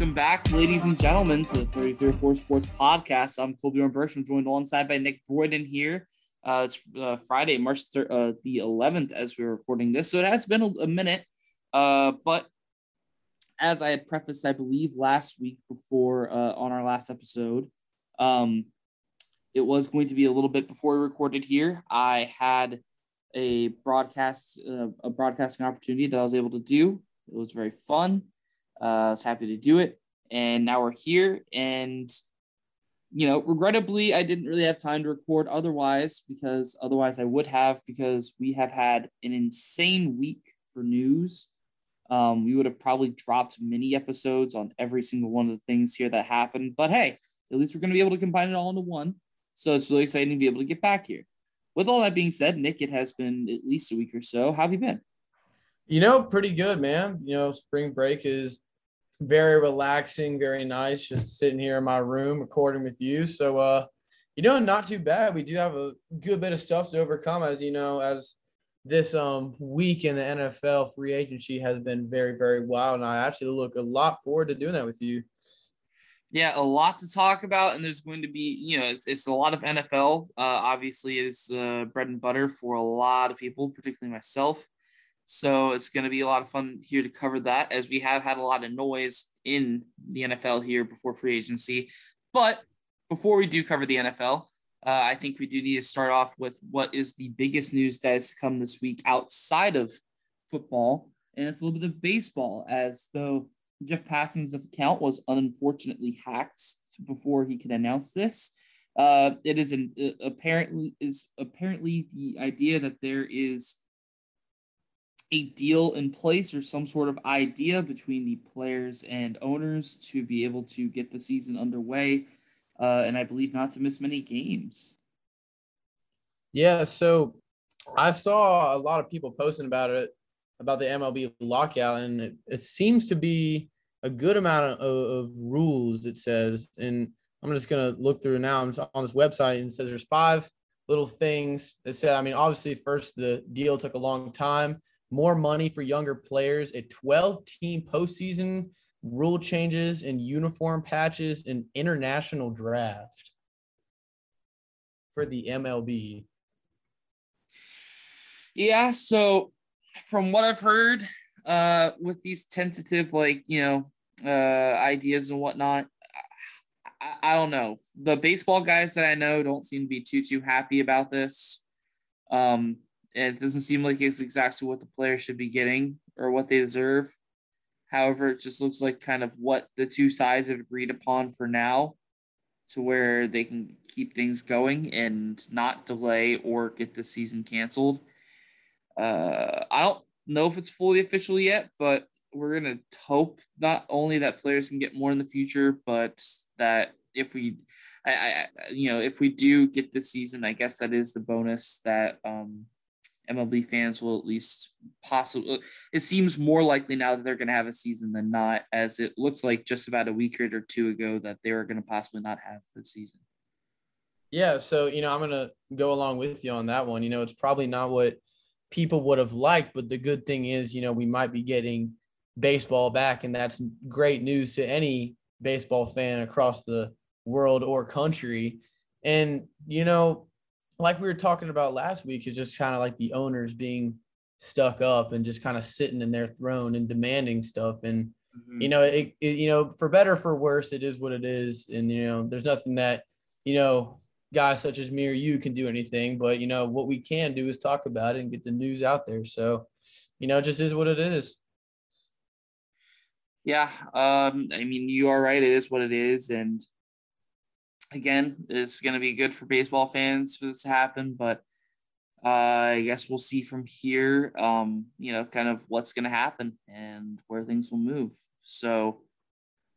Welcome back, ladies and gentlemen, to the 334 Sports Podcast. I'm Colby Bergstrom, joined alongside by Nick Broyden here. Uh, it's uh, Friday, March thir- uh, the 11th, as we're recording this. So it has been a, a minute. Uh, but as I had prefaced, I believe, last week before uh, on our last episode, um, it was going to be a little bit before we recorded here. I had a broadcast, uh, a broadcasting opportunity that I was able to do. It was very fun. Uh, I was happy to do it, and now we're here. And you know, regrettably, I didn't really have time to record otherwise because otherwise I would have because we have had an insane week for news. Um, we would have probably dropped mini episodes on every single one of the things here that happened. But hey, at least we're going to be able to combine it all into one. So it's really exciting to be able to get back here. With all that being said, Nick, it has been at least a week or so. How have you been? You know, pretty good, man. You know, spring break is very relaxing, very nice. Just sitting here in my room recording with you. So, uh, you know, not too bad. We do have a good bit of stuff to overcome, as you know, as this um week in the NFL free agency has been very, very wild. And I actually look a lot forward to doing that with you. Yeah, a lot to talk about, and there's going to be, you know, it's, it's a lot of NFL. Uh, obviously, it is uh, bread and butter for a lot of people, particularly myself. So it's going to be a lot of fun here to cover that, as we have had a lot of noise in the NFL here before free agency. But before we do cover the NFL, uh, I think we do need to start off with what is the biggest news that has come this week outside of football, and it's a little bit of baseball, as though Jeff Passan's account was unfortunately hacked before he could announce this. Uh, it is an uh, apparently is apparently the idea that there is a deal in place or some sort of idea between the players and owners to be able to get the season underway uh, and I believe not to miss many games. Yeah, so I saw a lot of people posting about it, about the MLB lockout, and it, it seems to be a good amount of, of, rules, it says. And I'm just going to look through now. I'm on this website and it says there's five little things that say, I mean, obviously, first, the deal took a long time, more money for younger players, a 12 team postseason rule changes and uniform patches and international draft for the MLB. Yeah, so from what I've heard, uh, with these tentative like you know uh, ideas and whatnot, I, I don't know. The baseball guys that I know don't seem to be too too happy about this. Um, it doesn't seem like it's exactly what the players should be getting or what they deserve. However, it just looks like kind of what the two sides have agreed upon for now to where they can keep things going and not delay or get the season canceled. Uh, I don't know if it's fully official yet, but we're going to hope not only that players can get more in the future, but that if we, I, I, you know, if we do get this season, I guess that is the bonus that um, MLB fans will at least possibly. Uh, it seems more likely now that they're going to have a season than not, as it looks like just about a week or two ago that they were going to possibly not have the season. Yeah, so you know, I'm going to go along with you on that one. You know, it's probably not what people would have liked, but the good thing is, you know, we might be getting baseball back, and that's great news to any baseball fan across the world or country. And you know, like we were talking about last week, is just kind of like the owners being stuck up and just kind of sitting in their throne and demanding stuff. And mm-hmm. you know, it, it, you know, for better for worse, it is what it is. And you know, there's nothing that you know guys such as me or you can do anything. But you know, what we can do is talk about it and get the news out there. So, you know, it just is what it is. Yeah, um, I mean, you are right. It is what it is, and again, it's going to be good for baseball fans for this to happen, but uh, I guess we'll see from here, um, you know, kind of what's going to happen and where things will move. So,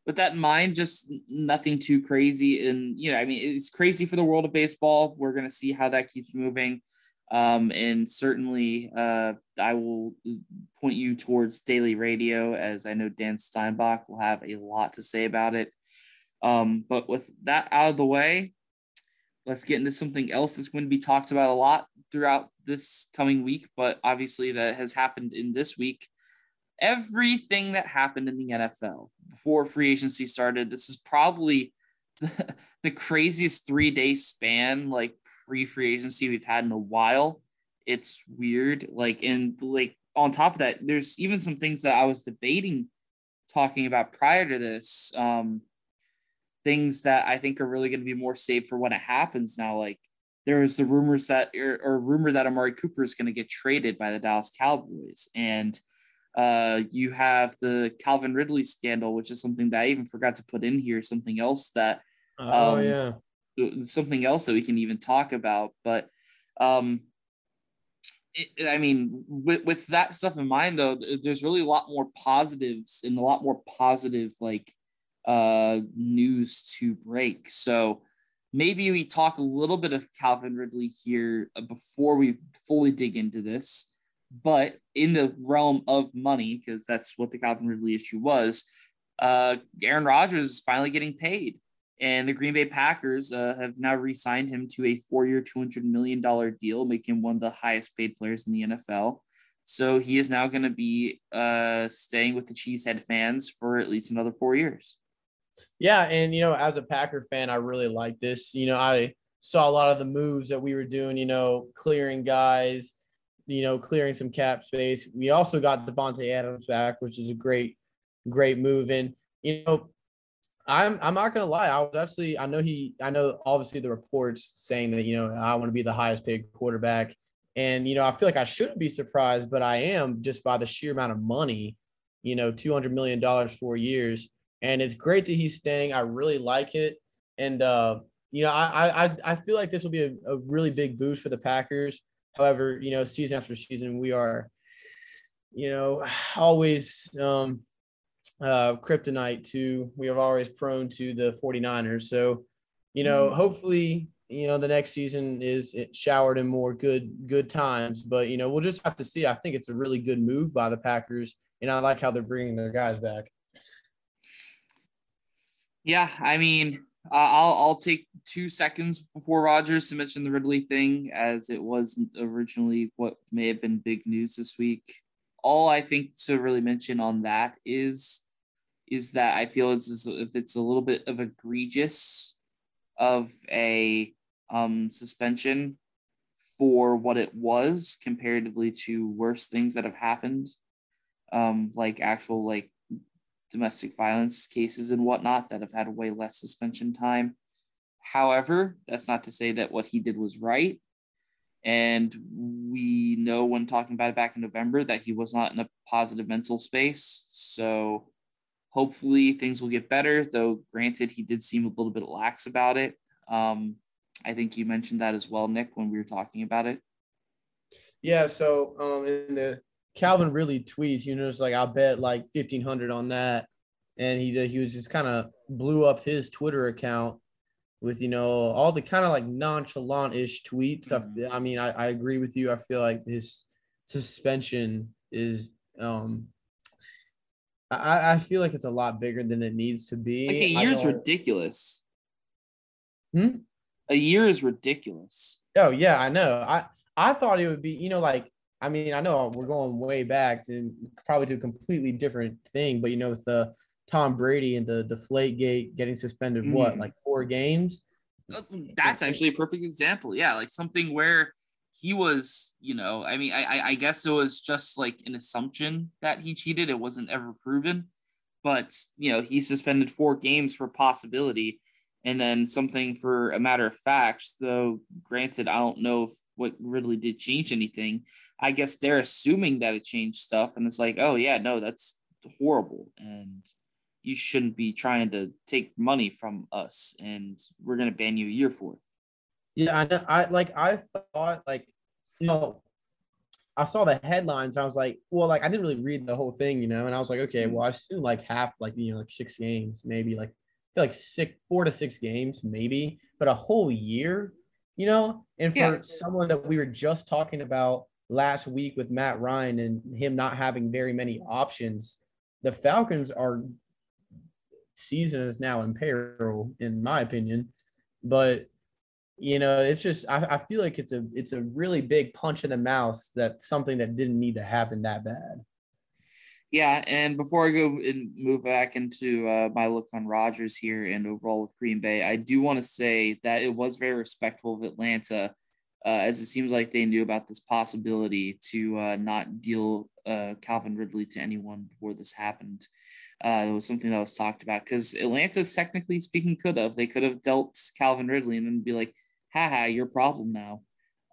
with that in mind, just nothing too crazy. And, you know, I mean, it's crazy for the world of baseball. We're going to see how that keeps moving. Um, and certainly, uh, I will point you towards daily radio, as I know Dan Steinbach will have a lot to say about it. Um, but with that out of the way, let's get into something else that's going to be talked about a lot throughout this coming week, but obviously that has happened in this week. Everything that happened in the NFL, before free agency started, this is probably the, the craziest three day span like pre free agency we've had in a while. It's weird. Like, and like on top of that, there's even some things that I was debating talking about prior to this. Um, things that I think are really going to be more safe for when it happens now. Like there was the rumors that or, or rumor that Amari Cooper is going to get traded by the Dallas Cowboys, and uh, you have the Calvin Ridley scandal, which is something that I even forgot to put in here. Something else that oh um, yeah, something else that we can even talk about. But um, it, I mean, with, with that stuff in mind, though, there's really a lot more positives and a lot more positive like uh, news to break. So maybe we talk a little bit of Calvin Ridley here uh, before we fully dig into this. But in the realm of money, because that's what the Calvin Ridley issue was, uh, Aaron Rodgers is finally getting paid. And the Green Bay Packers uh, have now re signed him to a four year, $200 million deal, making him one of the highest paid players in the NFL. So he is now going to be uh, staying with the Cheesehead fans for at least another four years. Yeah, and you know, as a Packer fan, I really like this. You know, I saw a lot of the moves that we were doing. You know, clearing guys, you know, clearing some cap space. We also got Davante Adams back, which is a great, great move. And you know, I'm I'm not gonna lie. I was actually I know he I know obviously the reports saying that you know I want to be the highest paid quarterback, and you know I feel like I shouldn't be surprised, but I am just by the sheer amount of money. You know, two hundred million dollars four years and it's great that he's staying. I really like it, and uh, you know, I I I feel like this will be a, a really big boost for the Packers. However, you know, season after season, we are, you know, always um, uh, kryptonite to. We are always prone to the 49ers. So, you know, mm-hmm. hopefully, you know, the next season is showered in more good good times. But you know, we'll just have to see. I think it's a really good move by the Packers, and I like how they're bringing their guys back. Yeah, I mean, uh, I'll I'll take two seconds before Rodgers to mention the Ridley thing, as it wasn't originally what may have been big news this week. All I think to really mention on that is is that I feel it's if it's a little bit of egregious of a um, suspension for what it was comparatively to worse things that have happened, um, like actual like domestic violence cases and whatnot that have had way less suspension time. However, that's not to say that what he did was right. And we know when talking about it back in November that he was not in a positive mental space. So hopefully things will get better, though granted, he did seem a little bit lax about it. Um, I think you mentioned that as well, Nick, when we were talking about it. Yeah. So um, in the Calvin Ridley tweets, you know, it's like I bet like fifteen hundred on that, and he did, he was just kind of blew up his Twitter account with you know all the kind of like nonchalant ish tweets. Mm-hmm. I, I, mean, I, I agree with you. I feel like his suspension is um. I, I feel like it's a lot bigger than it needs to be. Like a year is ridiculous. Hmm? A year is ridiculous. Oh yeah, I know. I I thought it would be, you know, like I mean, I know we're going way back to probably to a completely different thing, but you know, with the Tom Brady and the Deflate Gate getting suspended, mm. what like four games? Uh, that's actually a perfect example. Yeah, like something where he was, you know, I mean, I I guess it was just like an assumption that he cheated. It wasn't ever proven, but you know, he suspended four games for possibility and then something for a matter of fact, though granted, I don't know if what Ridley did change anything. I guess they're assuming that it changed stuff, and it's like, oh yeah, no, that's horrible, and you shouldn't be trying to take money from us, and we're gonna ban you a year for it. Yeah, I know. I like. I thought like, you know, I saw the headlines. I was like, well, like I didn't really read the whole thing, you know, and I was like, okay, mm-hmm. well, I assume like half, like you know, like six games, maybe like like six, four to six games, maybe, but a whole year, you know. And for yeah. someone that we were just talking about last week with Matt Ryan and him not having very many options, the Falcons are season is now in peril, in my opinion. But you know, it's just I, I feel like it's a it's a really big punch in the mouth that something that didn't need to happen that bad. Yeah, and before I go and move back into uh, my look on Rodgers here and overall with Green Bay, I do want to say that it was very respectful of Atlanta, uh, as it seems like they knew about this possibility to uh, not deal uh, Calvin Ridley to anyone before this happened. Uh, it was something that was talked about because Atlanta, technically speaking, could have. They could have dealt Calvin Ridley and then be like, "Ha ha, your problem now.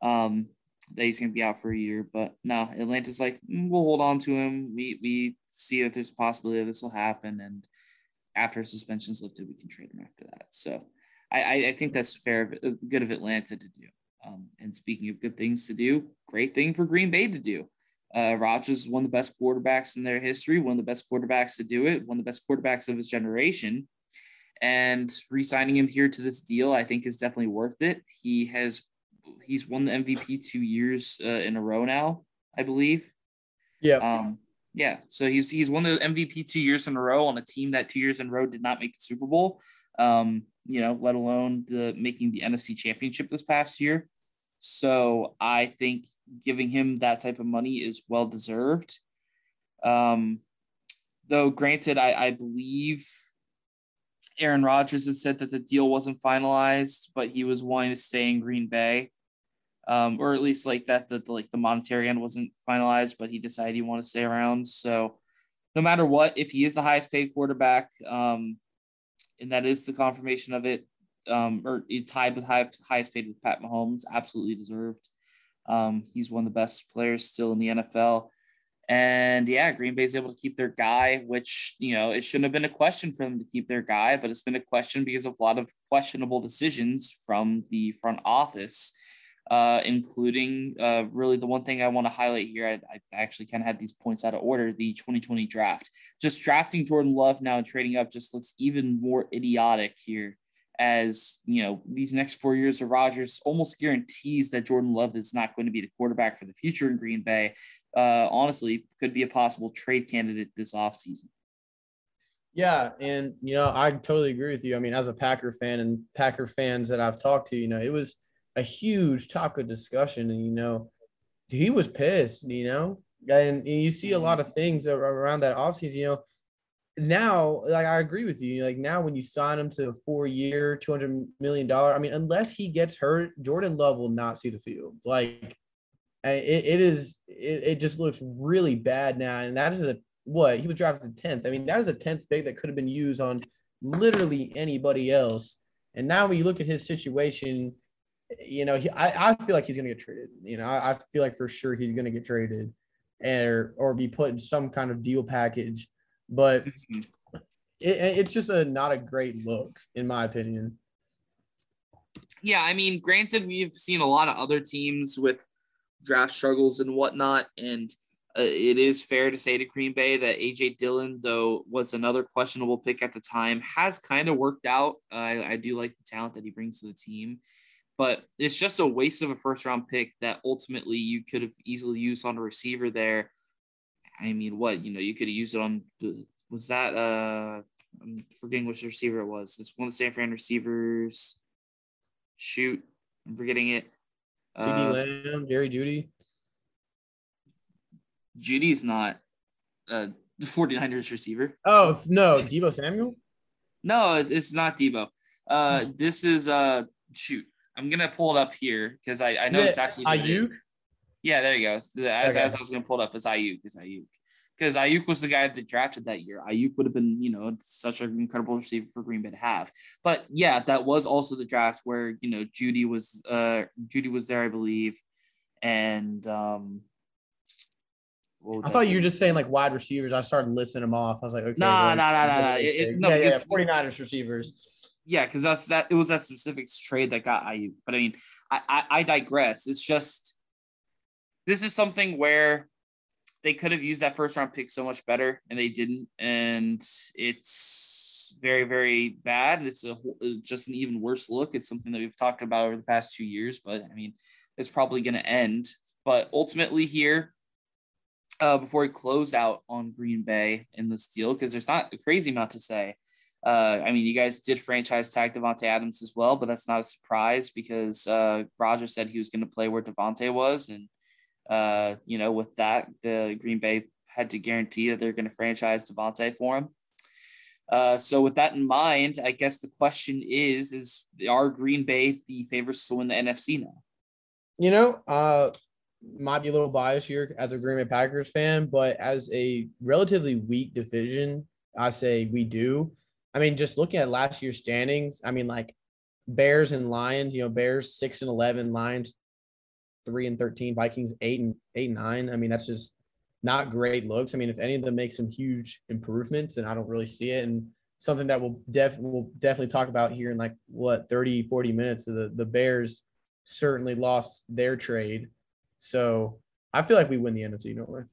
Um, that he's going to be out for a year. But no, Atlanta's like, mm, we'll hold on to him. We we see that there's a possibility that this will happen, and after suspension's lifted, we can trade him after that. So I I think that's fair, good of Atlanta to do. Um, and speaking of good things to do, great thing for Green Bay to do. Uh, Rodgers is one of the best quarterbacks in their history, one of the best quarterbacks to do it, one of the best quarterbacks of his generation. And re-signing him here to this deal, I think, is definitely worth it. He has he's won the MVP two years uh, in a row now, I believe. Yeah. Um, yeah. So he's he's won the MVP two years in a row on a team that two years in a row did not make the Super Bowl. Um, you know, let alone the making the NFC Championship this past year. So I think giving him that type of money is well deserved. Um, though, granted, I, I believe Aaron Rodgers has said that the deal wasn't finalized, but he was wanting to stay in Green Bay um, or at least like that the, the like the monetary end wasn't finalized, but he decided he wanted to stay around. So no matter what, if he is the highest paid quarterback, um, and that is the confirmation of it, um, or tied with high, highest paid with Pat Mahomes, absolutely deserved. Um, he's one of the best players still in the NFL. And yeah, Green Bay's able to keep their guy, which, you know, it shouldn't have been a question for them to keep their guy, but it's been a question because of a lot of questionable decisions from the front office uh, including uh, really the one thing I want to highlight here. I, I actually kind of had these points out of order the 2020 draft. Just drafting Jordan Love now and trading up just looks even more idiotic here. As you know, these next four years of Rodgers almost guarantees that Jordan Love is not going to be the quarterback for the future in Green Bay. Uh, honestly, could be a possible trade candidate this offseason. Yeah, and you know, I totally agree with you. I mean, as a Packer fan and Packer fans that I've talked to, you know, it was a huge topic of discussion. And, you know, he was pissed, you know, and, you see a lot of things around that offseason, you know, now, like I agree with you. Like now, when you sign him to a four-year, two hundred million dollar, I mean, unless he gets hurt, Jordan Love will not see the field. Like, it, it is, it, it just looks really bad now. And that is a what he was drafted tenth. I mean, that is a tenth pick that could have been used on literally anybody else. And now, when you look at his situation, you know, he, I, I feel like he's going to get traded. You know, I, I feel like for sure he's going to get traded or, or be put in some kind of deal package. But mm-hmm. it, it's just a not a great look, in my opinion. Yeah, I mean, granted, we've seen a lot of other teams with draft struggles and whatnot, and uh, it is fair to say to Green Bay that AJ Dillon, though was another questionable pick at the time, has kind of worked out. Uh, I, I do like the talent that he brings to the team but it's just a waste of a first round pick that ultimately you could have easily used on a receiver there. I mean, what you know, you could have used it on was that uh I'm forgetting which receiver it was. It's one of the San Fran receivers. Shoot, I'm forgetting it. CeeDee uh, Lamb, Jerry Jeudy. Jeudy's not uh the 49ers receiver. Oh no, Deebo Samuel? No, it's, it's not Deebo. Uh hmm. this is uh shoot. I'm gonna pull it up here because I, I know yeah, exactly. Aiyuk. Yeah, there you go. As, okay. as I was gonna pull it up, it's Aiyuk. It's Aiyuk. Because Aiyuk was the guy that drafted that year. Aiyuk would have been, you know, such an incredible receiver for Green Bay to have. But yeah, that was also the draft where you know Jeudy was, uh, Jeudy was there, I believe, and um, I thought you were just saying like wide receivers. I started listing them off. I was like, okay, no, no, no, no, no. Yeah, yeah, 49ers receivers yeah, because that's that. It was that specific trade that got Aiyuk. But I mean, I, I I digress. It's just this is something where they could have used that first round pick so much better, and they didn't, and it's very very bad. It's a just an even worse look. It's something that we've talked about over the past two years, but I mean, it's probably going to end. But ultimately, here, uh, before we close out on Green Bay in this deal, because there's not a crazy amount to say. Uh, I mean, you guys did franchise tag Davante Adams as well, but that's not a surprise because uh, Roger said he was going to play where Davante was, and uh, you know, with that, the Green Bay had to guarantee that they're going to franchise Davante for him. Uh, so with that in mind, I guess the question is: Is are Green Bay the favorites to win the NFC now? You know, uh, might be a little biased here as a Green Bay Packers fan, but as a relatively weak division, I say we do. I mean, just looking at last year's standings, I mean, like Bears and Lions, you know, Bears six and eleven, Lions three and thirteen, Vikings eight and eight and nine. I mean, that's just not great looks. I mean, if any of them make some huge improvements, and I don't really see it, and something that we'll def we'll definitely talk about here in like what 30, 40 minutes. The the Bears certainly lost their trade. So I feel like we win the NFC North.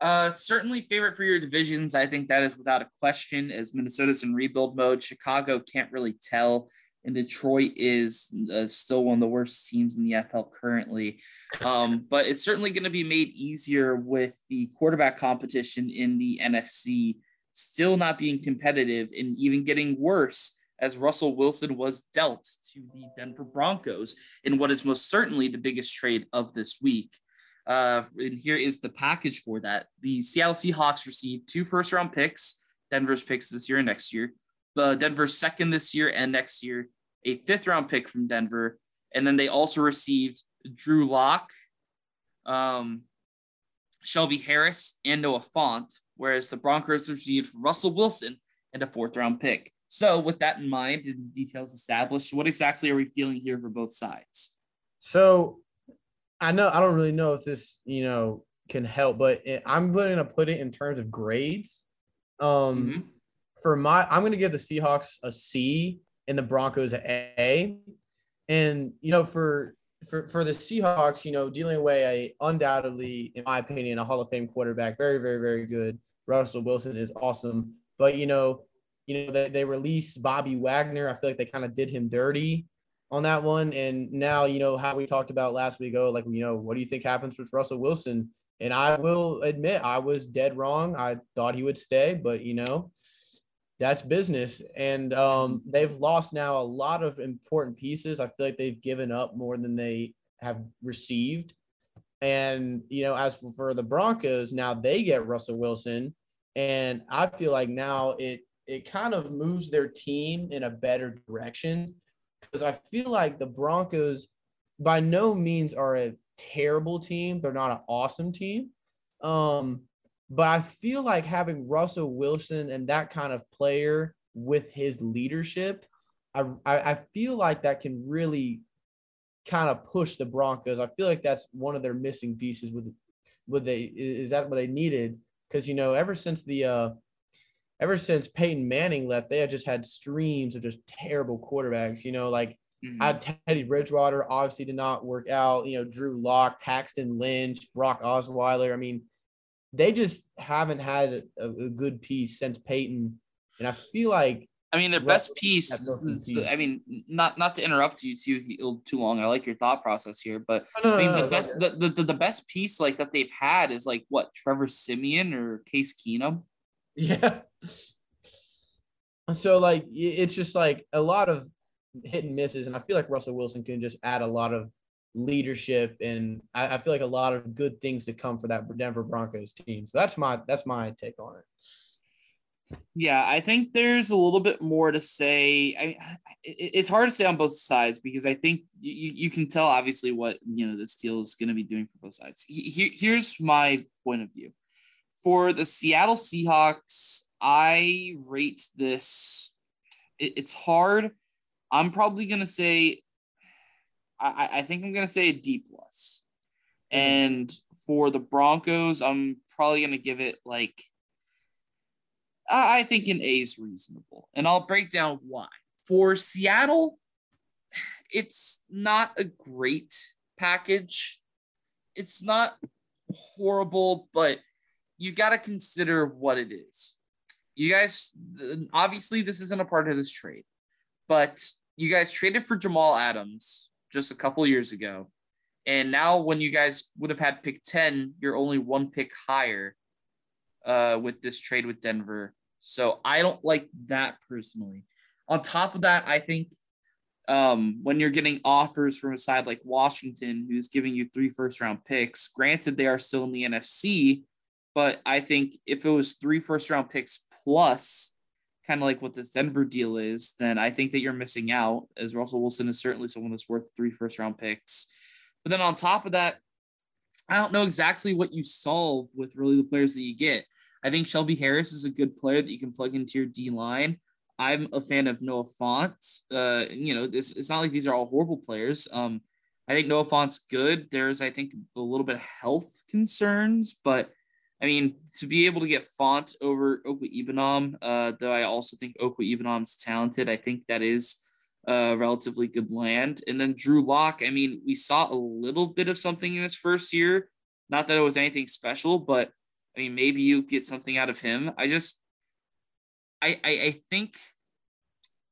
Uh, certainly favorite for your divisions. I think that is without a question. As Minnesota's in rebuild mode, Chicago can't really tell, and Detroit is uh, still one of the worst teams in the NFL currently. Um, but it's certainly going to be made easier with the quarterback competition in the NFC still not being competitive and even getting worse as Russell Wilson was dealt to the Denver Broncos in what is most certainly the biggest trade of this week. Uh, and here is the package for that. The Seattle Seahawks received two first round picks, Denver's picks this year and next year. Uh, Denver's second this year and next year, a fifth round pick from Denver. And then they also received Drew Lock, um, Shelby Harris, and Noah Fant, whereas the Broncos received Russell Wilson and a fourth round pick. So, with that in mind and the details established, what exactly are we feeling here for both sides? So, I know I don't really know if this, you know, can help, but it, I'm going to put it in terms of grades. Um, mm-hmm. for my, I'm going to give the Seahawks a C and the Broncos an A. And you know, for for for the Seahawks, you know, dealing away a undoubtedly, in my opinion, a Hall of Fame quarterback, very, very, very good. Russell Wilson is awesome, but you know, you know, they, they released Bobby Wagner. I feel like they kind of did him dirty on that one. And now, you know, how we talked about last week Oh, like, you know, what do you think happens with Russell Wilson? And I will admit I was dead wrong. I thought he would stay, but you know, that's business. And um, they've lost now a lot of important pieces. I feel like they've given up more than they have received. And, you know, as for, for the Broncos, now they get Russell Wilson. And I feel like now it it kind of moves their team in a better direction because I feel like the Broncos by no means are a terrible team. They're not an awesome team. Um, but I feel like having Russell Wilson and that kind of player with his leadership, I, I, I feel like that can really kind of push the Broncos. I feel like that's one of their missing pieces with with they is that what they needed because you know ever since the uh ever since Peyton Manning left, they have just had streams of just terrible quarterbacks. You know, like mm-hmm. I Teddy Bridgewater obviously did not work out. You know, Drew Lock, Paxton Lynch, Brock Osweiler. I mean, they just haven't had a, a good piece since Peyton. And I feel like I mean, their best piece. I mean, not not to interrupt you too oh, too long. I like your thought process here, but no, no, I mean, the best the, the, the best piece like that they've had is like what Trevor Siemian or Case Keenum. Yeah. So like it's just like a lot of hit and misses, and I feel like Russell Wilson can just add a lot of leadership, and I, I feel like a lot of good things to come for that Denver Broncos team. So that's my that's my take on it. Yeah, I think there's a little bit more to say. I, it's hard to say on both sides because I think you, you can tell obviously what you know this deal is going to be doing for both sides. Here, here's my point of view for the Seattle Seahawks. I rate this. It, it's hard. I'm probably gonna say I, I think I'm gonna say a D plus. Mm-hmm. And for the Broncos, I'm probably gonna give it like I think an A is reasonable. And I'll break down why. For Seattle, it's not a great package. It's not horrible, but you got to consider what it is. You guys, obviously, this isn't a part of this trade, but you guys traded for Jamal Adams just a couple years ago. And now, when you guys would have had pick 10, you're only one pick higher uh, with this trade with Denver. So I don't like that personally. On top of that, I think um, when you're getting offers from a side like Washington, who's giving you three first round picks, granted, they are still in the NFC, But I think if it was three first round picks plus kind of like what this Denver deal is, then I think that you're missing out, as Russell Wilson is certainly someone that's worth three first round picks. But then on top of that, I don't know exactly what you solve with really the players that you get. I think Shelby Harris is a good player that you can plug into your D line. I'm a fan of Noah Fant. Uh, you know, it's, it's not like these are all horrible players. Um, I think Noah Fant's good. There's, I think, a little bit of health concerns, but I mean, to be able to get Fant over Okwuegbunam, uh, though I also think Okwuegbunam's talented, I think that is a relatively good land. And then Drew Lock, I mean, we saw a little bit of something in his first year. Not that it was anything special, but I mean, maybe you get something out of him. I just, I, I, I think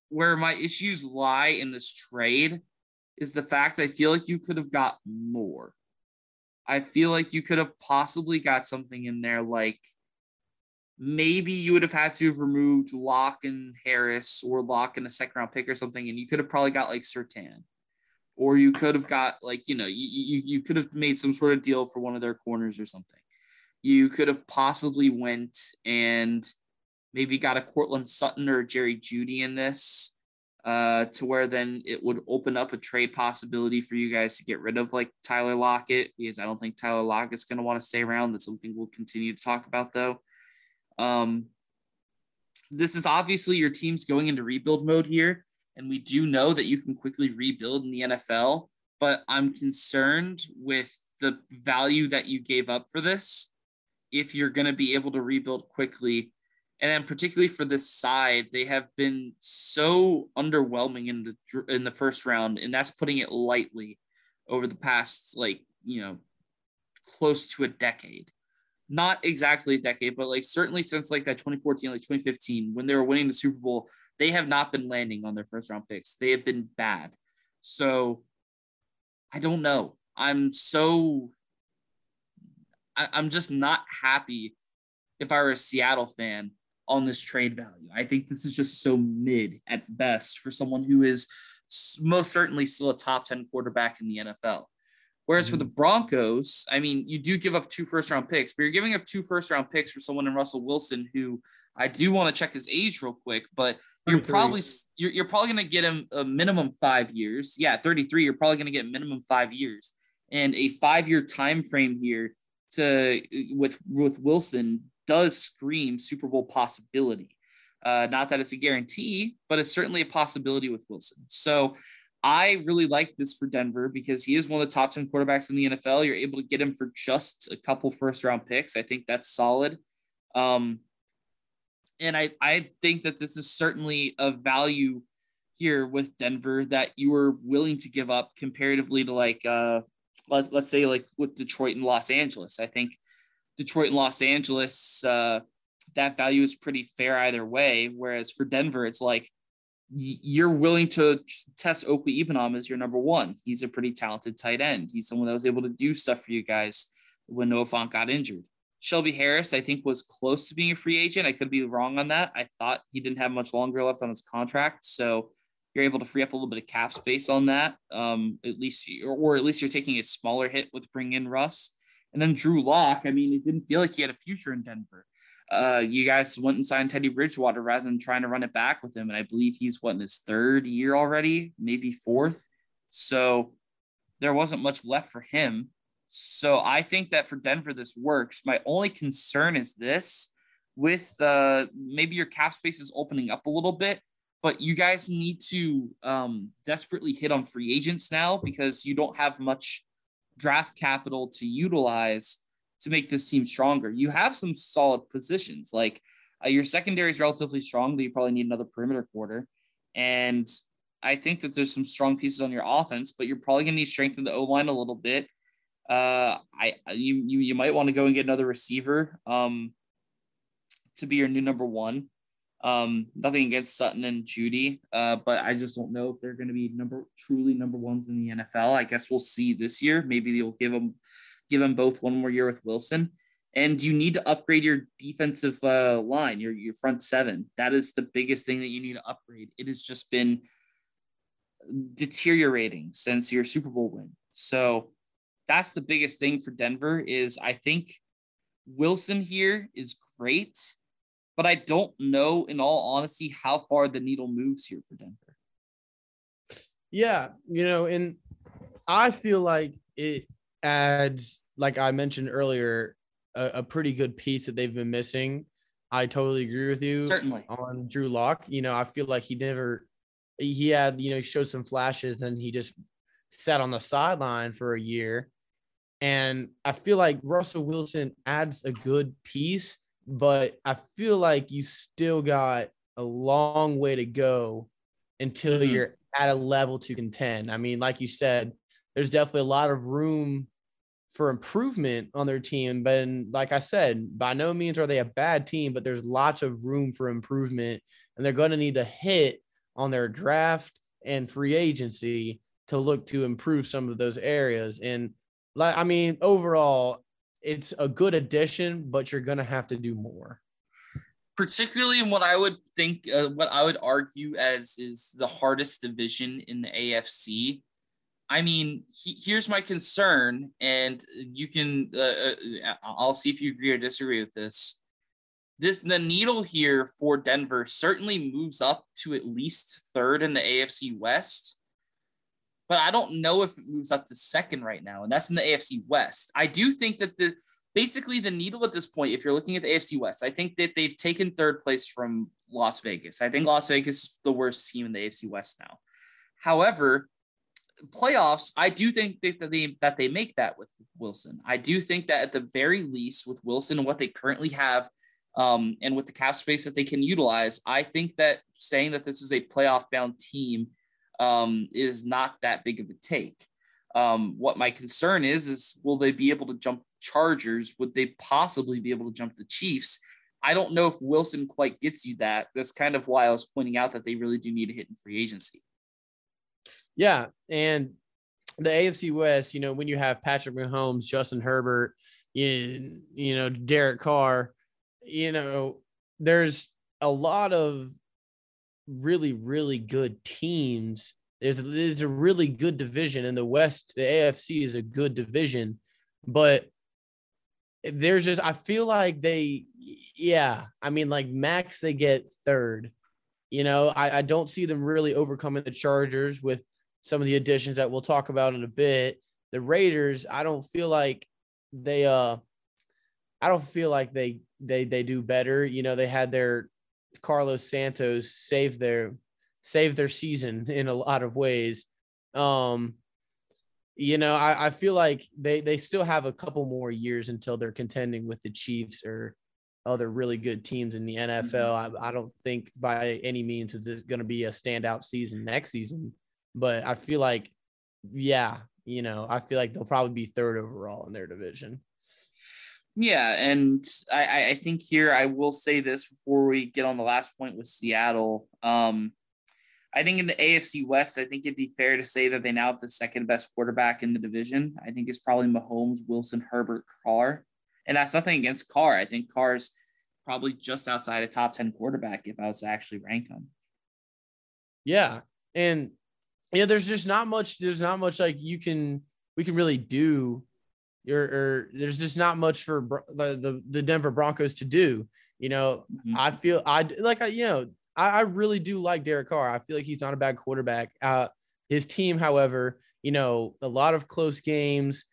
where my issues lie in this trade is the fact I feel like you could have got more. I feel like you could have possibly got something in there like maybe you would have had to have removed Lock and Harris or Lock and a second round pick or something, and you could have probably got like Surtain. Or you could have got like, you know, you, you, you could have made some sort of deal for one of their corners or something. You could have possibly went and maybe got a Courtland Sutton or Jerry Jeudy in this uh, to where then it would open up a trade possibility for you guys to get rid of like Tyler Lockett because I don't think Tyler Lockett's going to want to stay around. That's something we'll continue to talk about though. Um, this is obviously your team's going into rebuild mode here, and we do know that you can quickly rebuild in the NFL. But I'm concerned with the value that you gave up for this. If you're going to be able to rebuild quickly and then particularly for this side, they have been so underwhelming in the in the first round, and that's putting it lightly. Over the past, like you know, close to a decade, not exactly a decade, but like certainly since like that 2014, like 2015, when they were winning the Super Bowl, they have not been landing on their first round picks. They have been bad. So I don't know. I'm so I, I'm just not happy if I were a Seattle fan on this trade value. I think this is just so mid at best for someone who is most certainly still a top 10 quarterback in the NFL. Whereas mm-hmm. for the Broncos, I mean, you do give up two first round picks, but you're giving up two first round picks for someone in Russell Wilson who I do want to check his age real quick, but you're probably you're, you're probably going to get him a minimum 5 years. Yeah, 33, you're probably going to get minimum 5 years. And a 5-year time frame here to with with Wilson does scream Super Bowl possibility. Uh, not that it's a guarantee, but it's certainly a possibility with Wilson. So I really like this for Denver because he is one of the top 10 quarterbacks in the NFL. You're able to get him for just a couple first round picks. I think that's solid. Um, and I, I think that this is certainly a value here with Denver that you were willing to give up comparatively to like, uh, let's, let's say like with Detroit and Los Angeles. I think Detroit and Los Angeles, uh, that value is pretty fair either way. Whereas for Denver, it's like you're willing to test Okwuegbunam as your number one. He's a pretty talented tight end. He's someone that was able to do stuff for you guys when Noah Fant got injured. Shelby Harris, I think, was close to being a free agent. I could be wrong on that. I thought he didn't have much longer left on his contract. So you're able to free up a little bit of cap space on that. Um, at least, or, or at least you're taking a smaller hit with bringing in Russ. And then Drew Lock, I mean, it didn't feel like he had a future in Denver. Uh, you guys went and signed Teddy Bridgewater rather than trying to run it back with him. And I believe he's what in his third year already, maybe fourth. So there wasn't much left for him. So I think that for Denver, this works. My only concern is this with uh, maybe your cap space is opening up a little bit, but you guys need to um, desperately hit on free agents now because you don't have much draft capital to utilize to make this team stronger. You have some solid positions. Like uh, your secondary is relatively strong, but you probably need another perimeter quarter. And I think that there's some strong pieces on your offense, but you're probably going to need strength in the O line a little bit. Uh, I you you you might want to go and get another receiver um, to be your new number one. Um, nothing against Sutton and Jeudy, uh, but I just don't know if they're going to be number truly number ones in the NFL. I guess we'll see this year. Maybe they'll give them give them both one more year with Wilson. And you need to upgrade your defensive uh, line, your your front seven. That is the biggest thing that you need to upgrade. It has just been deteriorating since your Super Bowl win. So that's the biggest thing for Denver. Is I think Wilson here is great, but I don't know, in all honesty, how far the needle moves here for Denver. Yeah, you know, and I feel like it adds, like I mentioned earlier, a, a pretty good piece that they've been missing. I totally agree with you. Certainly on Drew Lock. You know, I feel like he never, he had, you know, showed some flashes and he just sat on the sideline for a year. And I feel like Russell Wilson adds a good piece, but I feel like you still got a long way to go until mm-hmm. you're at a level to contend. I mean, like you said, there's definitely a lot of room for improvement on their team. But like I said, by no means are they a bad team, but there's lots of room for improvement. And they're going to need to hit on their draft and free agency to look to improve some of those areas. And like, I mean, overall, it's a good addition, but you're going to have to do more. Particularly in what I would think, uh, what I would argue as is the hardest division in the AFC. I mean, he, here's my concern, and you can, uh, uh, I'll see if you agree or disagree with this. This the needle here for Denver certainly moves up to at least third in the AFC West but I don't know if it moves up to second right now, and that's in the AFC West. I do think that the basically the needle at this point, if you're looking at the AFC West, I think that they've taken third place from Las Vegas. I think Las Vegas is the worst team in the AFC West now. However, playoffs, I do think that they that they make that with Wilson. I do think that at the very least, with Wilson and what they currently have, um, and with the cap space that they can utilize, I think that saying that this is a playoff bound team um, is not that big of a take. Um, what my concern is is will they be able to jump Chargers? Would they possibly be able to jump the Chiefs? I don't know if Wilson quite gets you that. That's kind of why I was pointing out that they really do need a hit in free agency. Yeah, and the AFC West, you know, when you have Patrick Mahomes, Justin Herbert, you, you know, Derek Carr, you know, there's a lot of really, really good teams. There's, there's a really good division in the West. The AFC is a good division, but there's just, I feel like they, yeah, I mean, like max, they get third. You know, I, I don't see them really overcoming the Chargers with some of the additions that we'll talk about in a bit. The Raiders, I don't feel like they, uh, I don't feel like they they they do better. You know, they had their Carlos Santos saved their saved their season in a lot of ways. Um, you know, I, I feel like they they still have a couple more years until they're contending with the Chiefs or other really good teams in the NFL. Mm-hmm. I, I don't think by any means is this going to be a standout season next season, but I feel like, yeah, you know, I feel like they'll probably be third overall in their division. Yeah, and I, I think here I will say this before we get on the last point with Seattle. Um, I think in the AFC West, I think it'd be fair to say that they now have the second best quarterback in the division. I think it's probably Mahomes, Wilson, Herbert, Carr. And that's nothing against Carr. I think Carr's probably just outside a top 10 quarterback if I was to actually rank him. Yeah. And yeah, there's just not much, there's not much like you can, we can really do you're or there's just not much for the, the, the Denver Broncos to do. You know, mm-hmm. I feel I like I, you know I, I really do like Derek Carr. I feel like he's not a bad quarterback. Uh, his team, however, you know, a lot of close games.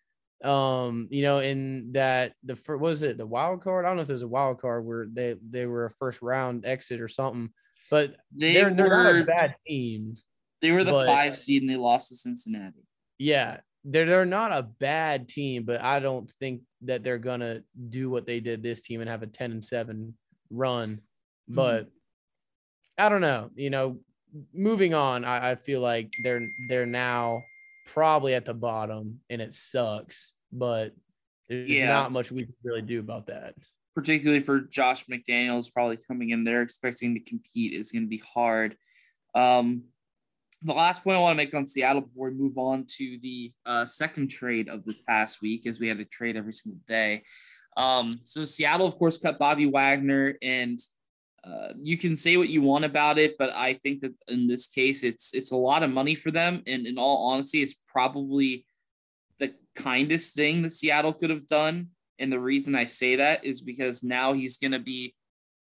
Um, you know, in that the what was it the wild card? I don't know if there's a wild card where they they were a first round exit or something, but they they're, they're not a bad team. They were the but, five seed and they lost to Cincinnati. Yeah, they're they're not a bad team, but I don't think that they're gonna do what they did this team and have a 10 and 7 run. Mm-hmm. But I don't know. You know, moving on, I, I feel like they're they're now probably at the bottom and it sucks, but there's yeah, not much we can really do about that. Particularly for Josh McDaniels, probably coming in there expecting to compete is going to be hard. Um, the last point I want to make on Seattle before we move on to the uh, second trade of this past week, as we had a trade every single day. Um, so Seattle, of course, cut Bobby Wagner, and uh, you can say what you want about it, but I think that in this case, it's it's a lot of money for them, and in all honesty, it's probably the kindest thing that Seattle could have done. And the reason I say that is because now he's going to be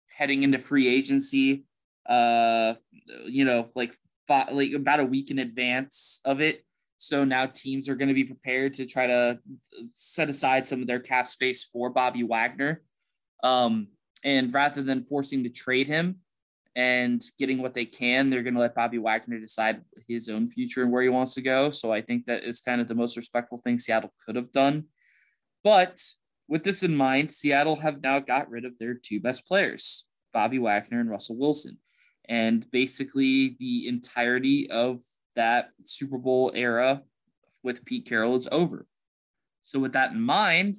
heading into free agency, uh, you know, like five, like about a week in advance of it. So now teams are going to be prepared to try to set aside some of their cap space for Bobby Wagner. Um, and rather than forcing to trade him and getting what they can, they're going to let Bobby Wagner decide his own future and where he wants to go. So I think that is kind of the most respectful thing Seattle could have done. But with this in mind, Seattle have now got rid of their two best players, Bobby Wagner and Russell Wilson. And basically, the entirety of that Super Bowl era with Pete Carroll is over. So, with that in mind,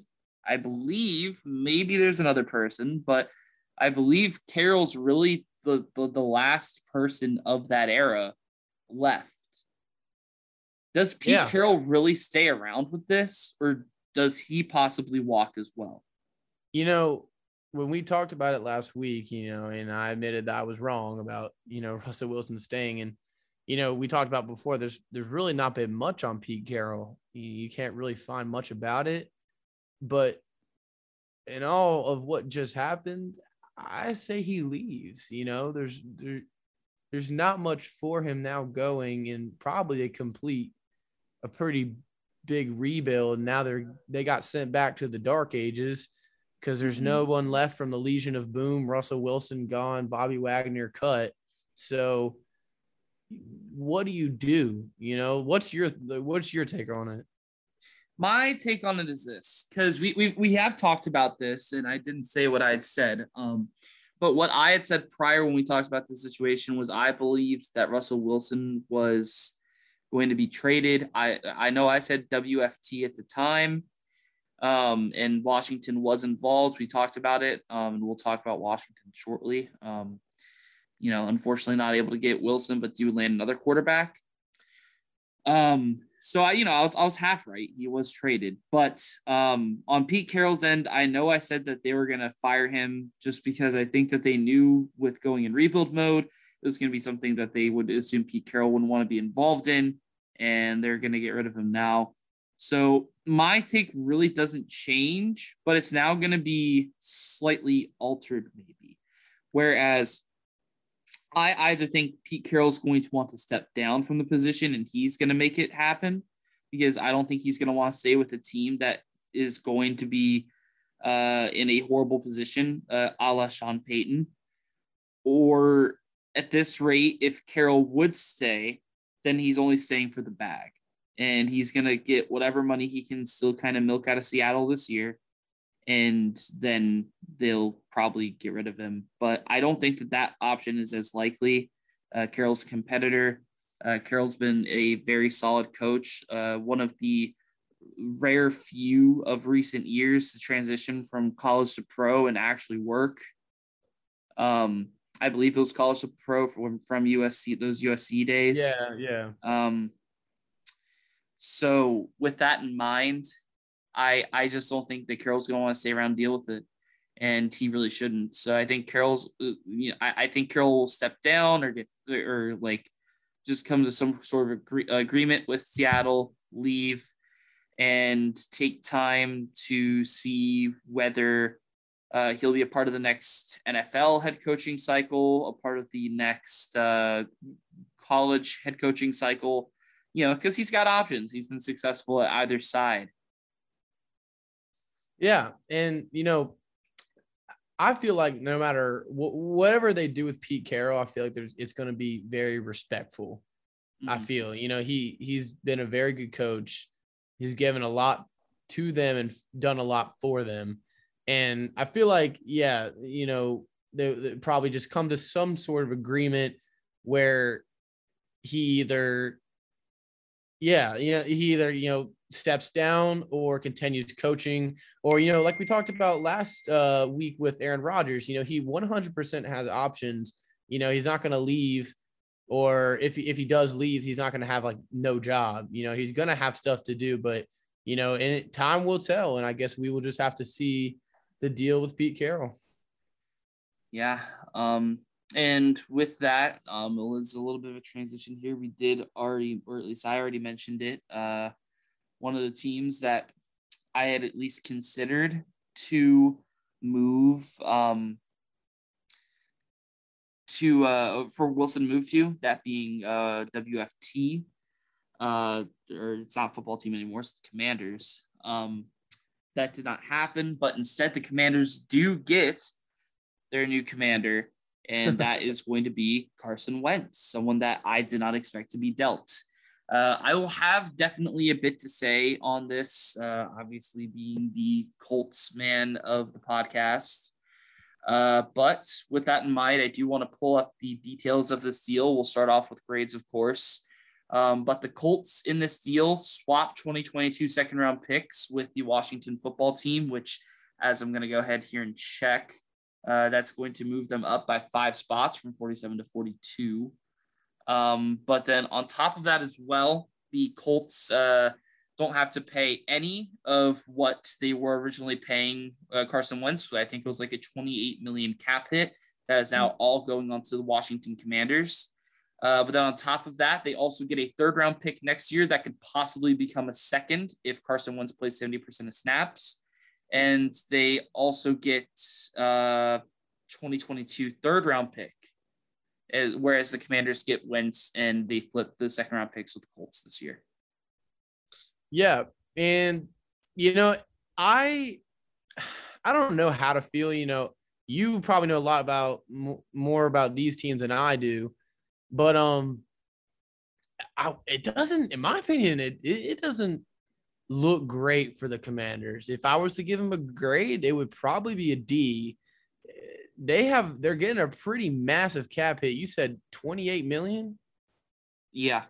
I believe maybe there's another person, but I believe Carroll's really the, the, the last person of that era left. Does Pete yeah. Carroll really stay around with this, or does he possibly walk as well? You know, when we talked about it last week, you know, and I admitted that I was wrong about, you know, Russell Wilson staying. And, you know, we talked about before, there's there's really not been much on Pete Carroll. You, you can't really find much about it. But in all of what just happened, I say he leaves. You know, there's there, there's not much for him now going and probably a complete a pretty big rebuild. Now they're they got sent back to the dark ages because there's no mm-hmm. one left from the Legion of Boom. Russell Wilson gone, Bobby Wagner cut. So what do you do? You know, what's your what's your take on it? My take on it is this because we, we we have talked about this and I didn't say what I had said. Um, but what I had said prior when we talked about the situation was I believed that Russell Wilson was going to be traded. I I know I said WFT at the time, um, and Washington was involved. We talked about it, um, and we'll talk about Washington shortly. Um, you know, unfortunately, not able to get Wilson, but do land another quarterback. Um, so I, you know, I was I was half right. He was traded, but um, on Pete Carroll's end, I know I said that they were going to fire him just because I think that they knew with going in rebuild mode, it was going to be something that they would assume Pete Carroll wouldn't want to be involved in and they're going to get rid of him now. So my take really doesn't change, but it's now going to be slightly altered, maybe. Whereas I either think Pete Carroll's going to want to step down from the position and he's going to make it happen because I don't think he's going to want to stay with a team that is going to be uh, in a horrible position, uh, a la Sean Payton. Or at this rate, if Carroll would stay, then he's only staying for the bag. And he's going to get whatever money he can still kind of milk out of Seattle this year. And then they'll probably get rid of him. But I don't think that that option is as likely. Uh, Carroll's competitor. Uh, Carroll's been a very solid coach, uh, one of the rare few of recent years to transition from college to pro and actually work. Um, I believe it was college to pro from from USC those USC days. Yeah, yeah. Um. So with that in mind, I I just don't think that Carroll's going to want to stay around and deal with it, and he really shouldn't. So I think Carroll's, uh, you know, I, I think Carroll will step down or get or like just come to some sort of agree, agreement with Seattle, leave, and take time to see whether uh, he'll be a part of the next NFL head coaching cycle, a part of the next uh, college head coaching cycle, you know, because he's got options. He's been successful at either side. Yeah. And, you know, I feel like no matter wh- whatever they do with Pete Carroll, I feel like there's it's going to be very respectful. Mm-hmm. I feel, you know, he he's been a very good coach. He's given a lot to them and done a lot for them. And I feel like, yeah, you know, they, they probably just come to some sort of agreement where he either, yeah, you know, he either, you know, steps down or continues coaching or you know like we talked about last uh week with Aaron Rodgers you know he 100% has options you know he's not going to leave or if if he does leave he's not going to have like no job you know he's going to have stuff to do but you know and time will tell and I guess we will just have to see the deal with Pete Carroll. Yeah. Um, and with that, um, it's a little bit of a transition here. We did already, or at least I already mentioned it. Uh, one of the teams that I had at least considered to move um, to uh, for Wilson move to, that being uh, WFT, uh, or it's not football team anymore, it's the Commanders. Um, that did not happen, but instead the Commanders do get their new commander, and that is going to be Carson Wentz, someone that I did not expect to be dealt. Uh, I will have definitely a bit to say on this, uh, obviously being the Colts man of the podcast. Uh, but with that in mind, I do want to pull up the details of this deal. We'll start off with grades, of course. Um, but the Colts in this deal swapped 2022 second round picks with the Washington football team, which, as I'm going to go ahead here and check, uh, that's going to move them up by five spots from 47 to 42. Um, but then on top of that as well, the Colts uh, don't have to pay any of what they were originally paying uh, Carson Wentz. I think it was like a 28 million cap hit that is now all going on to the Washington Commanders. Uh, but then on top of that, they also get a third round pick next year that could possibly become a second if Carson Wentz plays 70% of snaps. And they also get uh 2022 third round pick, as, whereas the Commanders get Wentz and they flip the second round picks with the Colts this year. Yeah, and you know, I I don't know how to feel. You know, you probably know a lot about more about these teams than I do, but um, I, it doesn't, in my opinion, it it doesn't look great for the Commanders. If I was to give them a grade, it would probably be a D. They have they're getting a pretty massive cap hit. You said 28 million? Yeah.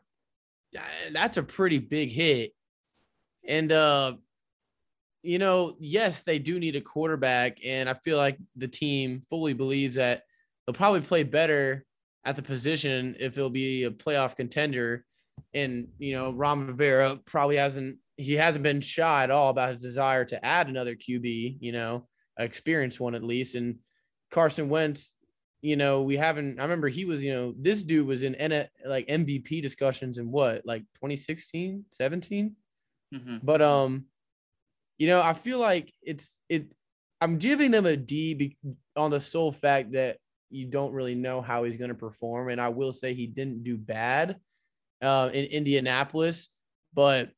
That's a pretty big hit. And uh you know, yes, they do need a quarterback and I feel like the team fully believes that they'll probably play better at the position if it'll be a playoff contender. And you know, Ron Rivera probably hasn't he hasn't been shy at all about his desire to add another QB, you know, experienced one at least. And Carson Wentz, you know, we haven't. I remember he was, you know, this dude was in N- like MVP discussions in what, like 2016, 17. Mm-hmm. But um, you know, I feel like it's it. I'm giving them a D be, on the sole fact that you don't really know how he's going to perform, and I will say he didn't do bad uh, in Indianapolis, but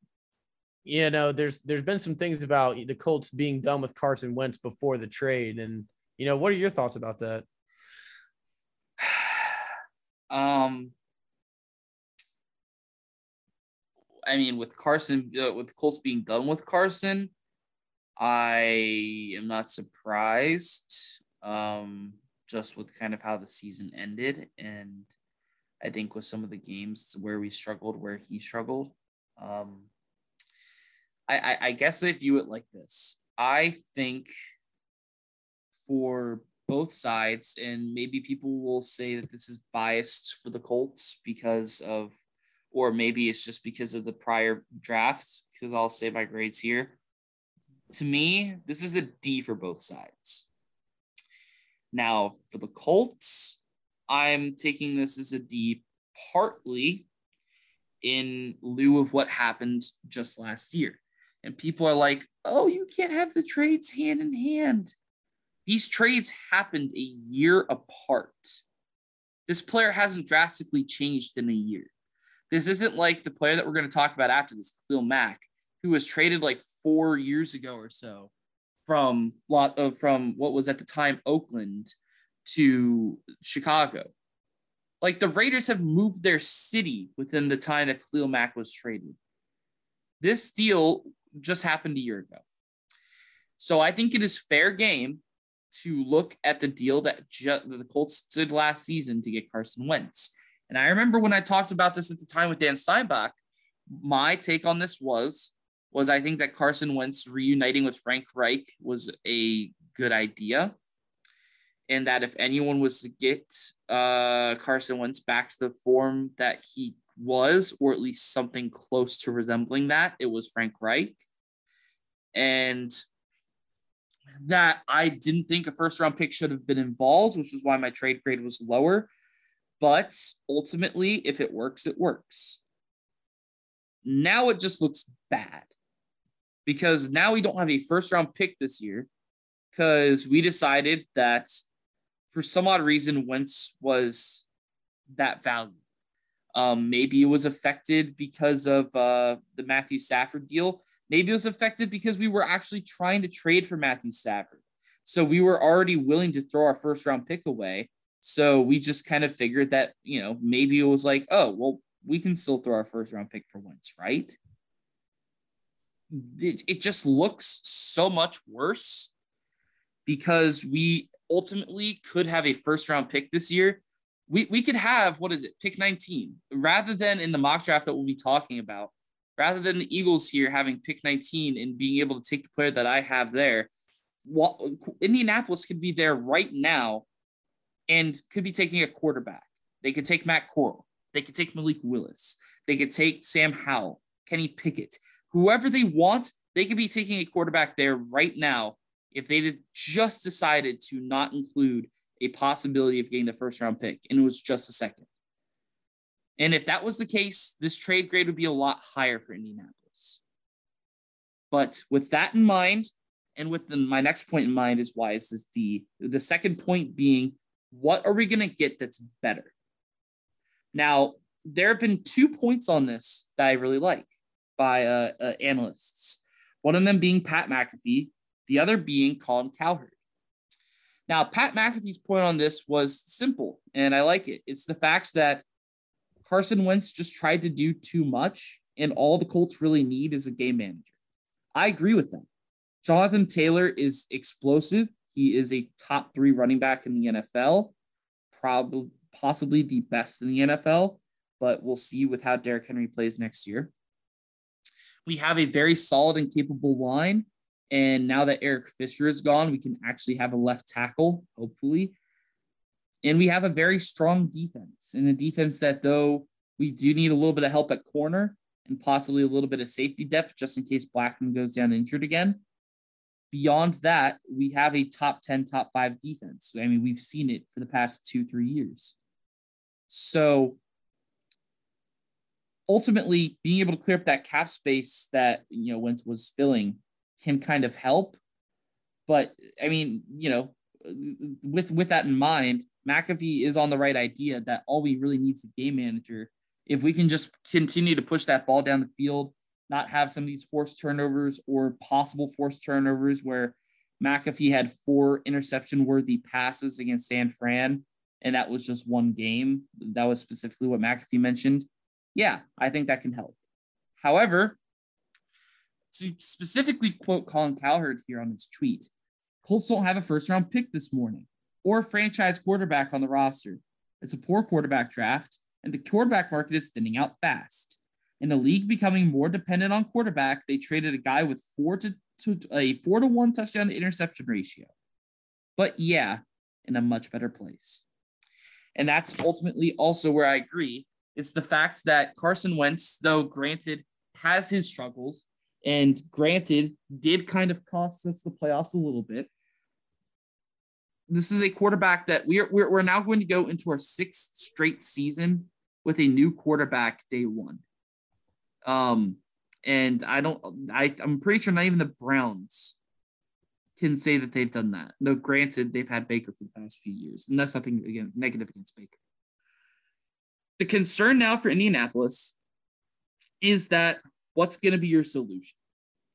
you know, there's there's been some things about the Colts being done with Carson Wentz before the trade, and you know, what are your thoughts about that? Um, I mean, with Carson, uh, with Colts being done with Carson, I am not surprised. Um, just with kind of how the season ended, and I think with some of the games where we struggled, where he struggled. Um, I, I, I guess I view it like this. I think for both sides, and maybe people will say that this is biased for the Colts because of, or maybe it's just because of the prior drafts, because I'll say my grades here. To me, this is a D for both sides. Now, for the Colts, I'm taking this as a D partly in lieu of what happened just last year. And people are like, oh, you can't have the trades hand in hand. These trades happened a year apart. This player hasn't drastically changed in a year. This isn't like the player that we're going to talk about after this, Khalil Mack, who was traded like four years ago or so from lot of from what was at the time Oakland to Chicago. Like the Raiders have moved their city within the time that Khalil Mack was traded. This deal just happened a year ago. So I think it is fair game to look at the deal that ju- the Colts did last season to get Carson Wentz. And I remember when I talked about this at the time with Dan Steinbach, my take on this was was I think that Carson Wentz reuniting with Frank Reich was a good idea. And that if anyone was to get uh, Carson Wentz back to the form that he was, or at least something close to resembling that, it was Frank Reich. And that I didn't think a first round pick should have been involved, which is why my trade grade was lower. But ultimately, if it works, it works. Now it just looks bad because now we don't have a first round pick this year. because we decided that for some odd reason, Wentz was that value. Um, maybe it was affected because of uh, the Matthew Stafford deal. Maybe it was effective because we were actually trying to trade for Matthew Stafford. So we were already willing to throw our first round pick away. So we just kind of figured that, you know, maybe it was like, oh, well, we can still throw our first round pick for once, right? It, it just looks so much worse because we ultimately could have a first round pick this year we, we could have what is it pick 19 rather than in the mock draft that we'll be talking about rather than the eagles here having pick 19 and being able to take the player that i have there well, indianapolis could be there right now and could be taking a quarterback. They could take matt corral. They could take malik willis. They could take sam howell kenny pickett whoever they want they could be taking a quarterback there right now if they just decided to not include a possibility of getting the first round pick, and it was just a second. And if that was the case, this trade grade would be a lot higher for Indianapolis. But with that in mind, and with the, my next point in mind is why is this D. The second point being, what are we going to get that's better? Now, there have been two points on this that I really like by uh, uh, analysts. One of them being Pat McAfee, the other being Colin Cowherd. Now, Pat McAfee's point on this was simple, and I like it. It's the fact that Carson Wentz just tried to do too much, and all the Colts really need is a game manager. I agree with that. Jonathan Taylor is explosive. He is a top three running back in the NFL, probably possibly the best in the NFL, but we'll see with how Derrick Henry plays next year. We have a very solid and capable line and now that Eric Fisher is gone, we can actually have a left tackle, hopefully. And we have a very strong defense, and a defense that, though we do need a little bit of help at corner and possibly a little bit of safety depth just in case Blackmon goes down injured again. Beyond that, we have a top 10, top five defense. I mean, we've seen it for the past two, three years. So ultimately, being able to clear up that cap space that, you know, Wentz was filling can kind of help. But I mean, you know, with with that in mind, McAfee is on the right idea that all we really need is a game manager. If we can just continue to push that ball down the field, not have some of these forced turnovers or possible forced turnovers where McAfee had four interception worthy passes against San Fran, and that was just one game. That was specifically what McAfee mentioned. Yeah, I think that can help. However, to specifically quote Colin Cowherd here on his tweet, Colts don't have a first round pick this morning or a franchise quarterback on the roster. It's a poor quarterback draft, and the quarterback market is thinning out fast. In a league becoming more dependent on quarterback, they traded a guy with four to, to a four to one touchdown to interception ratio. But yeah, in a much better place. And that's ultimately also where I agree. It's the fact that Carson Wentz, though granted, has his struggles, and granted, did kind of cost us the playoffs a little bit. This is a quarterback that we're, we're, we're now going to go into our sixth straight season with a new quarterback day one. Um, and I don't, I, I'm pretty sure not even the Browns can say that they've done that. No, granted, they've had Baker for the past few years, and that's nothing again negative against Baker. The concern now for Indianapolis is that what's going to be your solution?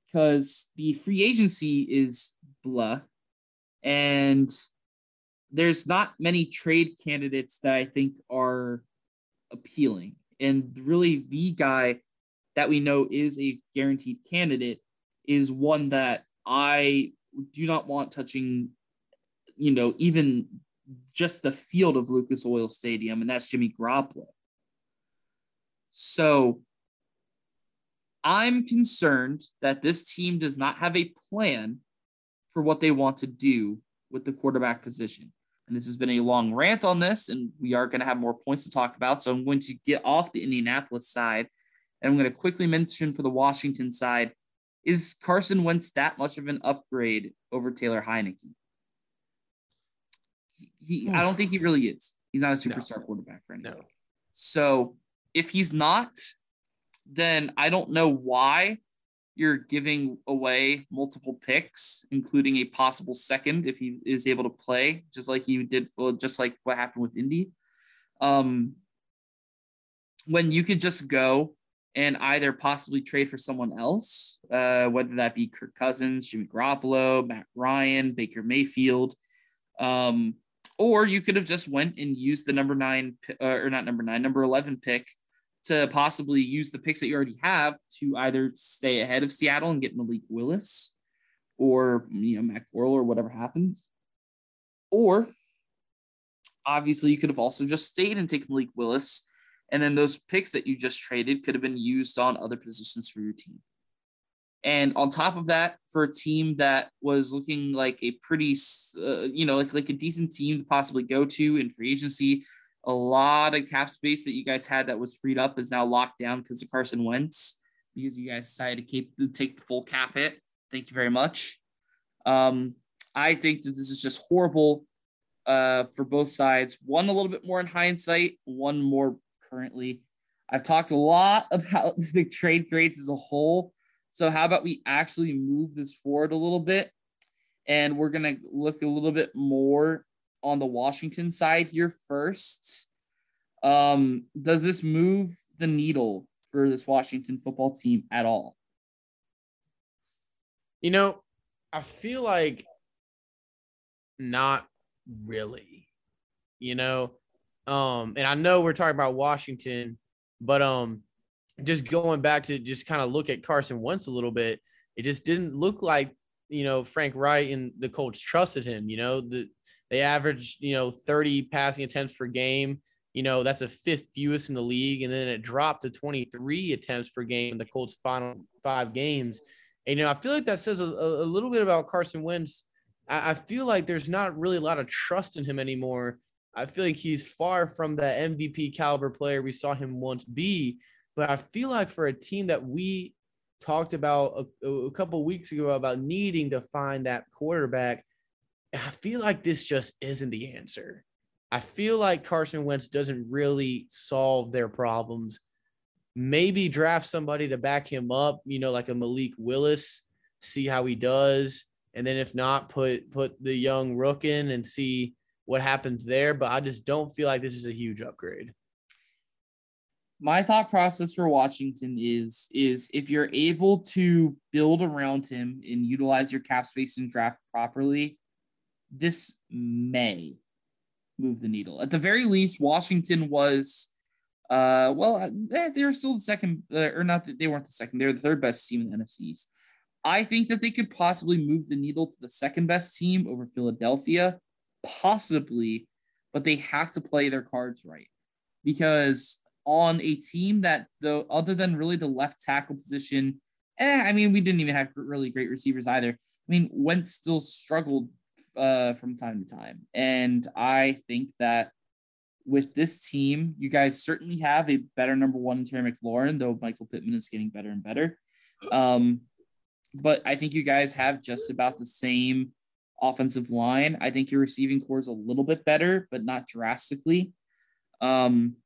Because the free agency is blah, and there's not many trade candidates that I think are appealing. And really, the guy that we know is a guaranteed candidate is one that I do not want touching, you know, even just the field of Lucas Oil Stadium, and that's Jimmy Garoppolo. So I'm concerned that this team does not have a plan for what they want to do with the quarterback position. And this has been a long rant on this, and we are going to have more points to talk about. So I'm going to get off the Indianapolis side, and I'm going to quickly mention for the Washington side is Carson Wentz that much of an upgrade over Taylor Heinicke? He, I hmm. don't think he really is. He's not a superstar no. quarterback right now. No. So if he's not, then I don't know why you're giving away multiple picks, including a possible second if he is able to play, just like he did, for, just like what happened with Indy. Um, when you could just go and either possibly trade for someone else, uh, whether that be Kirk Cousins, Jimmy Garoppolo, Matt Ryan, Baker Mayfield, um, or you could have just went and used the number nine uh, or not number nine, number eleven pick to possibly use the picks that you already have to either stay ahead of Seattle and get Malik Willis or you know Matt Corral or whatever happens. Or obviously you could have also just stayed and taken Malik Willis. And then those picks that you just traded could have been used on other positions for your team. And on top of that, for a team that was looking like a pretty, uh, you know, like, like a decent team to possibly go to in free agency, a lot of cap space that you guys had that was freed up is now locked down because of Carson Wentz because you guys decided to keep to take the full cap hit. Thank you very much. Um, I think that this is just horrible uh, for both sides. One a little bit more in hindsight, one more currently. I've talked a lot about the trade grades as a whole. So how about we actually move this forward a little bit, and we're gonna look a little bit more on the Washington side here first. Um, does this move the needle for this Washington football team at all? You know, I feel like not really. You know, um, and I know we're talking about Washington, but um, just going back to just kind of look at Carson Wentz a little bit, it just didn't look like you know Frank Reich and the coach trusted him. You know, the they averaged, you know, 30 passing attempts per game. You know, that's a fifth fewest in the league. And then it dropped to 23 attempts per game in the Colts' final five games. And, you know, I feel like that says a, a little bit about Carson Wentz. I, I feel like there's not really a lot of trust in him anymore. I feel like he's far from the MVP caliber player we saw him once be. But I feel like for a team that we talked about a, a couple weeks ago about needing to find that quarterback, I feel like this just isn't the answer. I feel like Carson Wentz doesn't really solve their problems. Maybe draft somebody to back him up, you know, like a Malik Willis, see how he does. And then if not, put put the young rook in and see what happens there. But I just don't feel like this is a huge upgrade. My thought process for Washington is is if you're able to build around him and utilize your cap space and draft properly, this may move the needle. At the very least, Washington was, uh, well, eh, they were still the second, uh, or not that they weren't the second, they were the third best team in the NFC East. I think that they could possibly move the needle to the second best team over Philadelphia, possibly, but they have to play their cards right because on a team that, though, other than really the left tackle position, eh, I mean, we didn't even have really great receivers either. I mean, Wentz still struggled uh, from time to time. And I think that with this team, you guys certainly have a better number one Terry McLaurin, though Michael Pittman is getting better and better. Um, but I think you guys have just about the same offensive line. I think your receiving core is a little bit better, but not drastically. Um,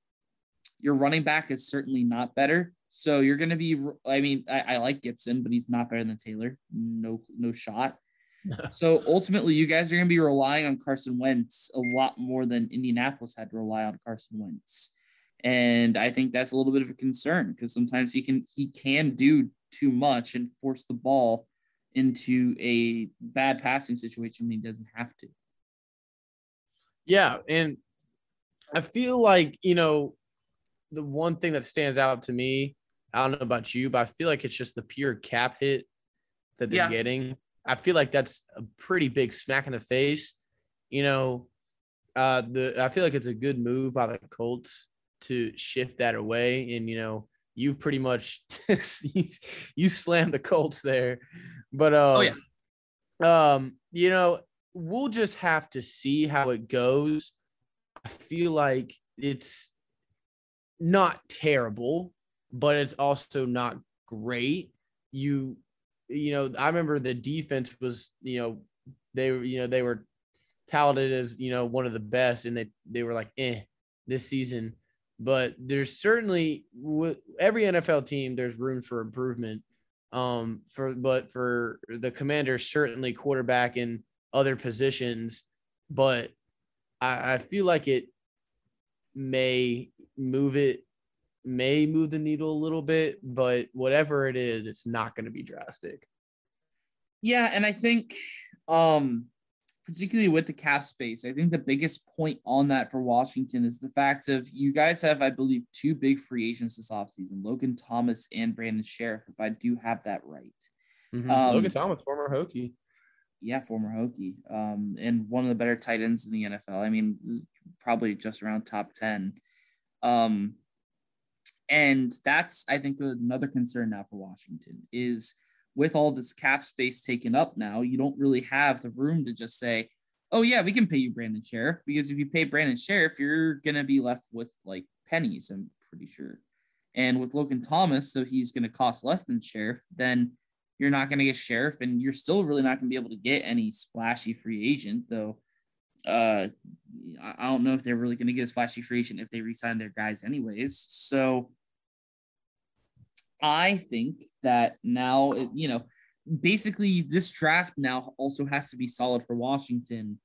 your running back is certainly not better. So you're going to be, I mean, I, I, like Gibson, but he's not better than Taylor. No, no shot so ultimately, you guys are going to be relying on Carson Wentz a lot more than Indianapolis had to rely on Carson Wentz, and I think that's a little bit of a concern because sometimes he can he can do too much and force the ball into a bad passing situation when he doesn't have to. Yeah, and I feel like you know the one thing that stands out to me. I don't know about you, but I feel like it's just the pure cap hit that they're yeah. getting I feel like that's a pretty big smack in the face. You know, uh, the I feel like it's a good move by the Colts to shift that away, and you know, you pretty much you slammed the Colts there, but um, oh yeah, um, you know, we'll just have to see how it goes. I feel like it's not terrible, but it's also not great. You you know, I remember the defense was, you know, they were, you know, they were touted as, you know, one of the best, and they they were like, eh, this season. But there's certainly with every NFL team, there's room for improvement. Um, for but for the Commanders, certainly quarterback and other positions, but I, I feel like it may move it, may move the needle a little bit, but whatever it is, it's not going to be drastic. Yeah, and I think um particularly with the cap space, I think the biggest point on that for Washington is the fact of you guys have, I believe, two big free agents this offseason, Logan Thomas and Brandon Scherff, if I do have that right. Mm-hmm. Um, Logan Thomas, former Hokie. Yeah, former Hokie. Um, and one of the better tight ends in the NFL. I mean, probably just around top 10. Um, and that's, I think, another concern now for Washington is – with all this cap space taken up now, you don't really have the room to just say, oh, yeah, we can pay you Brandon Scherff. Because if you pay Brandon Scherff, you're going to be left with like pennies, I'm pretty sure. And with Logan Thomas, so he's going to cost less than Scherff, then you're not going to get Scherff, and you're still really not going to be able to get any splashy free agent, though. Uh, I don't know if they're really going to get a splashy free agent if they resign their guys, anyways. So, I think that now, you know, basically this draft now also has to be solid for Washington.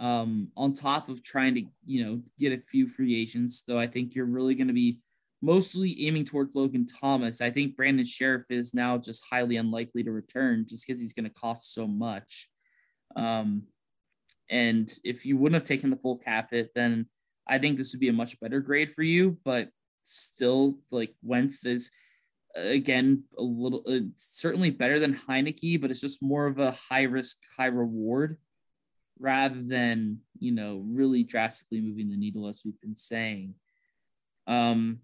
Um, on top of trying to, you know, get a few free agents, though I think you're really going to be mostly aiming towards Logan Thomas. I think Brandon Scherff is now just highly unlikely to return just because he's going to cost so much. Um, and if you wouldn't have taken the full cap hit, then I think this would be a much better grade for you. But still, like Wentz is again a little uh, certainly better than Heinicke, but it's just more of a high risk, high reward rather than you know really drastically moving the needle as we've been saying. Um,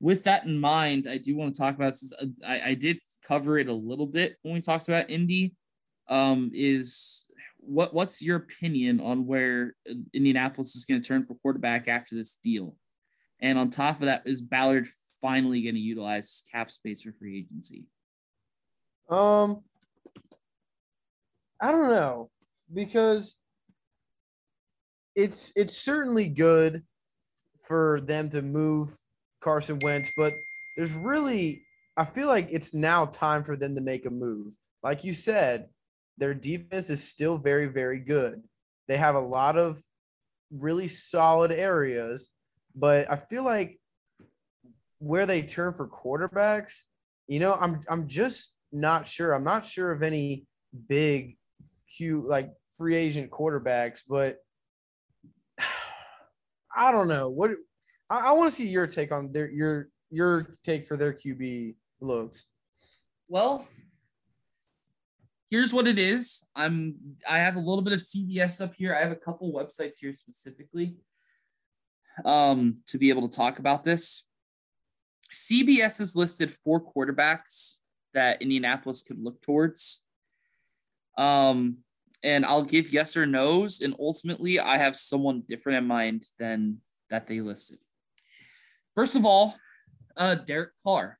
with that in mind, I do want to talk about this. Uh, I, I did cover it a little bit when we talked about Indy. Um, is what what's your opinion on where Indianapolis is going to turn for quarterback after this deal? And on top of that, is Ballard finally going to utilize cap space for free agency? Um, I don't know because it's it's certainly good for them to move Carson Wentz, but there's really I feel like it's now time for them to make a move. Like you said, their defense is still very very good. They have a lot of really solid areas, but I feel like where they turn for quarterbacks, you know, I'm I'm just not sure. I'm not sure of any big, huge like free agent quarterbacks, but I don't know what. I, I want to see your take on their your your take for their QB looks. Well, here's what it is. I'm I have a little bit of CBS up here. I have a couple websites here specifically um to be able to talk about this. CBS has listed four quarterbacks that Indianapolis could look towards. Um, and I'll give yes or no's. And ultimately, I have someone different in mind than that they listed. First of all, uh, Derek Carr.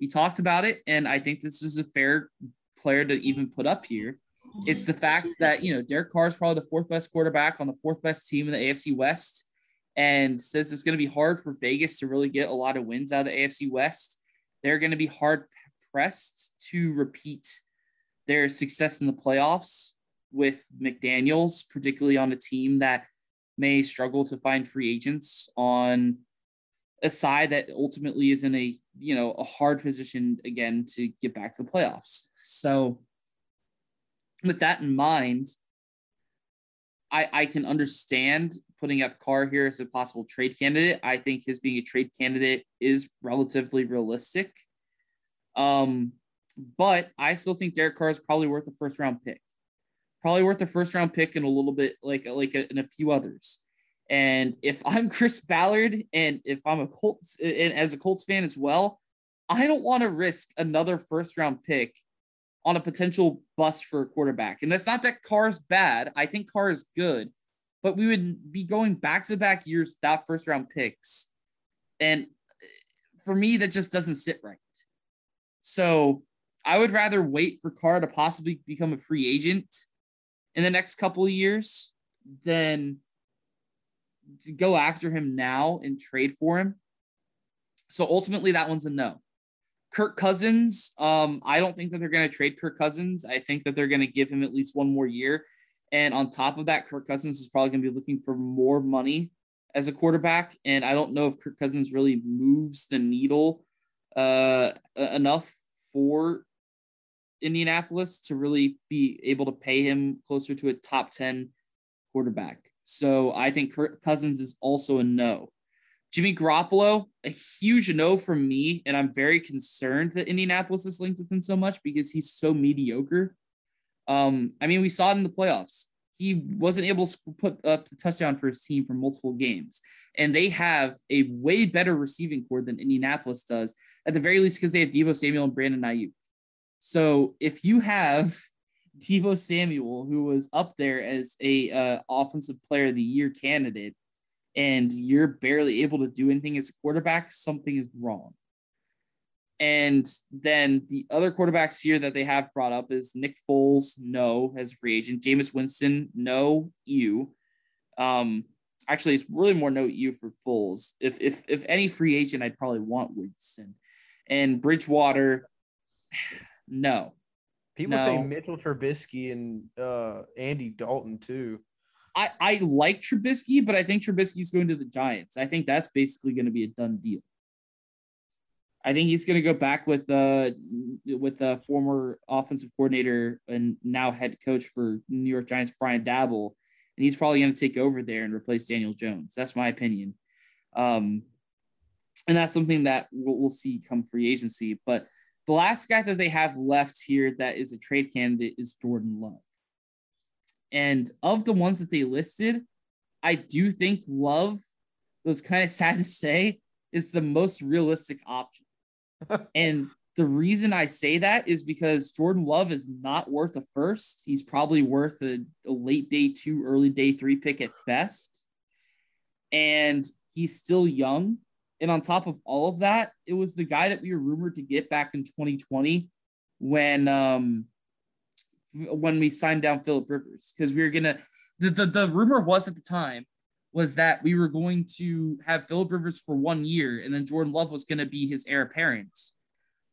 We talked about it, and I think this is a fair player to even put up here. It's the fact that, you know, Derek Carr is probably the fourth best quarterback on the fourth best team in the AFC West. And since it's going to be hard for Vegas to really get a lot of wins out of the AFC West, they're going to be hard pressed to repeat their success in the playoffs with McDaniels, particularly on a team that may struggle to find free agents on a side that ultimately is in a you know a hard position again to get back to the playoffs. So with that in mind, I, I can understand putting up Carr here as a possible trade candidate. I think his being a trade candidate is relatively realistic. Um, but I still think Derek Carr is probably worth a first round pick. Probably worth a first round pick and a little bit like like a, and a few others. And if I'm Chris Ballard and if I'm a Colts and as a Colts fan as well, I don't want to risk another first round pick on a potential bust for a quarterback. And that's not that Carr's bad. I think Carr is good, but we would be going back to back years without first round picks. And eh, for me, that just doesn't sit right. So I would rather wait for Carr to possibly become a free agent in the next couple of years than go after him now and trade for him. So ultimately, that one's a no. Kirk Cousins, um, I don't think that they're going to trade Kirk Cousins. I think that they're going to give him at least one more year. And on top of that, Kirk Cousins is probably going to be looking for more money as a quarterback. And I don't know if Kirk Cousins really moves the needle uh, enough for Indianapolis to really be able to pay him closer to a top 10 quarterback. So I think Kirk Cousins is also a no. Jimmy Garoppolo, a huge no from me, and I'm very concerned that Indianapolis is linked with him so much because he's so mediocre. Um, I mean, we saw it in the playoffs. He wasn't able to put up the touchdown for his team for multiple games, and they have a way better receiving core than Indianapolis does, at the very least, because they have Deebo Samuel and Brandon Aiyuk. So if you have Deebo Samuel, who was up there as a uh, offensive player of the year candidate, and you're barely able to do anything as a quarterback, something is wrong. And then the other quarterbacks here that they have brought up is Nick Foles, no, as a free agent. Jameis Winston, no, you. Um, actually, it's really more no you for Foles. If if if any free agent, I'd probably want Winston. And Bridgewater, no. People no. say Mitchell Trubisky and uh, Andy Dalton too. I, I like Trubisky, but I think Trubisky's going to the Giants. I think that's basically going to be a done deal. I think he's going to go back with uh with the former offensive coordinator and now head coach for New York Giants, Brian Daboll, and he's probably going to take over there and replace Daniel Jones. That's my opinion. Um, and that's something that we'll, we'll see come free agency. But the last guy that they have left here that is a trade candidate is Jordan Love. And of the ones that they listed, I do think Love was kind of sad to say is the most realistic option. and the reason I say that is because Jordan Love is not worth a first. He's probably worth a, a late day two, early day three pick at best. And he's still young. And on top of all of that, it was the guy that we were rumored to get back in 2020 when um when we signed down Philip Rivers because we were gonna the, the the rumor was at the time was that we were going to have Philip Rivers for one year and then Jordan Love was to be his heir apparent.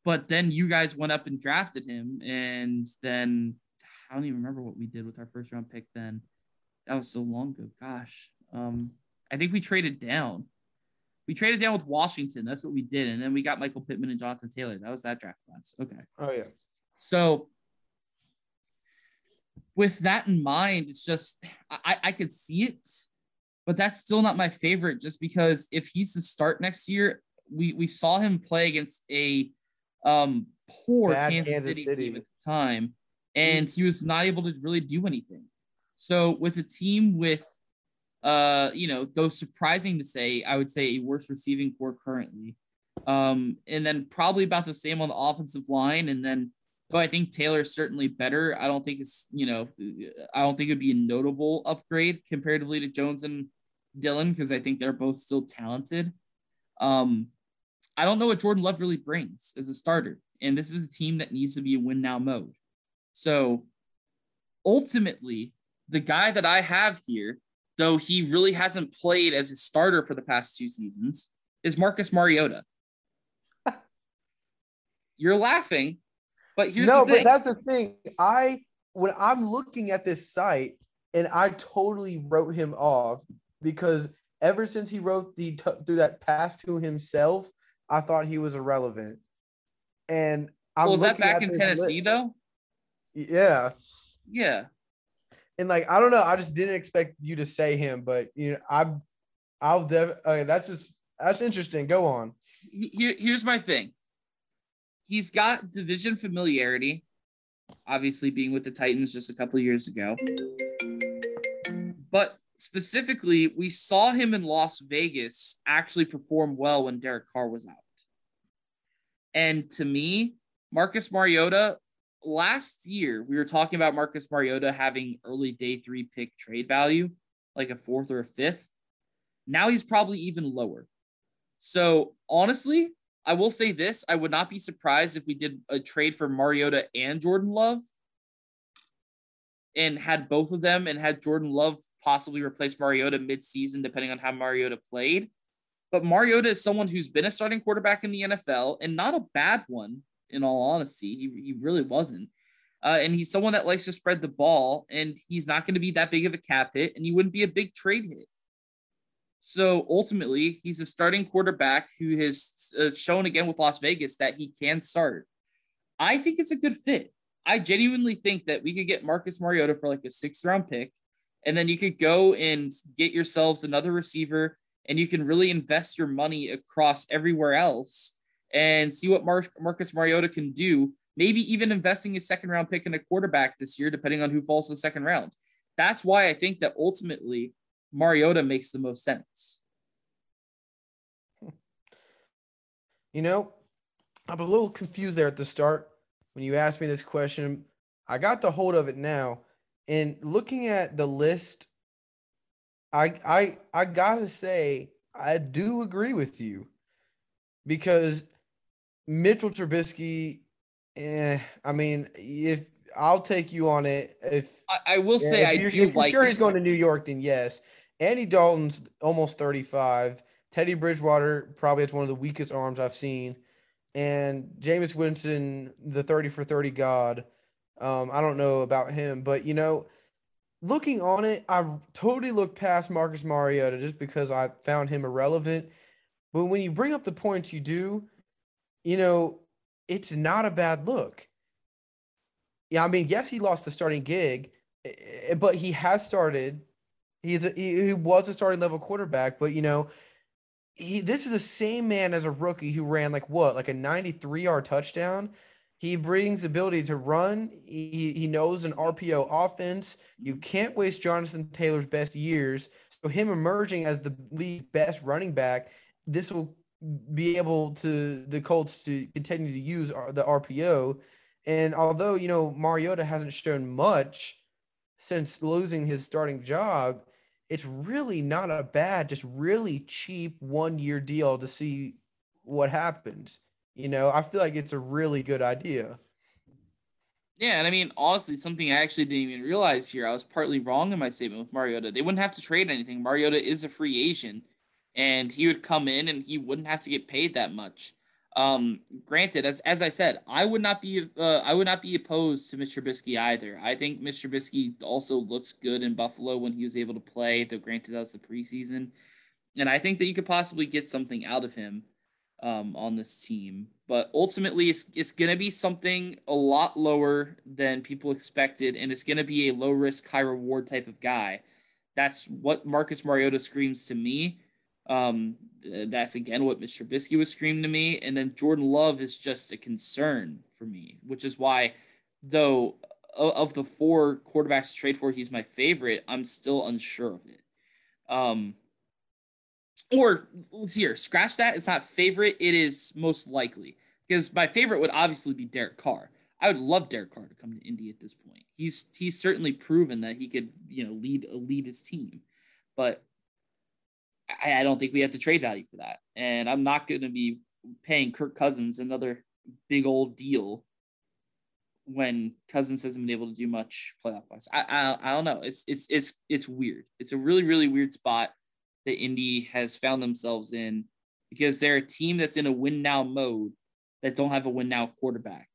But then you guys went up and drafted him, and then I don't even remember what we did with our first round pick then. That was so long ago. Gosh. Um, I think we traded down. We traded down with Washington. That's what we did. And then we got Michael Pittman and Jonathan Taylor. That was that draft class. Okay. Oh, yeah. So with that in mind, it's just I, I could see it, but that's still not my favorite just because if he's to start next year, we, we saw him play against a um poor Kansas, Kansas City, City, team at the time, and he was not able to really do anything. So with a team with uh, you know, though surprising to say, I would say a worse receiving core currently. Um, and then probably about the same on the offensive line, and then Though I think Taylor's certainly better. I don't think it's, you know, I don't think it'd be a notable upgrade comparatively to Jones and Dillon because I think they're both still talented. Um, I don't know what Jordan Love really brings as a starter. And this is a team that needs to be a win now mode. So ultimately, the guy that I have here, though he really hasn't played as a starter for the past two seasons, is Marcus Mariota. You're laughing, but here's no, but that's the thing. I when I'm looking at this site and I totally wrote him off because ever since he wrote the t- through that pass to himself, I thought he was irrelevant. And I'm was that back in Tennessee list. though? Yeah. Yeah. And like I don't know, I just didn't expect you to say him, but you know, I'm I'll dev okay, that's just that's interesting. Go on. Here, here's my thing he's got division familiarity, obviously being with the Titans just a couple years ago. But specifically, we saw him in Las Vegas actually perform well when Derek Carr was out. And to me, Marcus Mariota, last year, we were talking about Marcus Mariota having early day three pick trade value, like a fourth or a fifth. Now he's probably even lower. So honestly, I will say this: I would not be surprised if we did a trade for Mariota and Jordan Love, and had both of them, and had Jordan Love possibly replace Mariota mid-season, depending on how Mariota played. But Mariota is someone who's been a starting quarterback in the NFL and not a bad one, in all honesty. He, he really wasn't. Uh, and he's someone that likes to spread the ball, and he's not going to be that big of a cap hit, and he wouldn't be a big trade hit. So ultimately, he's a starting quarterback who has uh, shown again with Las Vegas that he can start. I think it's a good fit. I genuinely think that we could get Marcus Mariota for like a sixth round pick, and then you could go and get yourselves another receiver and you can really invest your money across everywhere else and see what Mar- Marcus Mariota can do. Maybe even investing a second round pick in a quarterback this year, depending on who falls in the second round. That's why I think that ultimately Mariota makes the most sense. You know, I'm a little confused there at the start when you asked me this question. I got the hold of it now. And looking at the list I I I gotta say I do agree with you because Mitchell Trubisky. Eh, I mean, if I'll take you on it, if I, I will say I do like. Sure, he's going to New York. Then yes, Andy Dalton's almost thirty-five. Teddy Bridgewater probably has one of the weakest arms I've seen, and Jameis Winston, the thirty for thirty god. Um, I don't know about him, but you know, looking on it, I totally looked past Marcus Mariota just because I found him irrelevant. But when you bring up the points you do, you know, it's not a bad look. Yeah, I mean, yes, he lost the starting gig, eh, eh, but he has started. He's a, he, he was a starting level quarterback, but you know, he this is the same man as a rookie who ran like what, like a 93 yard touchdown he brings ability to run. He, he knows an RPO offense. You can't waste Jonathan Taylor's best years. So him emerging as the league best running back, this will be able to the Colts to continue to use the RPO. And although you know Mariota hasn't shown much since losing his starting job, it's really not a bad, just really cheap one year deal to see what happens. You know, I feel like it's a really good idea. Yeah, and I mean, honestly, something I actually didn't even realize here. I was partly wrong in my statement with Mariota. They wouldn't have to trade anything. Mariota is a free agent, and he would come in and he wouldn't have to get paid that much. Um, granted, as as I said, I would not be uh, I would not be opposed to Mr. Trubisky either. I think Mr. Trubisky also looks good in Buffalo when he was able to play. Though granted, that was the preseason, and I think that you could possibly get something out of him um, on this team. But ultimately, it's, it's going to be something a lot lower than people expected, and it's going to be a low risk, high reward type of guy. That's what Marcus Mariota screams to me. Um, that's again what Mr. Trubisky was screaming to me. And then Jordan Love is just a concern for me, which is why, though, of the four quarterbacks to trade for, he's my favorite. I'm still unsure of it. Um, or let's hear, scratch that. It's not favorite. It is most likely because my favorite would obviously be Derek Carr. I would love Derek Carr to come to Indy at this point. He's he's certainly proven that he could you know lead lead his team, but I, I don't think we have the trade value for that. And I'm not going to be paying Kirk Cousins another big old deal when Cousins hasn't been able to do much playoff wise. I, I I don't know. It's it's it's it's weird. It's a really really weird spot that Indy has found themselves in because they're a team that's in a win now mode that don't have a win now quarterback.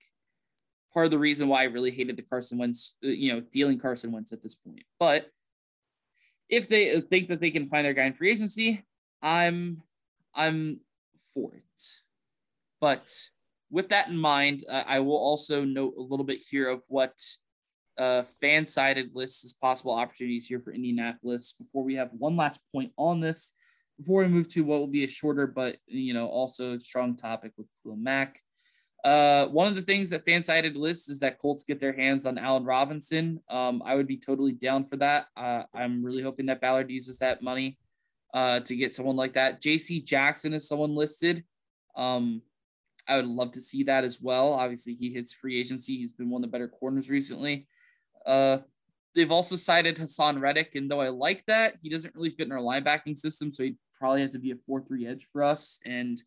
Part of the reason why I really hated the Carson Wentz, uh, you know, dealing Carson Wentz at this point. But if they think that they can find their guy in free agency, I'm I'm for it. But with that in mind, uh, I will also note a little bit here of what uh, FanSided lists as possible opportunities here for Indianapolis. Before we have one last point on this, before we move to what will be a shorter but you know also strong topic with Khalil Mack. Uh, one of the things that FanSided lists is that Colts get their hands on Allen Robinson. Um, I would be totally down for that. Uh, I'm really hoping that Ballard uses that money uh, to get someone like that. J.C. Jackson is someone listed. Um, I would love to see that as well. Obviously, he hits free agency. He's been one of the better corners recently. Uh, they've also cited Haason Reddick, and though I like that, he doesn't really fit in our linebacking system, so he'd probably have to be a 4 3 edge for us. And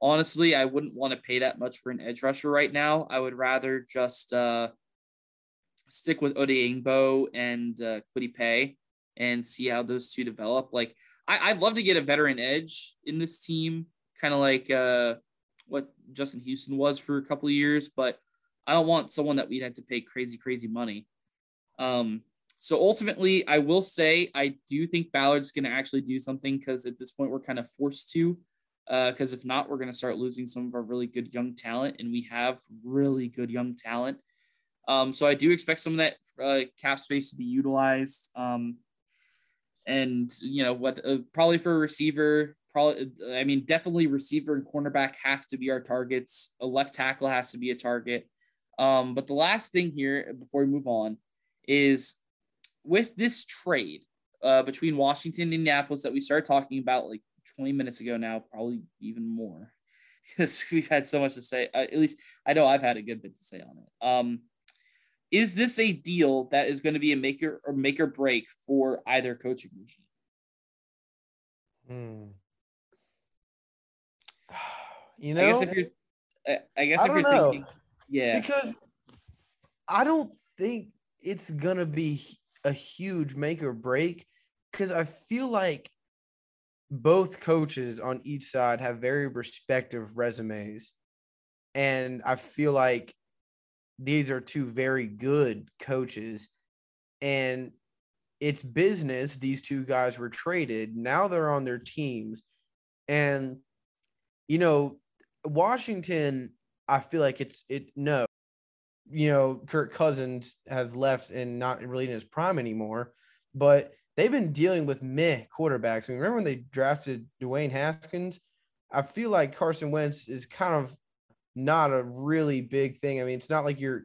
honestly, I wouldn't want to pay that much for an edge rusher right now. I would rather just uh, stick with Odeyingbo and uh, Paye and see how those two develop. Like I, would love to get a veteran edge in this team, kind of like uh, what Justin Houston was for a couple of years, but I don't want someone that we'd have to pay crazy, crazy money. Um, so ultimately, I will say I do think Ballard's going to actually do something because at this point we're kind of forced to. Because uh, if not, we're going to start losing some of our really good young talent, and we have really good young talent. Um, so I do expect some of that uh, cap space to be utilized. Um, and you know what? Uh, probably for a receiver, probably. I mean, definitely receiver and cornerback have to be our targets. A left tackle has to be a target. Um, but the last thing here before we move on is with this trade uh, between Washington and Indianapolis that we started talking about like 20 minutes ago now, probably even more, because we've had so much to say. Uh, at least I know I've had a good bit to say on it. Um, is this a deal that is going to be a maker or make or break for either coaching regime? Hmm. You know, I guess if you're, I guess I if you're know. thinking, yeah, because I don't think it's gonna be a huge make or break because I feel like both coaches on each side have very respective resumes. And I feel like these are two very good coaches. And it's business. These two guys were traded. Now they're on their teams. And, you know, Washington, I feel like it's, it, no, you know, Kirk Cousins has left and not really in his prime anymore, but they've been dealing with meh quarterbacks. I mean, remember when they drafted Dwayne Haskins? I feel like Carson Wentz is kind of not a really big thing. I mean, it's not like you're,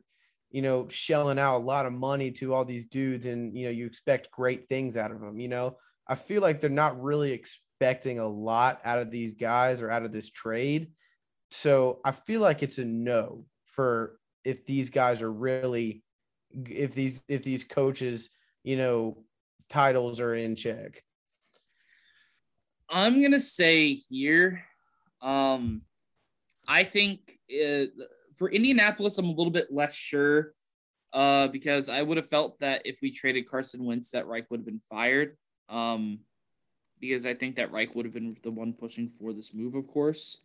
you know, shelling out a lot of money to all these dudes and, you know, you expect great things out of them. You know, I feel like they're not really expecting a lot out of these guys or out of this trade. So I feel like it's a no for if these guys are really if these if these coaches you know titles are in check? I'm gonna say here um i think uh, for indianapolis i'm a little bit less sure uh because i would have felt that if we traded carson wentz that reich would have been fired um because i think that reich would have been the one pushing for this move of course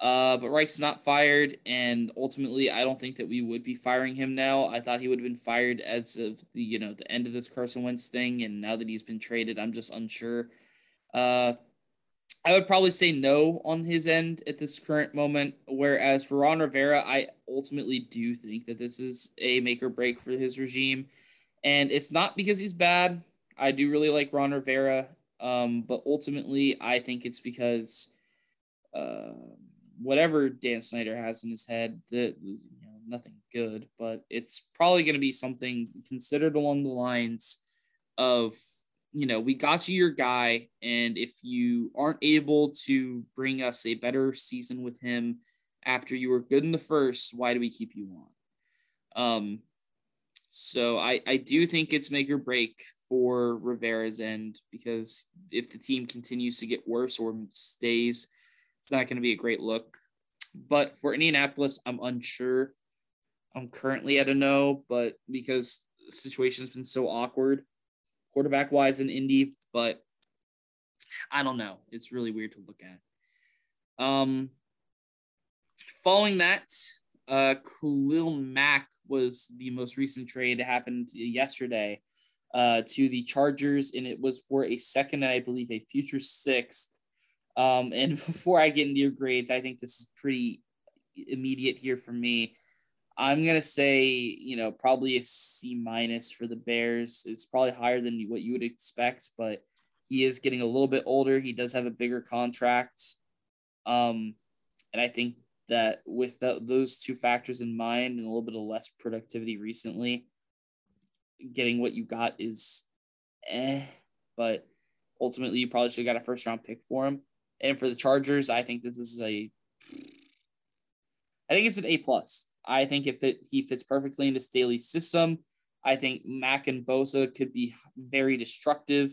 uh, but Reich's not fired, and ultimately, I don't think that we would be firing him now. I thought he would have been fired as of the you know the end of this Carson Wentz thing, and now that he's been traded, I'm just unsure. Uh, I would probably say no on his end at this current moment. Whereas for Ron Rivera, I ultimately do think that this is a make or break for his regime, and it's not because he's bad. I do really like Ron Rivera, um, but ultimately, I think it's because. Uh, whatever Dan Snyder has in his head, that you know, nothing good, but it's probably going to be something considered along the lines of, you know, we got you your guy, and if you aren't able to bring us a better season with him after you were good in the first, why do we keep you on? Um, so I I do think it's make or break for Rivera's end because if the team continues to get worse or stays not going to be a great look. But for Indianapolis, I'm unsure. I'm currently at a no, but because the situation's been so awkward, quarterback wise in Indy, but I don't know. It's really weird to look at. Um, following that, uh, Khalil Mack was the most recent trade. It happened yesterday uh, to the Chargers, and it was for a second and I believe a future sixth. Um, and before I get into your grades, I think this is pretty immediate here for me. I'm gonna say, you know, probably a C minus for the Bears. It's probably higher than what you would expect, but he is getting a little bit older. He does have a bigger contract, um, and I think that with the, those two factors in mind and a little bit of less productivity recently, getting what you got is, eh. But ultimately, you probably should have got a first round pick for him. And for the Chargers, I think this is a I think it's an A plus. I think if it he fits perfectly into Staley's system, I think Mack and Bosa could be very destructive.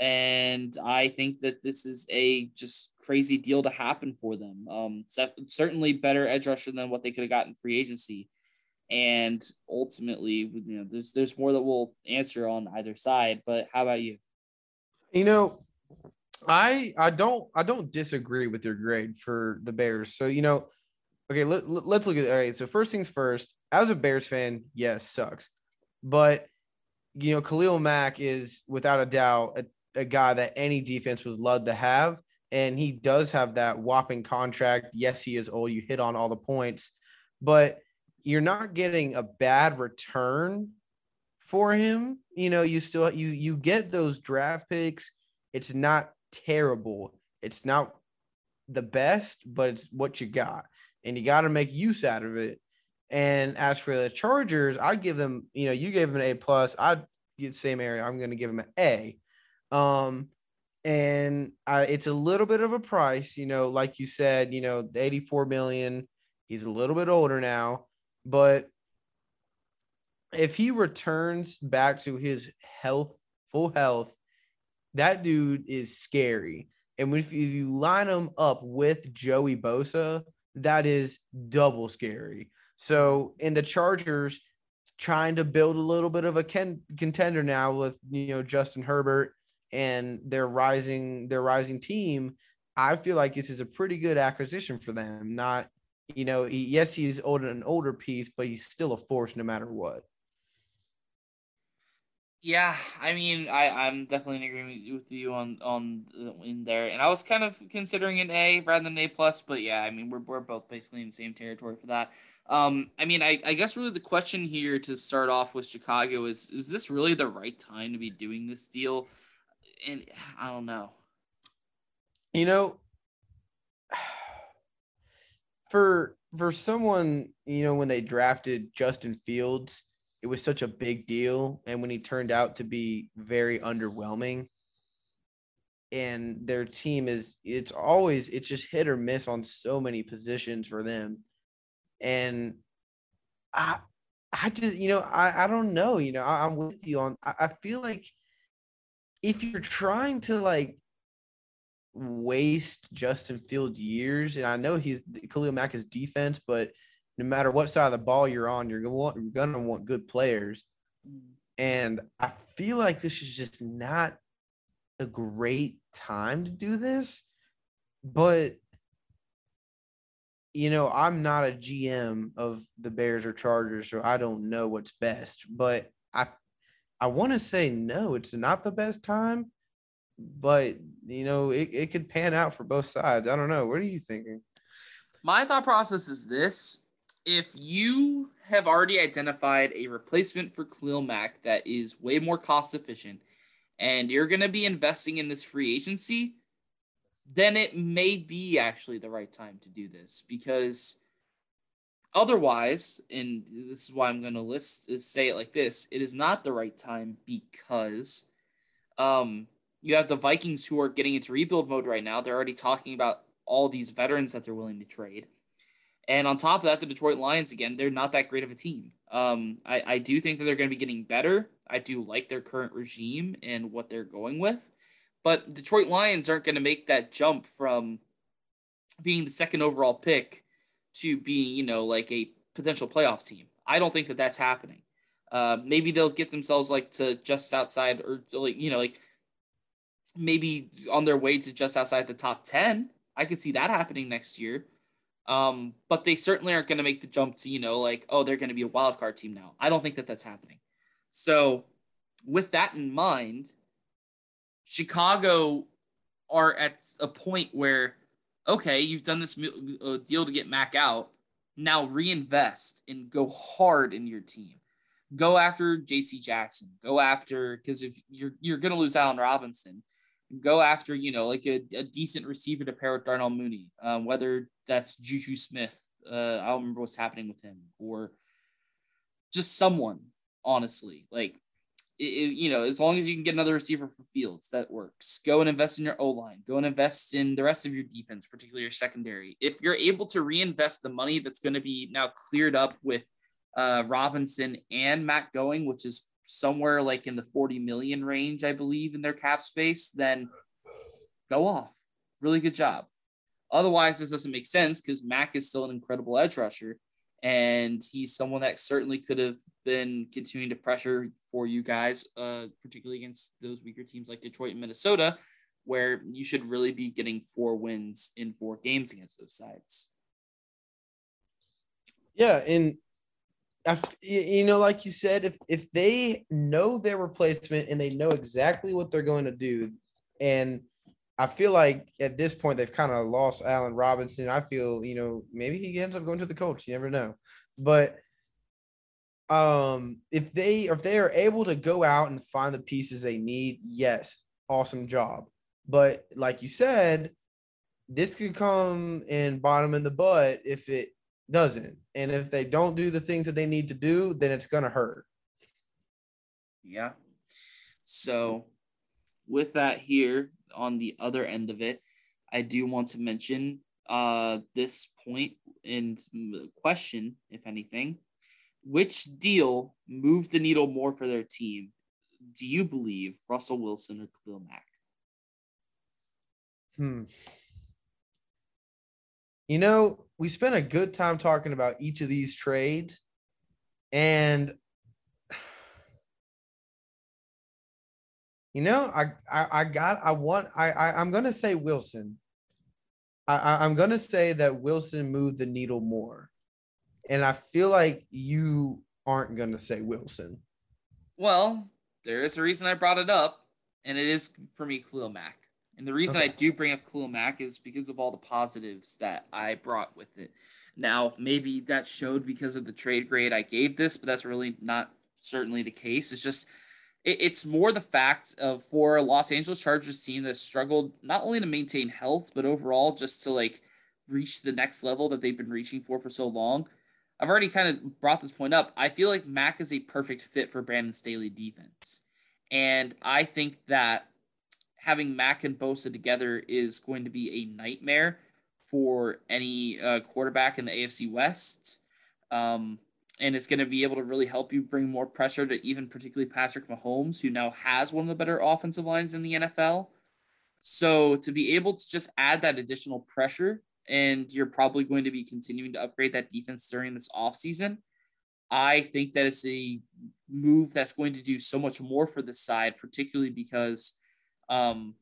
And I think that this is a just crazy deal to happen for them. Um, certainly better edge rusher than what they could have gotten free agency. And ultimately, you know, there's there's more that we'll answer on either side. But how about you? You know, I I don't I don't disagree with your grade for the Bears. So you know, okay, let, let's look at. All right, so first things first. As a Bears fan, yes, sucks, but you know, Khalil Mack is without a doubt a, a guy that any defense would love to have, and he does have that whopping contract. Yes, he is old. You hit on all the points, but you're not getting a bad return for him. You know, you still you you get those draft picks. It's not terrible. It's not the best, but it's what you got. And you got to make use out of it. And as for the Chargers, I give them, you know, you gave them an A plus. I get the same area. I'm going to give them an A. Um, and I, it's a little bit of a price, you know, like you said, you know, the 84 million. He's a little bit older now, but if he returns back to his health, full health, that dude is scary. And if you line him up with Joey Bosa, that is double scary. So in the Chargers, trying to build a little bit of a ken- contender now with you know Justin Herbert and their rising their rising team. I feel like this is a pretty good acquisition for them. Not you know, yes, he's older an older piece, but he's still a force no matter what. Yeah, I mean, I I'm definitely in agreement with you on on in there, and I was kind of considering an A rather than an A plus, but yeah, I mean, we're we're both basically in the same territory for that. Um, I mean, I I guess really the question here to start off with Chicago is is this really the right time to be doing this deal? And I don't know. You know, for for someone, you know, when they drafted Justin Fields it was such a big deal. And when he turned out to be very underwhelming, and their team is, it's always, it's just hit or miss on so many positions for them. And I, I just, you know, I, I don't know, you know, I, am with you on, I, I feel like if you're trying to like waste Justin Field years, and I know he's Khalil Mack is defense, but no matter what side of the ball you're on, you're gonna want you're gonna want good players. And I feel like this is just not a great time to do this. But you know, I'm not a GM of the Bears or Chargers, so I don't know what's best. But I I want to say no, it's not the best time, but you know, it, it could pan out for both sides. I don't know. What are you thinking? My thought process is this if you have already identified a replacement for Khalil Mack that is way more cost efficient and you're going to be investing in this free agency, then it may be actually the right time to do this because otherwise, and this is why I'm going to list say it like this, it is not the right time because um, you have the Vikings who are getting into rebuild mode right now. They're already talking about all these veterans that they're willing to trade. And on top of that, the Detroit Lions, again, they're not that great of a team. Um, I, I do think that they're going to be getting better. I do like their current regime and what they're going with. But Detroit Lions aren't going to make that jump from being the second overall pick to being, you know, like a potential playoff team. I don't think that that's happening. Uh, maybe they'll get themselves like to just outside or like, you know, like maybe on their way to just outside the top 10. I could see that happening next year. Um, but they certainly aren't going to make the jump to, you know, like, oh, they're going to be a wild card team now. I don't think that that's happening. So, with that in mind, Chicago are at a point where, okay, you've done this uh, deal to get Mack out. Now reinvest and go hard in your team. Go after J.C. Jackson. Go after because if you're you're going to lose Allen Robinson, go after, you know, like a, a decent receiver to pair with Darnell Mooney, um, whether that's Juju Smith. Uh, I don't remember what's happening with him, or just someone, honestly. Like, it, it, you know, as long as you can get another receiver for Fields, that works. Go and invest in your O line. Go and invest in the rest of your defense, particularly your secondary. If you're able to reinvest the money that's going to be now cleared up with uh, Robinson and Mack going, which is somewhere like in the 40 million range, I believe, in their cap space, then go off. Really good job. Otherwise, this doesn't make sense because Mack is still an incredible edge rusher. and he's someone that certainly could have been continuing to pressure for you guys, uh, particularly against those weaker teams like Detroit and Minnesota, where you should really be getting four wins in four games against those sides. Yeah, and you know, like you said, if if they know their replacement and they know exactly what they're going to do, and I feel like at this point they've kind of lost Allen Robinson. I feel, you know, maybe he ends up going to the coach. You never know. But um if they if they are able to go out and find the pieces they need, yes, awesome job. But like you said, this could come and bottom in the butt if it doesn't. And if they don't do the things that they need to do, then it's gonna hurt. Yeah. So with that here, on the other end of it, I do want to mention uh, this point and question, if anything. Which deal moved the needle more for their team? Do you believe Russell Wilson or Khalil Mack? Hmm. You know, we spent a good time talking about each of these trades, and You know, I I, I got I want I, I I'm gonna say Wilson. I, I'm gonna say that Wilson moved the needle more, and I feel like you aren't gonna say Wilson. Well, there is a reason I brought it up, and it is for me Khalil Mack. And the reason okay. I do bring up Khalil Mack is because of all the positives that I brought with it. Now, maybe that showed because of the trade grade I gave this, but that's really not certainly the case. It's just it's more the fact of for a Los Angeles Chargers team that struggled not only to maintain health, but overall just to like reach the next level that they've been reaching for for so long. I've already kind of brought this point up. I feel like Mack is a perfect fit for Brandon Staley defense. And I think that having Mack and Bosa together is going to be a nightmare for any uh, quarterback in the AFC West. Um, and it's going to be able to really help you bring more pressure to even particularly Patrick Mahomes, who now has one of the better offensive lines in the NFL. So to be able to just add that additional pressure, and you're probably going to be continuing to upgrade that defense during this offseason, I think that it's a move that's going to do so much more for the side, particularly because um,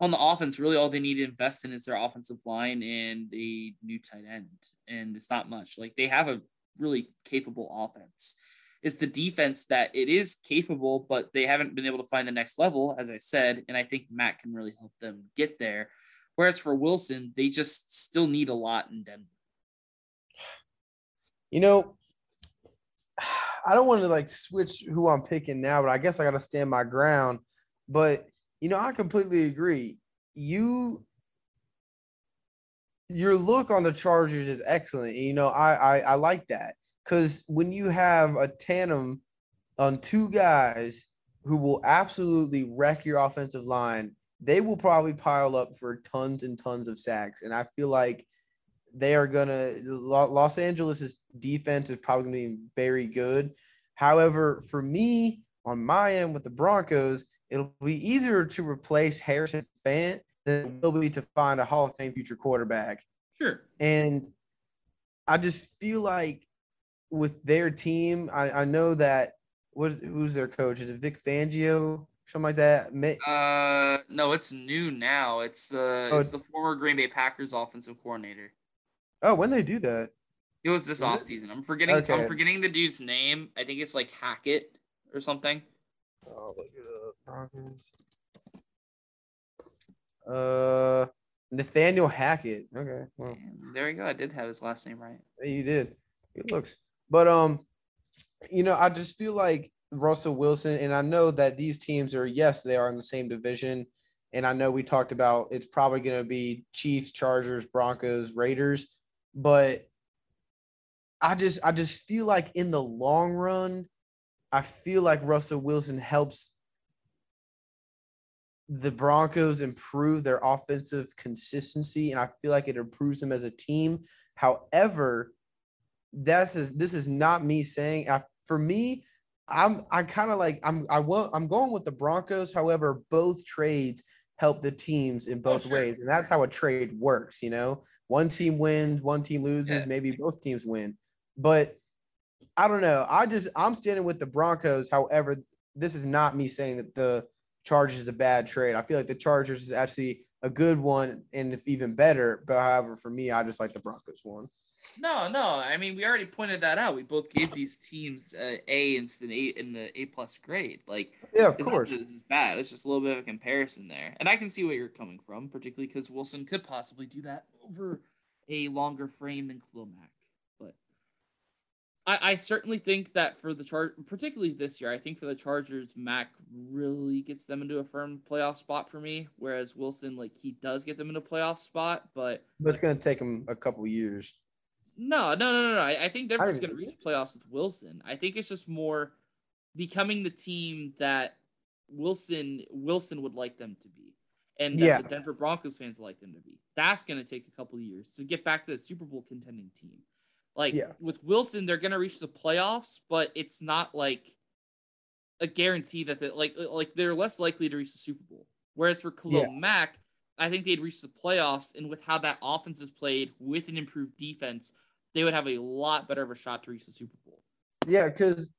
on the offense, really all they need to invest in is their offensive line and a new tight end. And it's not much. Like they have a really capable offense. It's the defense that it is capable, but they haven't been able to find the next level, as I said. And I think Mack can really help them get there. Whereas for Wilson, they just still need a lot in Denver. You know, I don't want to like switch who I'm picking now, but I guess I got to stand my ground. But, you know, I completely agree. You your look on the Chargers is excellent. You know, I I, I like that because when you have a tandem on two guys who will absolutely wreck your offensive line, they will probably pile up for tons and tons of sacks. And I feel like they are gonna Los Angeles's defense is probably gonna be very good. However, for me on my end with the Broncos, it'll be easier to replace Harrison Fant than it will be to find a Hall of Fame future quarterback. Sure. And I just feel like with their team, I, I know that what who's their coach? Is it Vic Fangio? Something like that. Uh, no, it's new now. It's the oh, it's the former Green Bay Packers offensive coordinator. Oh, when they do that? It was this off season. I'm forgetting. Okay. I'm forgetting the dude's name. I think it's like Hackett or something. Oh, Uh, Nathaniel Hackett. Okay. Well, there you go. I did have his last name right. You did. It looks. But um, you know, I just feel like Russell Wilson, and I know that these teams are yes, they are in the same division. And I know we talked about it's probably going to be Chiefs, Chargers, Broncos, Raiders, but I just I just feel like in the long run, I feel like Russell Wilson helps the Broncos improve their offensive consistency, and I feel like it improves them as a team. However, that's is this is not me saying. I, for me, I'm I kind of like I'm I want I'm going with the Broncos. However, both trades help the teams in oh, both oh, sure. ways. And that's how a trade works, you know. One team wins, one team loses, yeah. maybe both teams win. But I don't know. I just I'm standing with the Broncos. However, this is not me saying that the Chargers is a bad trade. I feel like the Chargers is actually a good one and if even better. But however, for me, I just like the Broncos one. No, no. I mean, we already pointed that out. We both gave these teams uh, A A in the A plus grade. Like, yeah, of course, this is bad. It's just a little bit of a comparison there, and I can see where you're coming from, particularly because Wilson could possibly do that over a longer frame than. But I, I certainly think that for the chart, particularly this year, I think for the Chargers, Mack really gets them into a firm playoff spot for me. Whereas Wilson, like, he does get them into a playoff spot, but but it's gonna take him a couple years. No, no, no, no, no. I, I think Denver's going to reach playoffs with Wilson. I think it's just more becoming the team that Wilson Wilson would like them to be, and that yeah. the Denver Broncos fans like them to be. That's going to take a couple of years to get back to the Super Bowl contending team. Like yeah. with Wilson, they're going to reach the playoffs, but it's not like a guarantee that they like like they're less likely to reach the Super Bowl. Whereas for Khalil yeah. Mack, I think they'd reach the playoffs, and with how that offense is played, with an improved defense, they would have a lot better of a shot to reach the Super Bowl. Yeah, because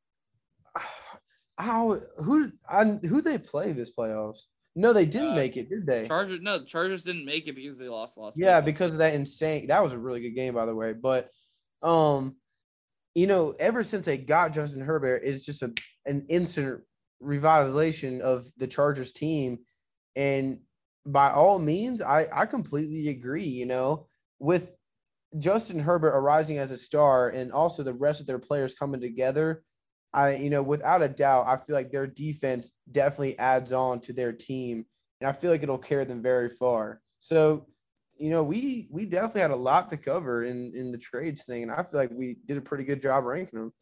how who I, who they play this playoffs? No, they didn't uh, make it, did they? Chargers no, the Chargers didn't make it because they lost lost. Yeah, because of that insane. That was a really good game, by the way. But um, you know, ever since they got Justin Herbert, it's just a an instant revitalization of the Chargers team, and by all means, I I completely agree. You know, with Justin Herbert arising as a star and also the rest of their players coming together, I you know without a doubt, I feel like their defense definitely adds on to their team, and I feel like it'll carry them very far. So, you know, we we definitely had a lot to cover in in the trades thing, and I feel like we did a pretty good job ranking them.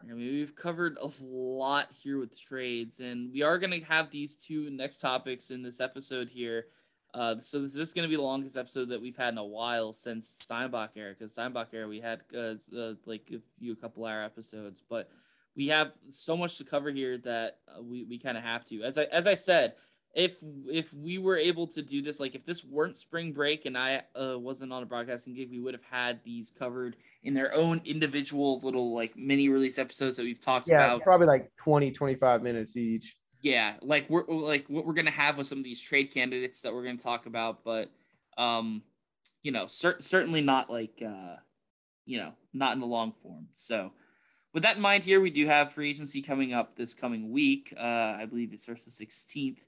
I mean, we've covered a lot here with trades, and we are going to have these two next topics in this episode here. Uh, so this is going to be the longest episode that we've had in a while since Steinbach era, because Steinbach era we had uh, uh, like a few a couple hour episodes, but we have so much to cover here that uh, we, we kind of have to. As I as I said, if if we were able to do this, like if this weren't spring break and I uh, wasn't on a broadcasting gig, we would have had these covered in their own individual little like mini release episodes that we've talked yeah, about. Yeah, probably like 20, 25 minutes each. Yeah, like we're like what we're gonna have with some of these trade candidates that we're gonna talk about, but um, you know, cer- certainly not like uh, you know, not in the long form. So with that in mind, here we do have free agency coming up this coming week. Uh, I believe it starts the 16th.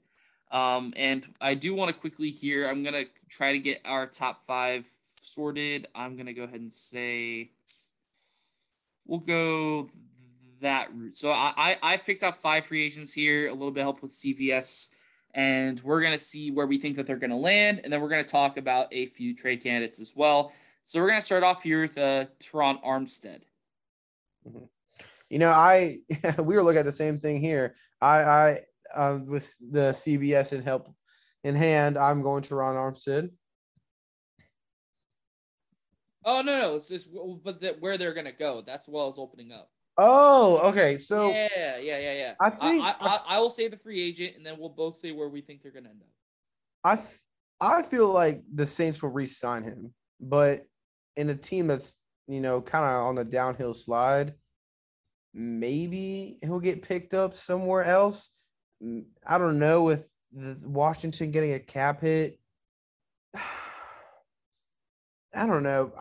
Um, and I do want to quickly here, I'm gonna try to get our top five sorted. I'm gonna go ahead and say we'll go that route. So I, I, I picked out five free agents here, a little bit help with CBS, and we're gonna see where we think that they're gonna land, and then we're gonna talk about a few trade candidates as well. So we're gonna start off here with uh, Terron Armstead. Mm-hmm. You know, I we were looking at the same thing here. I I uh, with the CBS and help in hand, I'm going to Ron Armstead. Oh no, no, it's just but the, where they're gonna go. That's what I was opening up. Oh, okay. So yeah, yeah, yeah, yeah. I think I, I, I, will say the free agent, and then we'll both say where we think they're gonna end up. I th- I feel like the Saints will re-sign him, but in a team that's you know kind of on the downhill slide, maybe he'll get picked up somewhere else. I don't know with Washington getting a cap hit. I don't know.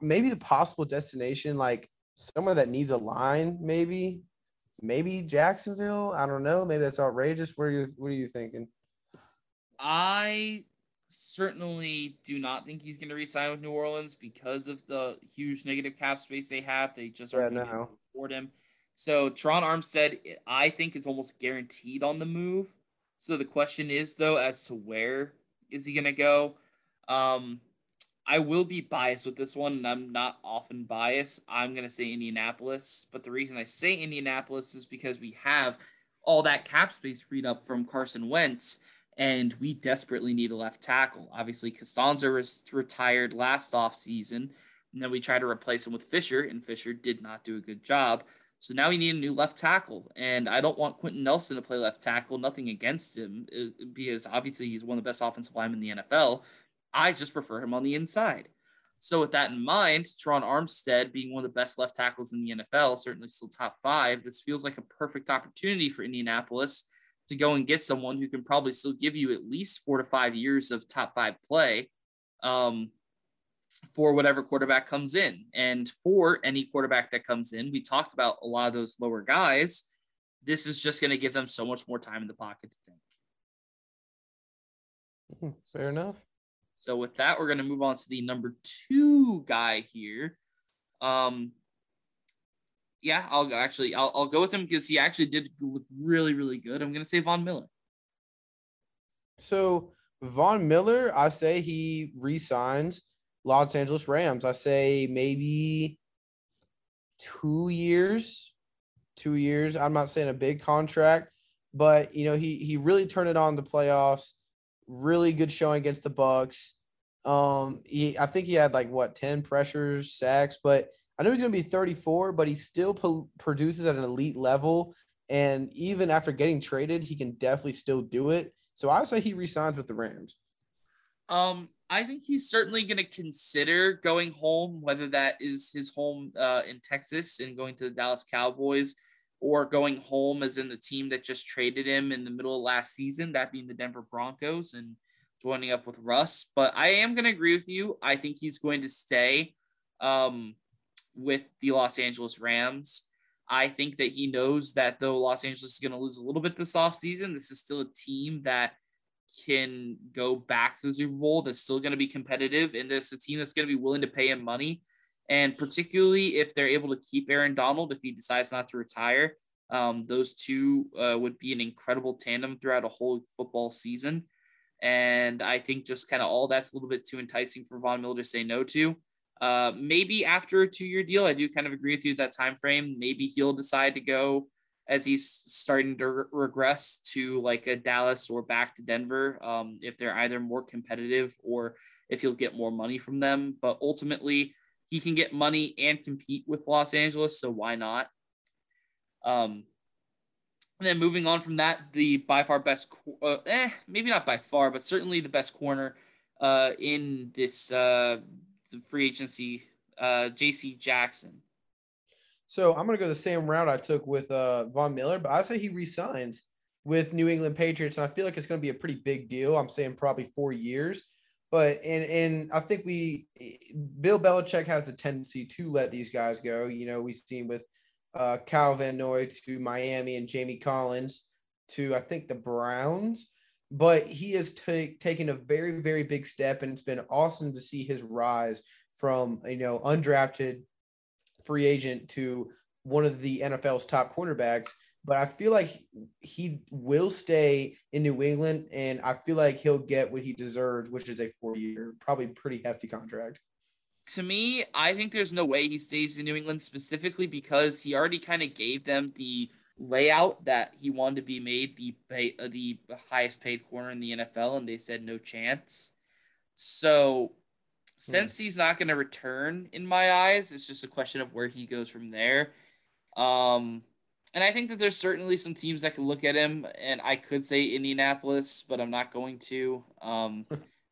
maybe the possible destination like somewhere that needs a line, maybe, maybe Jacksonville. I don't know. Maybe that's outrageous. What are you What are you thinking? I certainly do not think he's going to resign with New Orleans because of the huge negative cap space they have. They just aren't no. afford him. So Terron Armstead, I think, is almost guaranteed on the move. So the question is, though, as to where is he going to go? Um, I will be biased with this one, and I'm not often biased. I'm going to say Indianapolis. But the reason I say Indianapolis is because we have all that cap space freed up from Carson Wentz, and we desperately need a left tackle. Obviously, Castonzo was retired last offseason, and then we tried to replace him with Fisher, and Fisher did not do a good job. So now we need a new left tackle. And I don't want Quenton Nelson to play left tackle, nothing against him, because obviously he's one of the best offensive linemen in the NFL. I just prefer him on the inside. So with that in mind, Terron Armstead being one of the best left tackles in the NFL, certainly still top five, this feels like a perfect opportunity for Indianapolis to go and get someone who can probably still give you at least four to five years of top five play um, for whatever quarterback comes in. And for any quarterback that comes in, we talked about a lot of those lower guys. This is just going to give them so much more time in the pocket to think. Hmm, fair enough. So with that, we're going to move on to the number two guy here. Um, yeah, I'll go. Actually, I'll, I'll go with him because he actually did look really, really good. I'm going to say Von Miller. So Von Miller, I say he resigns Los Angeles Rams. I say maybe two years, two years. I'm not saying a big contract, but you know he he really turned it on the playoffs really good showing against the Bucks. Um, he I think he had like what 10 pressures, sacks, but I know he's going to be 34, but he still po- produces at an elite level. And even after getting traded, he can definitely still do it. So I would say he resigns with the Rams. Um, I think he's certainly going to consider going home, whether that is his home uh, in Texas and going to the Dallas Cowboys or going home as in the team that just traded him in the middle of last season, that being the Denver Broncos and joining up with Russ. But I am going to agree with you. I think he's going to stay um, with the Los Angeles Rams. I think that he knows that though Los Angeles is going to lose a little bit this offseason, this is still a team that can go back to the Super Bowl that's still going to be competitive. And this a team that's going to be willing to pay him money and particularly if they're able to keep Aaron Donald, if he decides not to retire, um, those two uh, would be an incredible tandem throughout a whole football season. And I think just kind of all that's a little bit too enticing for Von Miller to say no to. Uh, maybe after a two-year deal, I do kind of agree with you that time frame. Maybe he'll decide to go as he's starting to re- regress to like a Dallas or back to Denver, um, if they're either more competitive or if he'll get more money from them. But ultimately, he can get money and compete with Los Angeles, so why not? Um, and then moving on from that, the by far best, uh, eh, maybe not by far, but certainly the best corner uh, in this uh, free agency, uh, J.C. Jackson. So I'm gonna go the same route I took with uh, Von Miller, but I say he resigns with New England Patriots, and I feel like it's gonna be a pretty big deal. I'm saying probably four years. But and and I think we Bill Belichick has a tendency to let these guys go. You know, we've seen with uh, Kyle Van Noy to Miami and Jamie Collins to I think the Browns. But he has t- taken a very very big step, and it's been awesome to see his rise from you know undrafted free agent to one of the NFL's top cornerbacks but I feel like he will stay in New England, and I feel like he'll get what he deserves, which is a four-year, probably pretty hefty contract. To me, I think there's no way he stays in New England specifically because he already kind of gave them the layout that he wanted to be made the pay, uh, the highest paid corner in the NFL, and they said no chance. So, since hmm. he's not going to return, in my eyes, it's just a question of where he goes from there. Um, and I think that there's certainly some teams that can look at him, and I could say Indianapolis, but I'm not going to. Um,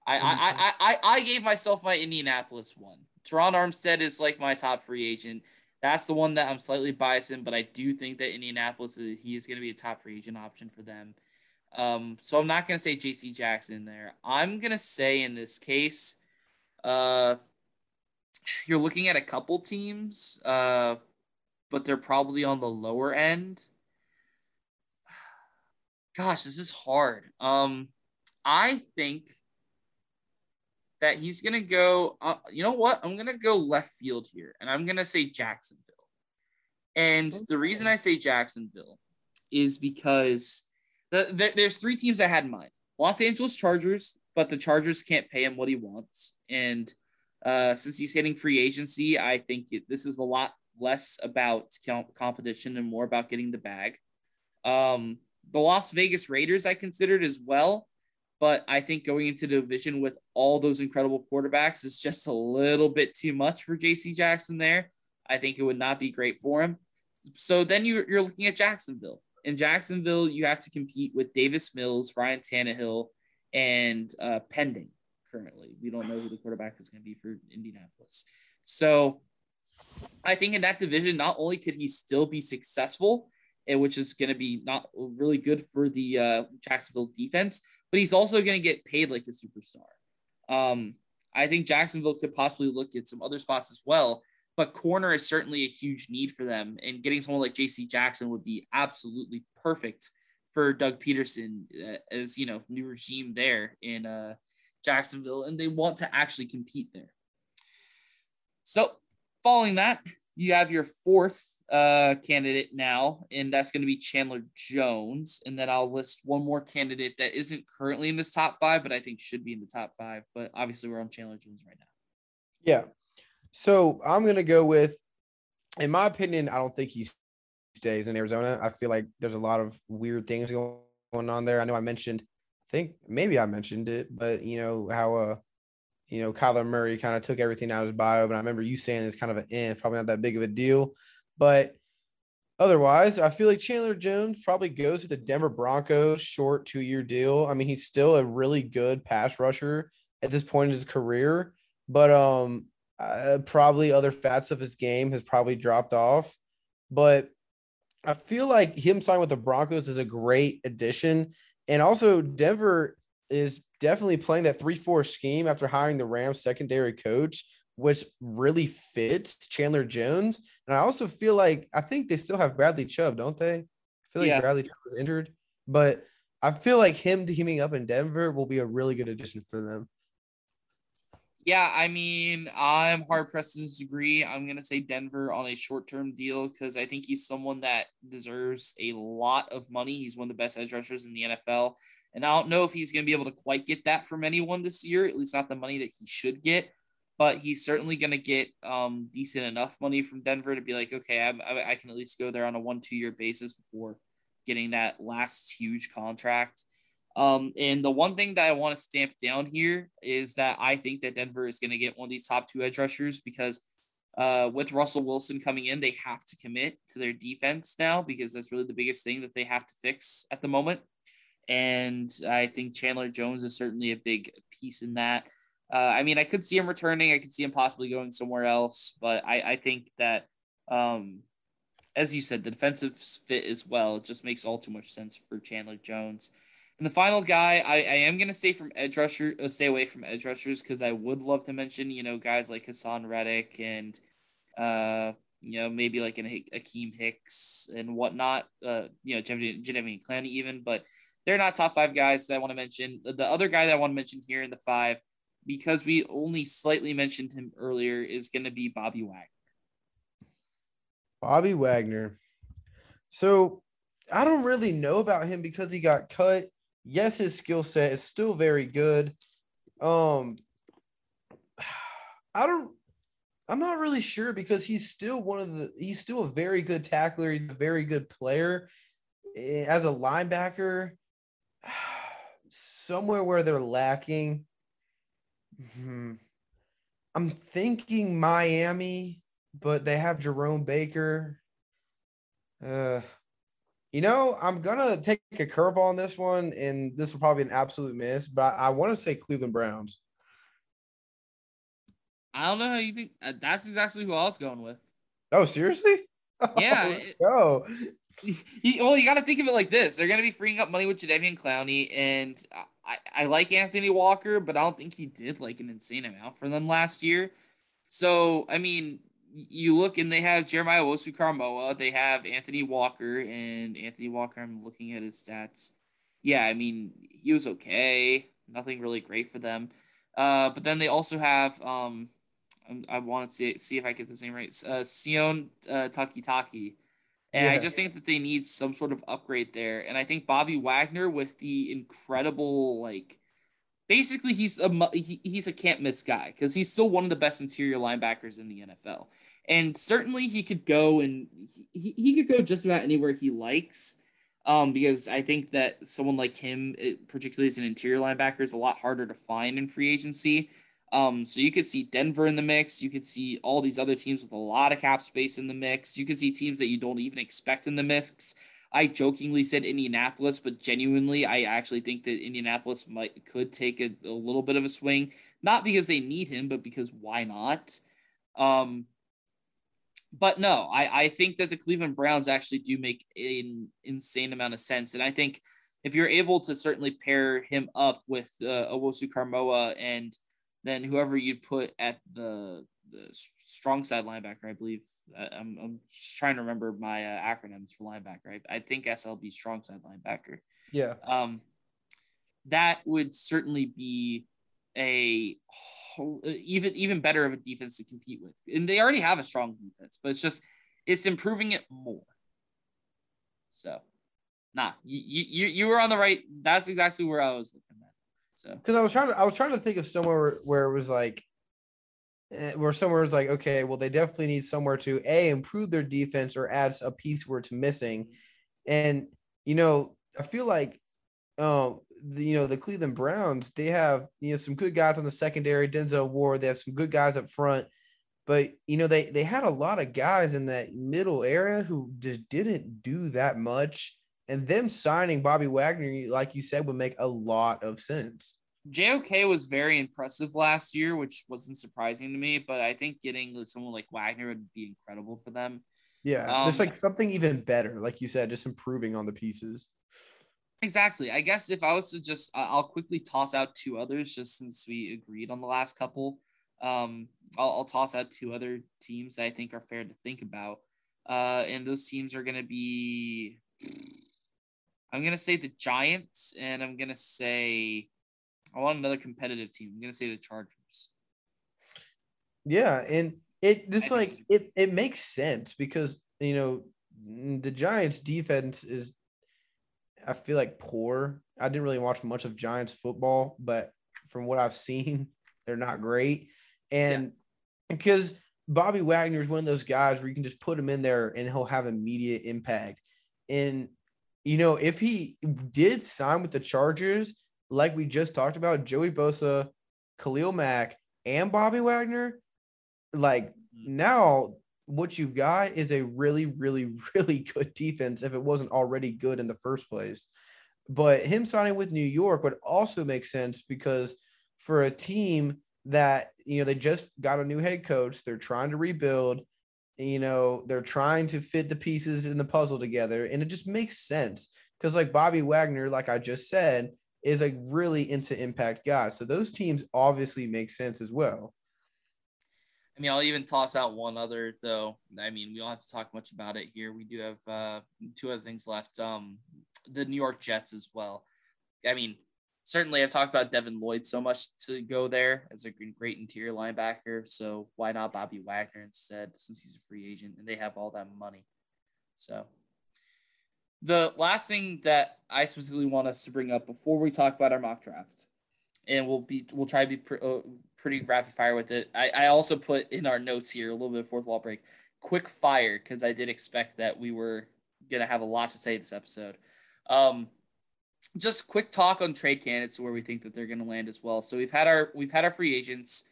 I, I, I, I, I gave myself my Indianapolis one. Terron Armstead is like my top free agent. That's the one that I'm slightly biased in, but I do think that Indianapolis is, he is going to be a top free agent option for them. Um, so I'm not going to say J.C. Jackson there. I'm going to say in this case, uh, you're looking at a couple teams. Uh, but they're probably on the lower end. Gosh, this is hard. Um, I think that he's gonna go. Uh, you know what? I'm gonna go left field here, and I'm gonna say Jacksonville. And okay. the reason I say Jacksonville is because the, the, there's three teams I had in mind: Los Angeles Chargers, but the Chargers can't pay him what he wants, and uh, since he's getting free agency, I think it, this is a lot less about competition and more about getting the bag. Um, the Las Vegas Raiders I considered as well, but I think going into the division with all those incredible quarterbacks is just a little bit too much for JC Jackson there. I think it would not be great for him. So then you're, you're looking at Jacksonville. In Jacksonville, you have to compete with Davis Mills, Ryan Tannehill, and uh, Pending currently. We don't know who the quarterback is going to be for Indianapolis. So I think in that division, not only could he still be successful, eh, which is going to be not really good for the uh, Jacksonville defense, but he's also going to get paid like a superstar. Um, I think Jacksonville could possibly look at some other spots as well, but corner is certainly a huge need for them. And getting someone like J.C. Jackson would be absolutely perfect for Doug Pederson uh, as you know new regime there in uh, Jacksonville, and they want to actually compete there. So, following that, you have your fourth uh, candidate now, and that's going to be Chandler Jones. And then I'll list one more candidate that isn't currently in this top five, but I think should be in the top five. But obviously, we're on Chandler Jones right now. Yeah. So I'm going to go with, in my opinion, I don't think he stays in Arizona. I feel like there's a lot of weird things going on there. I know I mentioned, I think maybe I mentioned it, but you know, how, uh, you know, Kyler Murray kind of took everything out of his bio, but I remember you saying it's kind of an end, probably not that big of a deal. But otherwise, I feel like Chandler Jones probably goes to the Denver Broncos short two year deal. I mean, he's still a really good pass rusher at this point in his career, but um, uh, probably other facets of his game has probably dropped off. But I feel like him signing with the Broncos is a great addition. And also, Denver is definitely playing that 3 4 scheme after hiring the Rams secondary coach which really fits Chandler Jones. And I also feel like I think they still have Bradley Chubb, don't they? I feel like yeah. Bradley Chubb was injured, but I feel like him teaming up in Denver will be a really good addition for them. Yeah, I mean, I'm hard pressed to disagree. I'm gonna say Denver on a short term deal because I think he's someone that deserves a lot of money. He's one of the best edge rushers in the NFL, and I don't know if he's gonna be able to quite get that from anyone this year. At least not the money that he should get but he's certainly going to get um, decent enough money from Denver to be like, okay, I, I can at least go there on a one, two year basis before getting that last huge contract. Um, and the one thing that I want to stamp down here is that I think that Denver is going to get one of these top two edge rushers because uh, with Russell Wilson coming in, they have to commit to their defense now because that's really the biggest thing that they have to fix at the moment. And I think Chandler Jones is certainly a big piece in that. Uh, I mean, I could see him returning. I could see him possibly going somewhere else, but I, I think that, um, as you said, the defensive fit as well it just makes all too much sense for Chandler Jones. And the final guy, I, I am gonna stay from edge rusher, uh, stay away from edge rushers because I would love to mention, you know, guys like Haason Reddick and, uh, you know, maybe like an Akiem Hicks and whatnot. Uh, you know, Jadeveon Clowney even, but they're not top five guys that I want to mention. The other guy that I want to mention here in the five because we only slightly mentioned him earlier, is going to be Bobby Wagner. Bobby Wagner. So I don't really know about him because he got cut. Yes, his skill set is still very good. Um, I don't. I'm not really sure because he's still one of the. He's still a very good tackler. He's a very good player. Eh, as a linebacker, somewhere where they're lacking Hmm. I'm thinking Miami, but they have Jerome Baker. Uh, you know, I'm gonna take a curveball on this one, and this will probably be an absolute miss, but I, I want to say Cleveland Browns. I don't know how you think. Uh, that's exactly who I was going with. Oh, seriously? Yeah. Oh, you, well, you got to think of it like this: they're going to be freeing up money with Jadeveon Clowney, and I, I like Anthony Walker, but I don't think he did like an insane amount for them last year. So, I mean, you look and they have Jeremiah Owusu Koramoah, they have Anthony Walker, and Anthony Walker. I'm looking at his stats. Yeah, I mean, he was okay. Nothing really great for them. Uh, but then they also have um, I want to see see if I get the name right. Uh, Sione uh, Takitaki and yeah. I just think that they need some sort of upgrade there. And I think Bobby Wagner with the incredible like basically he's a he, he's a can't miss guy because he's still one of the best interior linebackers in the NFL. And certainly he could go and he, he could go just about anywhere he likes. Um, because I think that someone like him, it, particularly as an interior linebacker, is a lot harder to find in free agency. Um, so you could see Denver in the mix. You could see all these other teams with a lot of cap space in the mix. You could see teams that you don't even expect in the mix. I jokingly said Indianapolis, but genuinely, I actually think that Indianapolis might could take a, a little bit of a swing, not because they need him, but because why not? Um, but no, I, I think that the Cleveland Browns actually do make an insane amount of sense. And I think if you're able to certainly pair him up with uh, Owusu Koramoah and then whoever you'd put at the, the strong side linebacker, I believe. I'm, I'm trying to remember my uh, acronyms for linebacker. I, I think SLB strong side linebacker. Yeah. Um, that would certainly be a even even better of a defense to compete with. And they already have a strong defense, but it's just it's improving it more. So, nah, you you you were on the right. That's exactly where I was looking at. So, because I was trying to I was trying to think of somewhere where, where it was like where somewhere is like, okay, well, they definitely need somewhere to a improve their defense or add a piece where it's missing, and you know, I feel like um, you know, the Cleveland Browns, they have, you know, some good guys on the secondary, Denzel Ward, they have some good guys up front. But you know, they they had a lot of guys in that middle area who just didn't do that much. And them signing Bobby Wagner, like you said, would make a lot of sense. JOK was very impressive last year, which wasn't surprising to me, but I think getting someone like Wagner would be incredible for them. Yeah, um, there's like something even better, like you said, just improving on the pieces. Exactly. I guess if I was to just, I'll quickly toss out two others just since we agreed on the last couple. Um, I'll, I'll toss out two other teams that I think are fair to think about. Uh, and those teams are going to be, I'm going to say the Giants, and I'm going to say, I want another competitive team. I'm going to say the Chargers. Yeah. And it just like, it, it makes sense because, you know, the Giants defense is I feel like poor. I didn't really watch much of Giants football, but from what I've seen, they're not great. And yeah. because Bobby Wagner is one of those guys where you can just put him in there and he'll have immediate impact. And you know, if he did sign with the Chargers, like we just talked about, Joey Bosa, Khalil Mack, and Bobby Wagner, like mm-hmm. now what you've got is a really, really, really good defense if it wasn't already good in the first place. But him signing with New York would also make sense because for a team that, you know, they just got a new head coach, they're trying to rebuild, you know, they're trying to fit the pieces in the puzzle together. And it just makes sense because, like Bobby Wagner, like I just said, is a really into impact guy. So those teams obviously make sense as well. I mean, I'll even toss out one other though. I mean, we don't have to talk much about it here. We do have uh, two other things left. Um, the New York Jets as well. I mean, certainly I've talked about Devin Lloyd so much to go there as a great interior linebacker. So why not Bobby Wagner instead, since he's a free agent and they have all that money. So the last thing that I specifically want us to bring up before we talk about our mock draft, and we'll be we'll try to be uh, pretty rapid fire with it. I, I also put in our notes here a little bit of fourth wall break, quick fire because I did expect that we were gonna have a lot to say this episode. Um, just quick talk on trade candidates where we think that they're gonna land as well. So we've had our we've had our free agents.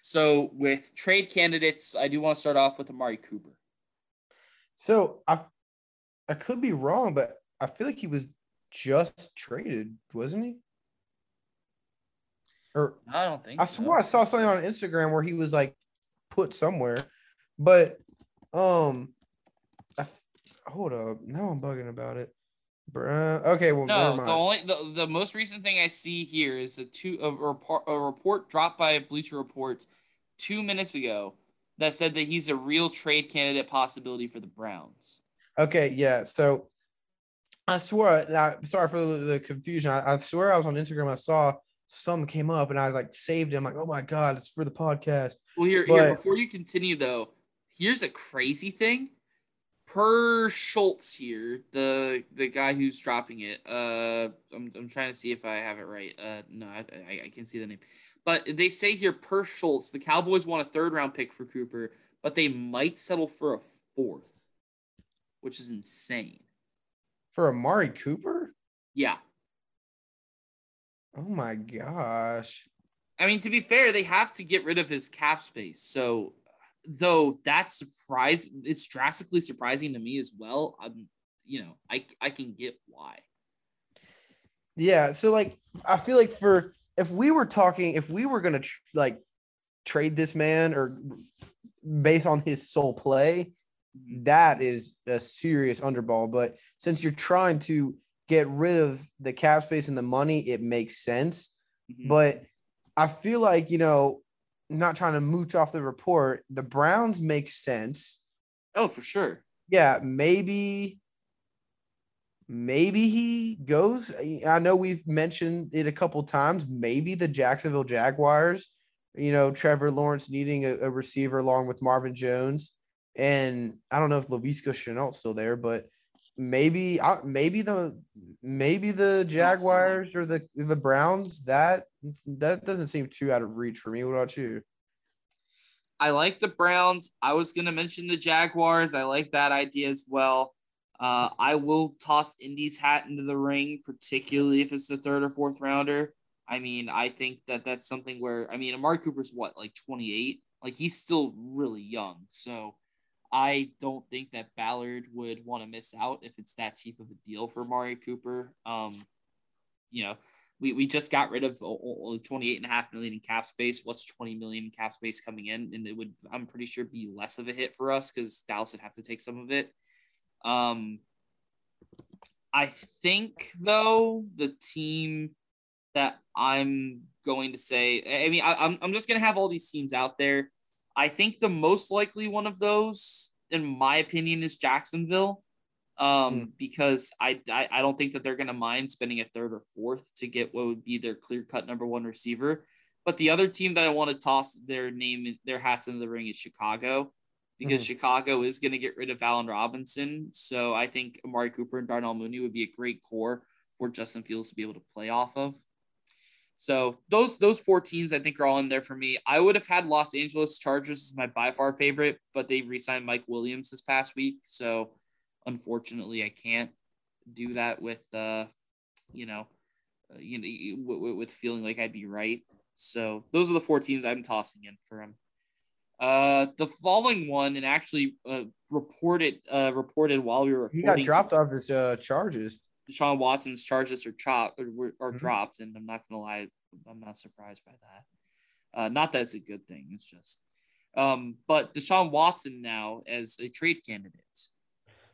So with trade candidates, I do want to start off with Amari Cooper. So I I could be wrong, but I feel like he was just traded, wasn't he? Or I don't think. I swore I saw something on Instagram where he was like put somewhere, but um, I, hold up. Now I'm bugging about it. Bruh. Okay, well, no. The only the, the most recent thing I see here is a two a report a report dropped by Bleacher Report two minutes ago that said that he's a real trade candidate possibility for the Browns. Okay, yeah. So I swear, I, sorry for the, the confusion. I, I, swear I was on Instagram. I saw some came up and I like saved it. I'm like, oh my god, it's for the podcast. Well, here, but, here before you continue though, here's a crazy thing. Per Schultz here, the the guy who's dropping it. Uh, I'm, I'm trying to see if I have it right. Uh, no, I, I, I can see the name, but they say here per Schultz, the Cowboys want a third round pick for Cooper, but they might settle for a fourth, which is insane. For Amari Cooper? Yeah. Oh my gosh. I mean, to be fair, they have to get rid of his cap space. So, though that's surprise, it's drastically surprising to me as well. I'm, you know, I I can get why. Yeah. So like, I feel like for if we were talking, if we were gonna tr- like trade this man or based on his sole play, that is a serious underball. But since you're trying to get rid of the cap space and the money, it makes sense. Mhm. But I feel like, you know, not trying to mooch off the report, the Browns make sense. oh, for sure. Yeah, maybe maybe he goes. I know we've mentioned it a couple times. Maybe the Jacksonville Jaguars, you know, Trevor Lawrence needing a, a receiver along with Marvin Jones. And I don't know if Laviska Shenault's still there, but maybe maybe the maybe the Jaguars or the the Browns that that doesn't seem too out of reach for me. What about you? I like the Browns. I was gonna mention the Jaguars. I like that idea as well. Uh, I will toss Indy's hat into the ring, particularly if it's the third or fourth rounder. I mean, I think that that's something where I mean, Amari Cooper's what, like twenty eight? Like he's still really young, so I don't think that Ballard would want to miss out if it's that cheap of a deal for Mari Cooper. Um, you know, we, we just got rid of o- o- 28 and a half million in cap space. What's 20 million in cap space coming in? And it would, I'm pretty sure, be less of a hit for us because Dallas would have to take some of it. Um, I think, though, the team that I'm going to say, I mean, I, I'm, I'm just going to have all these teams out there. I think the most likely one of those, in my opinion, is Jacksonville um, because I, I I don't think that they're going to mind spending a third or fourth to get what would be their clear cut number one receiver. But the other team that I want to toss their name, their hats into the ring is Chicago, because Chicago is going to get rid of Allen Robinson. So I think Amari Cooper and Darnell Mooney would be a great core for Justin Fields to be able to play off of. So those those four teams I think are all in there for me. I would have had Los Angeles Chargers as my by far favorite, but they re-signed Mike Williams this past week, so unfortunately I can't do that with uh you know uh, you know with feeling like I'd be right. So those are the four teams I'm tossing in for him. Uh, the following one and actually uh, reported uh reported while we were He got dropped off his uh, charges. Deshaun Watson's charges are chopped or, are Mhm. dropped, and I'm not gonna lie, I'm not surprised by that. Uh, not that it's a good thing. It's just, um, but Deshaun Watson now as a trade candidate.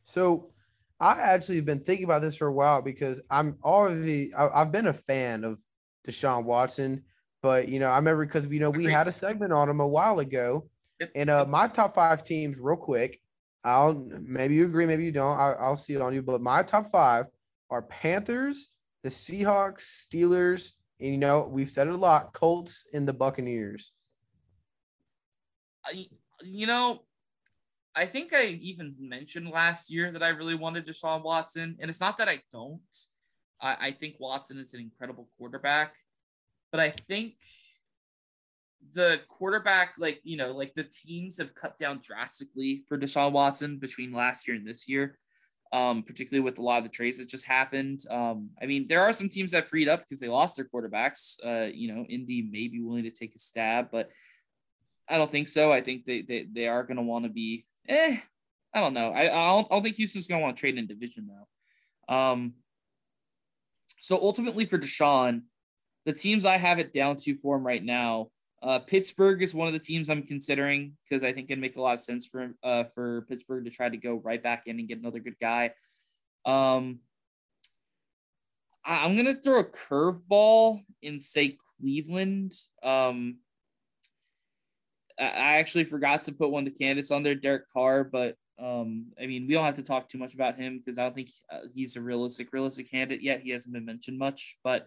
So I actually have been thinking about this for a while because I'm already I, I've been a fan of Deshaun Watson, but you know I remember because you know we had a segment on him a while ago, and uh my top five teams real quick. I'll maybe you agree, maybe you don't. I, I'll see it on you, but my top five are Panthers, the Seahawks, Steelers, and you know we've said it a lot, Colts and the Buccaneers. I, you know, I think I even mentioned last year that I really wanted Deshaun Watson, and it's not that I don't. I, I think Watson is an incredible quarterback, but I think the quarterback, like you know, like the teams have cut down drastically for Deshaun Watson between last year and this year. Um, particularly with a lot of the trades that just happened. Um, I mean, there are some teams that freed up because they lost their quarterbacks. Uh, you know, Indy may be willing to take a stab, but I don't think so. I think they they, they are going to want to be. Eh, I don't know. I I don't, I don't think Houston's going to want to trade in division though. Um. So ultimately for Deshaun, the teams I have it down to for him right now. Uh, Pittsburgh is one of the teams I'm considering because I think it'd make a lot of sense for uh, for Pittsburgh to try to go right back in and get another good guy. Um, I- I'm gonna throw a curveball and say Cleveland. Um, I I actually forgot to put one of the candidates on there, Derek Carr, but um, I mean, we don't have to talk too much about him because I don't think uh, he's a realistic, realistic candidate yet. He hasn't been mentioned much, but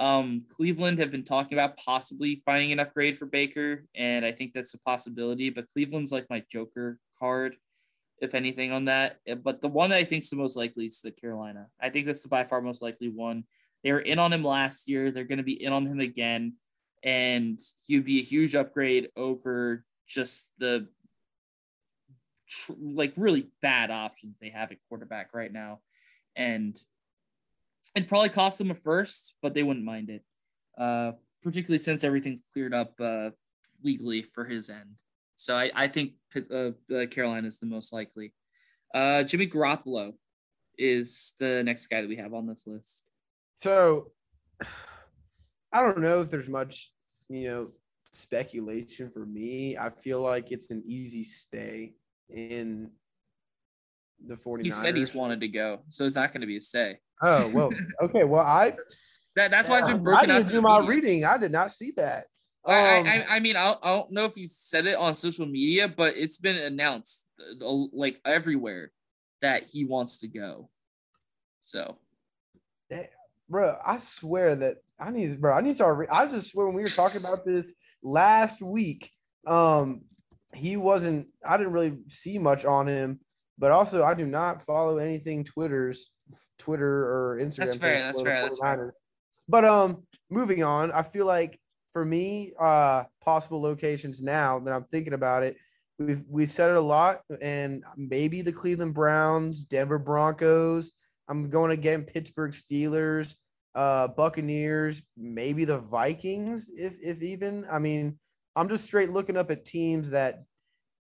um, Cleveland have been talking about possibly finding an upgrade for Baker, and I think that's a possibility. But Cleveland's like my Joker card, if anything, on that. Uh, But the one that I think is the most likely is the Carolina. I think that's the by far most likely one. They were in on him last year. They're going to be in on him again, and he would be a huge upgrade over just the tr- like really bad options they have at quarterback right now, and it probably cost them a first, but they wouldn't mind it. Uh, particularly since everything's cleared up uh, legally for his end. So I, I think uh, Carolina is the most likely. Uh, Jimmy Garoppolo is the next guy that we have on this list. So I don't know if there's much, you know, speculation for me. I feel like it's an easy stay in the 49ers. He said he's wanted to go, so it's not going to be a stay. Oh well, okay. Well, I that, that's why it's been broken I didn't do my media. reading. I did not see that. Um, I, I, I mean I, I don't know if he said it on social media, but it's been announced uh, like everywhere that he wants to go. So, bro, I swear that I need, bro, I need to start. Re- I just swear when we were talking about this last week, um, he wasn't. I didn't really see much on him, but also I do not follow anything Twitter's Twitter or Instagram. That's fair. That's fair. That's fair. But um, moving on, I feel like for me, uh, possible locations now that I'm thinking about it, we've we've said it a lot, and maybe the Cleveland Browns, Denver Broncos. I'm going again, Pittsburgh Steelers, uh, Buccaneers, maybe the Vikings, if if even. I mean, I'm just straight looking up at teams that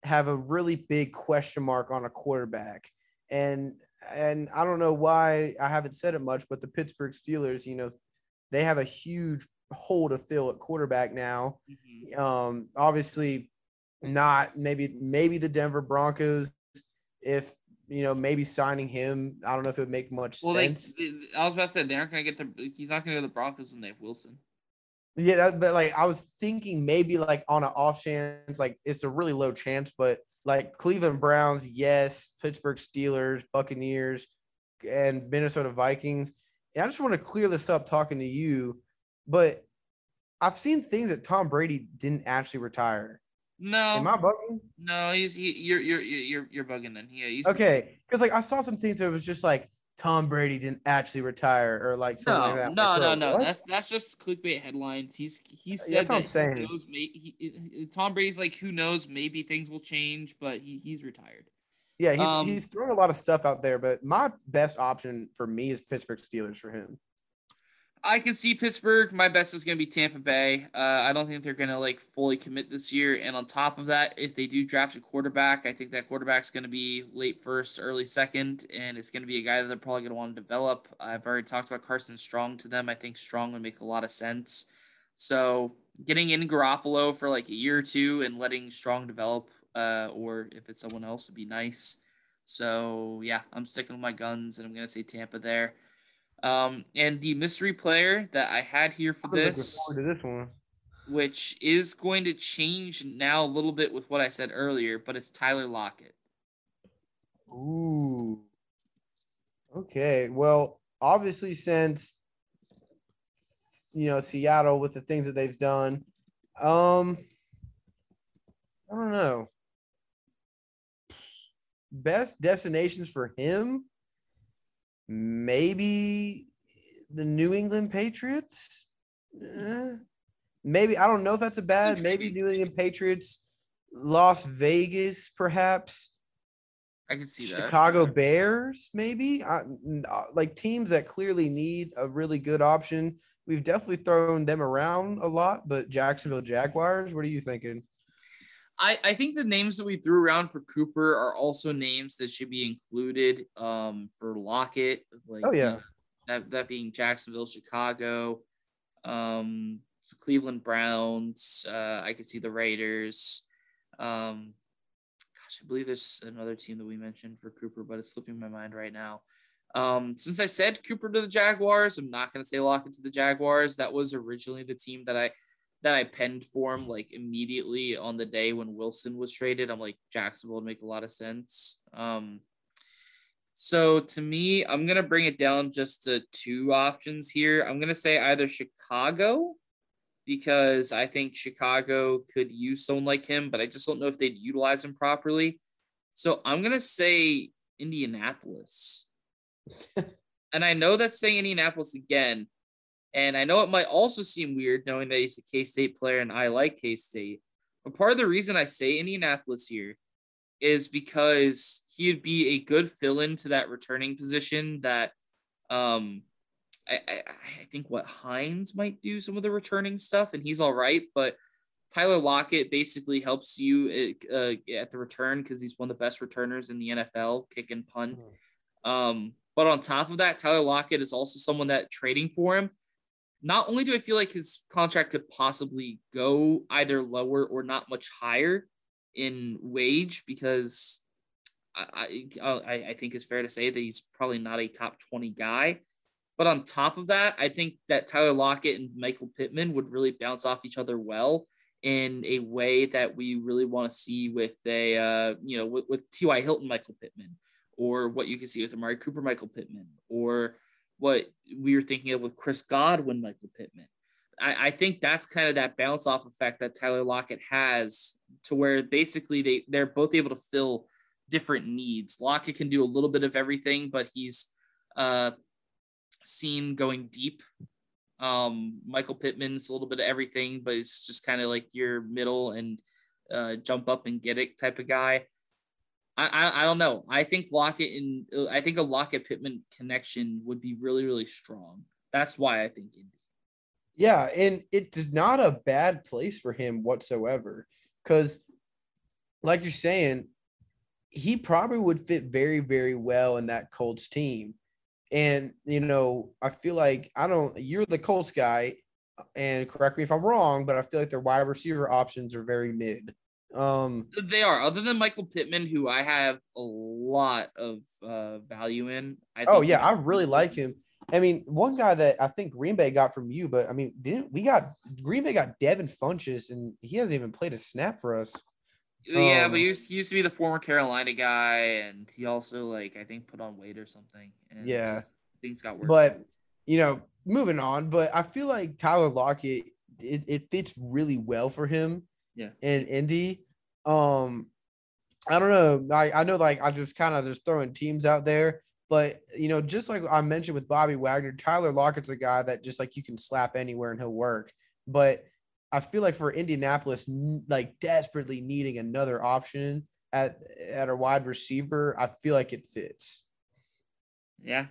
have a really big question mark on a quarterback, and and I don't know why I haven't said it much, but the Pittsburgh Steelers, you know, they have a huge hole to fill at quarterback now. Mm-hmm. Um, obviously, not maybe maybe the Denver Broncos if you know maybe signing him. I don't know if it would make much well, sense. They, I was about to say they're not going to get the. He's not going to go to the Broncos when they have Wilson. Yeah, that, but like I was thinking maybe like on an off chance, like it's a really low chance, but like Cleveland Browns, yes, Pittsburgh Steelers, Buccaneers, and Minnesota Vikings. And I just want to clear this up talking to you, but I've seen things that Tom Brady didn't actually retire. No. Am I bugging? No, he's he, you're you're you're you're bugging then. Yeah, he's okay. Because like I saw some things that was just like Tom Brady didn't actually retire or like something no, like that. No, like, no, no. That's that's just clickbait headlines. He's he said that he knows may, he, Tom Brady's like who knows maybe things will change, but he he's retired. Yeah, he's um, he's throwing a lot of stuff out there, but my best option for me is Pittsburgh Steelers for him. I can see Pittsburgh. My best is going to be Tampa Bay. Uh, I don't think they're going to like fully commit this year. And on top of that, if they do draft a quarterback, I think that quarterback's going to be late first, early second, and it's going to be a guy that they're probably going to want to develop. I've already talked about Carson Strong to them. I think Strong would make a lot of sense. So getting in Garoppolo for like a year or two and letting Strong develop, uh, or if it's someone else, would be nice. So yeah, I'm sticking with my guns, and I'm going to say Tampa there. Um, and the mystery player that I had here for this, this one, which is going to change now a little bit with what I said earlier, but it's Tyler Lockett. Ooh. Okay. Well, obviously, since you know Seattle with the things that they've done, um, I don't know. Best destinations for him maybe the New England Patriots. Eh, maybe I don't know if that's a bad. Maybe New England Patriots, Las Vegas, perhaps. I can see Chicago that. Chicago Bears, maybe. I, uh, like teams that clearly need a really good option. We've definitely thrown them around a lot, but Jacksonville Jaguars. What are you thinking? I, I think the names that we threw around for Cooper are also names that should be included um, for Lockett. Like, oh yeah, that that being Jacksonville, Chicago, um, Cleveland Browns. Uh, I could see the Raiders. Um, gosh, I believe there's another team that we mentioned for Cooper, but it's slipping my mind right now. Um, since I said Cooper to the Jaguars, I'm not going to say Lockett to the Jaguars. That was originally the team that I that I penned for him like immediately on the day when Wilson was traded. I'm like Jacksonville would make a lot of sense. Um, so to me, I'm gonna bring it down just to two options here. I'm gonna say either Chicago because I think Chicago could use someone like him, but I just don't know if they'd utilize him properly. So I'm gonna say Indianapolis. and I know that's saying Indianapolis again, and I know it might also seem weird knowing that he's a K State player and I like K State. But part of the reason I say Indianapolis here is because he would be a good fill in to that returning position that um, I, I, I think what Hines might do some of the returning stuff, and he's all right. But Tyler Lockett basically helps you uh, at the return because he's one of the best returners in the NFL, kick and punt. Mm-hmm. Um, but on top of that, Tyler Lockett is also someone that trading for him. Not only do I feel like his contract could possibly go either lower or not much higher in wage because I, I, I think it's fair to say that he's probably not a top 20 guy. But on top of that, I think that Tyler Lockett and Michael Pittman would really bounce off each other well in a way that we really want to see with a, uh, you know, with, with T.Y. Hilton, Michael Pittman, or what you can see with Amari Cooper, Michael Pittman, or what we were thinking of with Chris Godwin, Michael Pittman. I, I think that's kind of that bounce off effect that Tyler Lockett has to where basically they, they're both able to fill different needs. Lockett can do a little bit of everything, but he's uh, seen going deep. Um, Michael Pittman's a little bit of everything, but it's just kind of like your middle and uh, jump up and get it type of guy. I, I, I don't know. I think Lockett and I think a Lockett Pittman connection would be really really strong. That's why I think Indy. Yeah, and it's not a bad place for him whatsoever. Because, like you're saying, he probably would fit very, very well in that Colts team. And, you know, I feel like I don't, you're the Colts guy, and correct me if I'm wrong, but I feel like their wide receiver options are very mid. Um, they are, other than Michael Pittman, who I have a lot of uh, value in. I oh, yeah, I really like him. I mean, one guy that I think Green Bay got from you, but I mean, didn't we got Green Bay got Devin Funchess, and he hasn't even played a snap for us. Yeah, um, but he used, he used, to be the former Carolina guy, and he also like I think put on weight or something. yeah, things got worse. But you know, moving on. But I feel like Tyler Lockett, it, it fits really well for him. Yeah, in Indy. Um, I don't know. I I know like I just kind of just throwing teams out there. But you know, just like I mentioned with Bobby Wagner, Tyler Lockett's a guy that just like you can slap anywhere and he'll work. But I feel like for Indianapolis, like desperately needing another option at at a wide receiver, I feel like it fits. Yeah,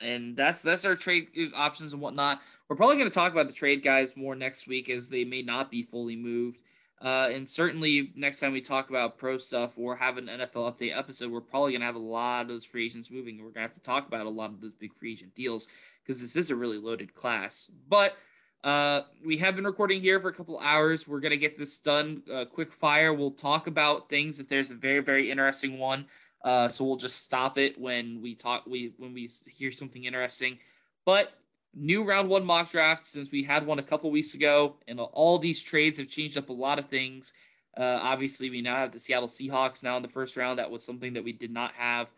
and that's that's our trade options and whatnot. We're probably going to talk about the trade guys more next week as they may not be fully moved. Uh, and certainly next time we talk about pro stuff or have an NFL update episode, we're probably going to have a lot of those free agents moving. We're going to have to talk about a lot of those big free agent deals because this is a really loaded class. But uh, we have been recording here for a couple hours. We're going to get this done uh, quick fire. We'll talk about things if there's a very, very interesting one. Uh, so we'll just stop it when we talk, we, when we hear something interesting. But new round one mock draft since we had one a couple weeks ago, and all these trades have changed up a lot of things. Uh, obviously, we now have the Seattle Seahawks now in the first round. That was something that we did not have.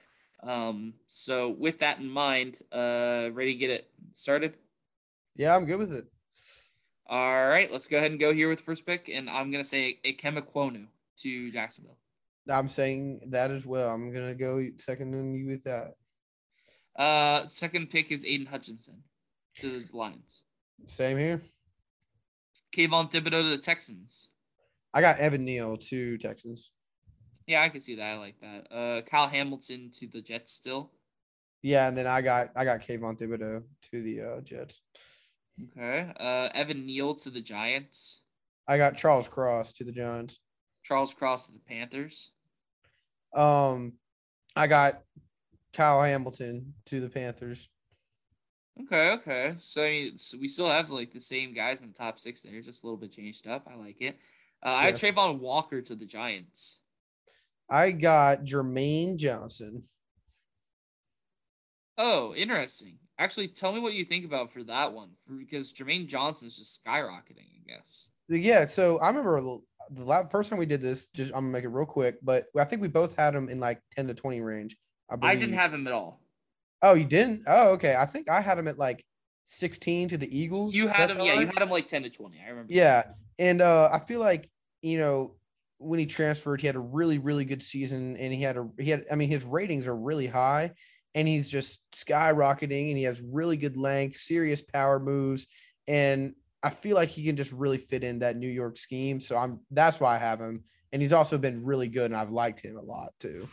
Um, so, with that in mind, uh, ready to get it started? Yeah, I'm good with it. All right, let's go ahead and go here with the first pick, and I'm gonna say Ikem Ekwonu to Jacksonville. I'm saying that as well. I'm gonna go second on you with that. Uh, second pick is Aidan Hutchinson to the Lions. Same here. Kayvon Thibodeaux to the Texans. I got Evan Neal to Texans. Yeah, I can see that. I like that. Uh, Kyle Hamilton to the Jets still. Yeah, and then I got I got Kayvon Thibodeaux to the uh, Jets. Okay. Uh, Evan Neal to the Giants. I got Charles Cross to the Giants. Charles Cross to the Panthers. Um, I got Kyle Hamilton to the Panthers. Okay, okay. So, I mean, so we still have like the same guys in the top six there, just a little bit changed up. I like it. Uh, yeah. I have Travon Walker to the Giants. I got Jermaine Johnson. Oh, interesting. Actually, tell me what you think about for that one, for, because Jermaine Johnson is just skyrocketing. I guess. Yeah. So I remember the last, first time we did this. Just I'm gonna make it real quick, but I think we both had him in like ten to twenty range. I, I didn't have him at all. Oh, you didn't? Oh, okay. I think I had him at like 16 to the Eagles. You had him, yeah, you had him like 10 to 20. I remember. Yeah. And uh, I feel like, you know, when he transferred, he had a really, really good season and he had a, he had, I mean, his ratings are really high and he's just skyrocketing and he has really good length, serious power moves. And I feel like he can just really fit in that New York scheme. So I'm that's why I have him. And he's also been really good and I've liked him a lot too.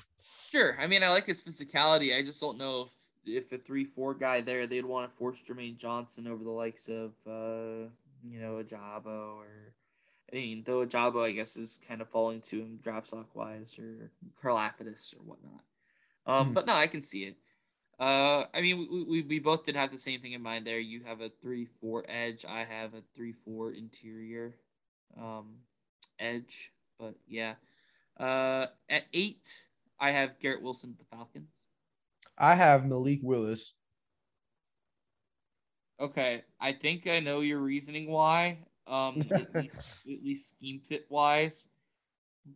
Sure. I mean, I like his physicality. I just don't know if if a three four guy there, they'd want to force Jermaine Johnson over the likes of uh, you know, Ojabo or I mean, though Ojabo, I guess, is kind of falling to him draft stock wise or Karlaftis or whatnot. Um, mm. but no, I can see it. Uh, I mean, we, we, we both did have the same thing in mind there. You have a three four edge. I have a three four interior, um, edge. But yeah, uh, at eight, I have Garrett Wilson the Falcons. I have Malik Willis. Okay, I think I know your reasoning why. Um, at, least, at least scheme fit wise.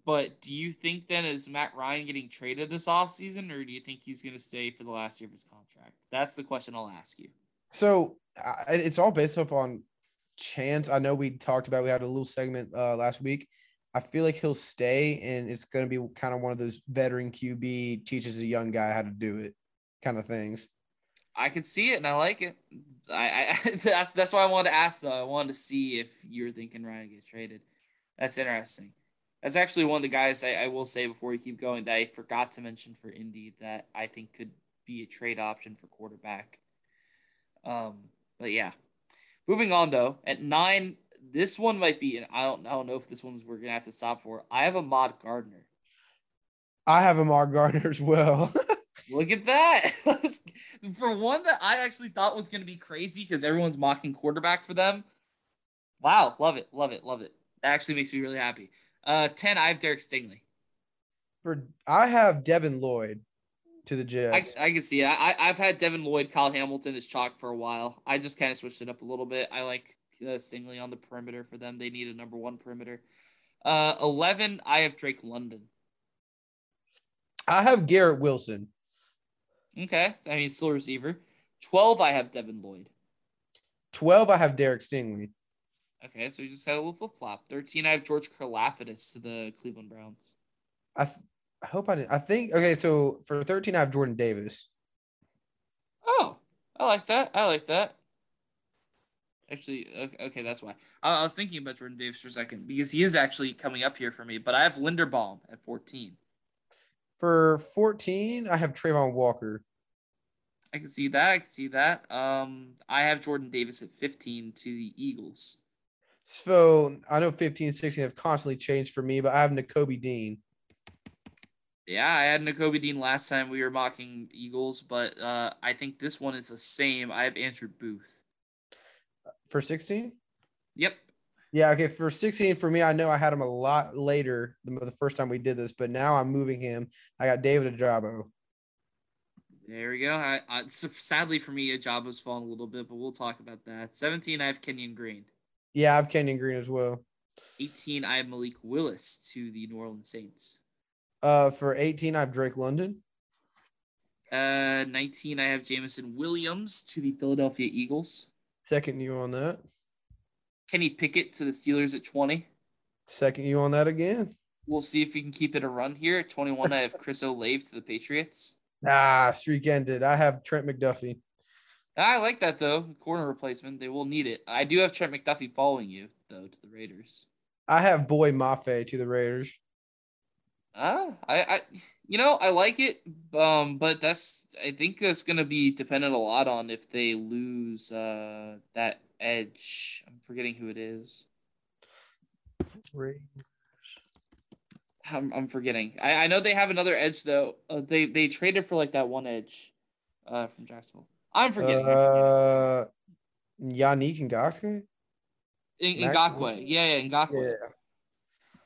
But do you think then is Matt Ryan getting traded this offseason or do you think he's going to stay for the last year of his contract? That's the question I'll ask you. So it's all based up on chance. I know we talked about we had a little segment uh, last week. I feel like he'll stay and it's going to be kind of one of those veteran QB teaches a young guy how to do it kind of things. I can see it and I like it. I, I that's that's why I wanted to ask though. I wanted to see if you're thinking Ryan get traded. That's interesting. That's actually one of the guys I, I will say before we keep going that I forgot to mention for Indy that I think could be a trade option for quarterback. Um, but yeah. Moving on though, at nine, this one might be, and I don't I don't know if this one's we're gonna have to stop for. I have Ahmad Gardner. I have Ahmad Gardner as well. Look at that. for one that I actually thought was to be crazy because everyone's mocking quarterback for them. Wow. Love it. Love it. Love it. That actually makes me really happy. Uh, 10, I have Derek Stingley. For I have Devin Lloyd to the Jets. I, I can see it. I, I've had Devin Lloyd, Kyle Hamilton as chalk for a while. I just kind of switched it up a little bit. I like uh, Stingley on the perimeter for them. They need a number one perimeter. Uh, 11, I have Drake London. I have Garrett Wilson. Okay. I mean, still receiver. 12, I have Devin Lloyd. 12, I have Derek Stingley. Okay, so you just had a little flip flop. 13, I have George Karlaftis to the Cleveland Browns. I, th- I hope I didn't. I think, okay, so for 13, I have Jordan Davis. Oh, I like that. I like that. Actually, okay, that's why. I was thinking about Jordan Davis for a second because he is actually coming up here for me, but I have Linderbaum at 14. For 14, I have Travon Walker. I can see that. I can see that. Um, I have Jordan Davis at 15 to the Eagles. So I know 15 and 16 have constantly changed for me, but I have Nakobe Dean. Yeah, I had Nakobe Dean last time we were mocking Eagles, but uh, I think this one is the same. I have Andrew Booth. For 16? Yep. Yeah, okay. For 16, for me, I know I had him a lot later the, the first time we did this, but now I'm moving him. I got David Ojabo. There we go. I, I, sadly for me, Ojabo's fallen a little bit, but we'll talk about that. 17, I have Kenyon Green. Yeah, I have Kenyon Green as well. 18, I have Malik Willis to the New Orleans Saints. Uh, for 18, I have Drake London. Uh, 19, I have Jameson Williams to the Philadelphia Eagles. Second you on that. Kenny Pickett to the Steelers at 20. Second you on that again. We'll see if we can keep it a run here. At 21, I have Chris Olave to the Patriots. Ah, streak ended. I have Trent McDuffie. I like that though. Corner replacement. They will need it. I do have Trent McDuffie following you though to the Raiders. I have Boye Mafe to the Raiders. Ah, I, I, you know, I like it. Um, but that's I think that's gonna be dependent a lot on if they lose uh that edge. I'm forgetting who it is. I'm, I'm forgetting. I, I know they have another edge though. Uh, they they traded for like that one edge, uh, from Jacksonville. I'm forgetting. Uh, Yannick Ngakoue. Ngakoue, yeah, yeah, Ngakoue. Yeah.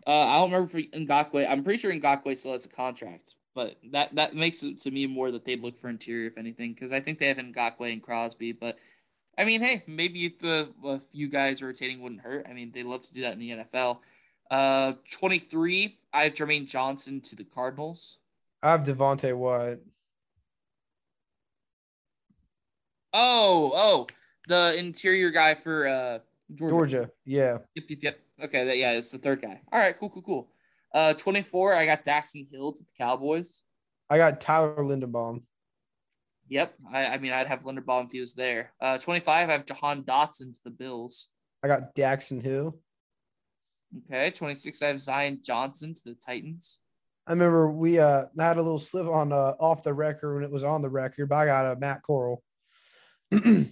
Uh, I don't remember for Ngakoue. I'm pretty sure Ngakoue still has a contract, but that that makes it to me more that they'd look for interior if anything, because I think they have Ngakoue and Crosby, but I mean, hey, maybe if the a few guys rotating wouldn't hurt. I mean, they love to do that in the NFL. Uh, 23, I have Jermaine Johnson to the Cardinals. I have Devonte Wyatt. Oh, oh, the interior guy for uh Georgia. Georgia, yeah. Yep, yep, yep. Okay, that, yeah, it's the third guy. All right, cool, cool, cool. Uh, 24, I got Daxton Hill to the Cowboys. I got Tyler Linderbaum. Yep. I, I mean, I'd have Linderbaum if he was there. Uh, 25, I have Jahan Dotson to the Bills. I got Daxton Hill. Okay, 26. I have Zion Johnson to the Titans. I remember we uh had a little slip on uh off the record when it was on the record, but I got a uh, Matt Corral. the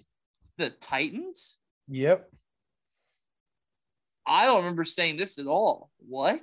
Titans? Yep. I don't remember saying this at all. What?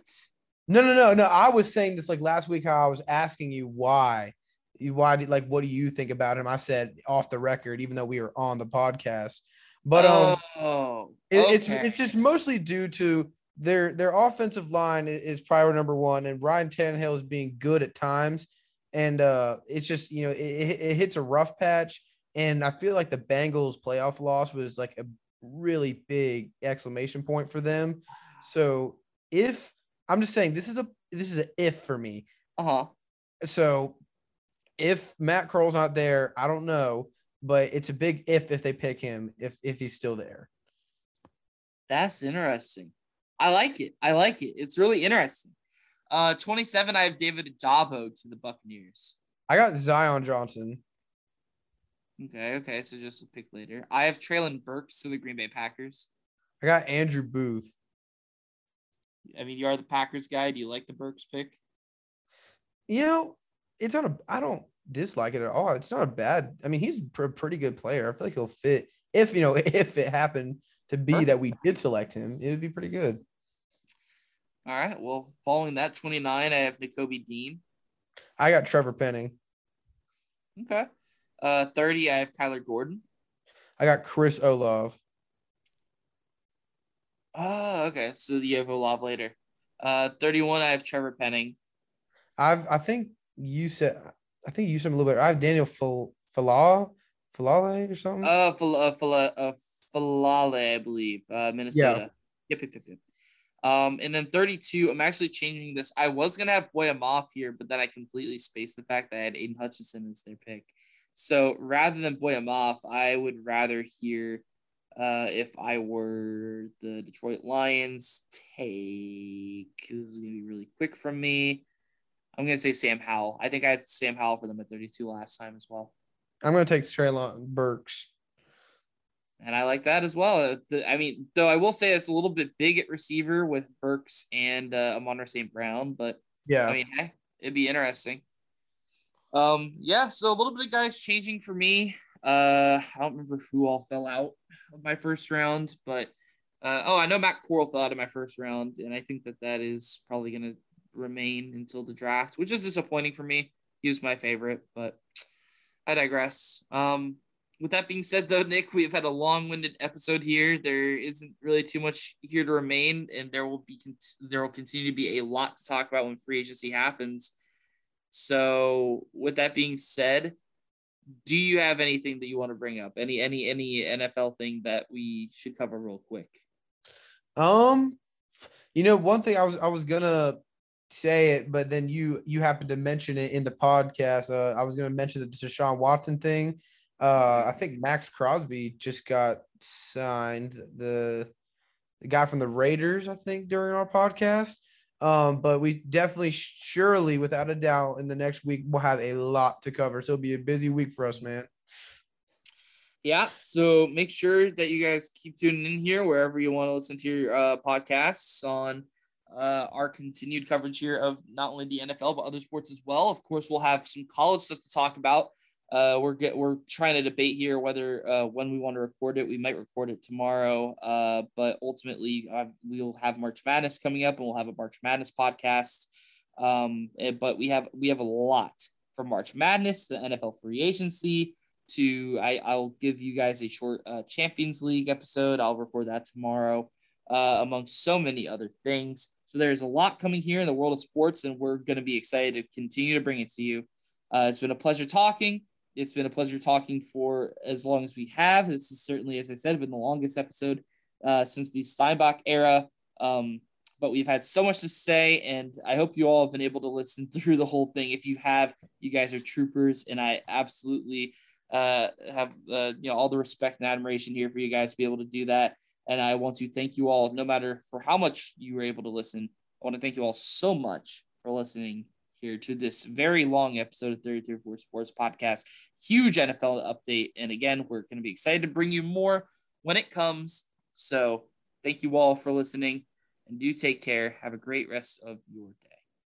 No, no, no, no. I was saying this like last week. How I was asking you why, You why did like what do you think about him? I said off the record, even though we were on the podcast. But um, oh, it, it's it's just mostly due to their their offensive line is priority number one, and Ryan Tannehill is being good at times, and uh, it's just you know it, it hits a rough patch, and I feel like the Bengals playoff loss was like a really big exclamation point for them. So if I'm just saying this is a this is an if for me. Uh huh. So if Matt Corral's not there, I don't know, but it's a big if if they pick him if if he's still there. That's interesting. I like it. I like it. It's really interesting. Uh, 27, I have David Ojabo to the Buccaneers. I got Zion Johnson. Okay, okay. So just a pick later. I have Treylon Burks to the Green Bay Packers. I got Andrew Booth. I mean, you are the Packers guy. Do you like the Burks pick? You know, it's not a. I don't dislike it at all. It's not a bad. I mean, he's a pretty good player. I feel like he'll fit if you know if it happened to be that we did select him, it would be pretty good. All right. Well, following that 29, I have Nakobe Dean. I got Trevor Penning. Okay. Uh, 30, I have Kyler Gordon. I got Chris Olave. Oh, okay. So you have Olave later. Uh, 31, I have Trevor Penning. I've I think you said I think you said a little bit. I have Daniel Fal Faalele or something. Uh, Fal uh, Fal uh, Faalele, I believe. Uh, Minnesota. Yeah. Yep, yep, yep, yep. Um, and then 32, I'm actually changing this. I was gonna have Boye Mafe here, but then I completely spaced the fact that I had Aidan Hutchinson as their pick. So rather than Boye Mafe, I would rather hear uh, if I were the Detroit Lions take this is gonna be really quick from me. I'm gonna say Sam Howell. I think I had Sam Howell for them at 32 last time as well. I'm gonna take Treylon Burks and I like that as well. Uh, I mean, though I will say it's a little bit big at receiver with Burks and uh, Amon St. Brown, but yeah, I mean, hey, it'd be interesting. Um, yeah, so a little bit of guys changing for me. Uh, I don't remember who all fell out of my first round, but uh, oh, I know Matt Corral fell out of my first round, and I think that that is probably going to remain until the draft, which is disappointing for me. He was my favorite, but I digress. Um, with that being said, though, Nick, we've had a long-winded episode here. There isn't really too much here to remain, and there will be there will continue to be a lot to talk about when free agency happens. So, with that being said, do you have anything that you want to bring up? Any any any NFL thing that we should cover real quick? Um, you know, one thing I was I was gonna say it, but then you you happened to mention it in the podcast. Uh, I was gonna mention the Deshaun Watson thing uh, I think Maxx Crosby just got signed. The the guy from the Raiders, I think, during our podcast. Um, but we definitely, surely, without a doubt, in the next week we'll have a lot to cover. So it'll be a busy week for us, man. Yeah. So make sure that you guys keep tuning in here wherever you want to listen to your uh, podcasts on uh, our continued coverage here of not only the NFL but other sports as well. Of course, we'll have some college stuff to talk about uh, we're get we're trying to debate here whether uh, when we want to record it. We might record it tomorrow, uh, but ultimately we'll have March Madness coming up, and we'll have a March Madness podcast. Um, but we have we have a lot for March Madness, the NFL free agency. To I I'll give you guys a short uh, Champions League episode. I'll record that tomorrow. Uh, among so many other things. So there's a lot coming here in the world of sports, and we're going to be excited to continue to bring it to you. Uh, it's been a pleasure talking. It's been a pleasure talking for as long as we have. This is certainly, as I said, been the longest episode uh, since the Steinbach era. Um, but we've had so much to say, and I hope you all have been able to listen through the whole thing. If you have, you guys are troopers, and I absolutely uh, have uh, you know all the respect and admiration here for you guys to be able to do that. And I want to thank you all, no matter for how much you were able to listen. I want to thank you all so much for listening here to this very long episode of 33 Four Sports Podcast. Huge NFL update. And again, we're going to be excited to bring you more when it comes. So thank you all for listening and do take care. Have a great rest of your day.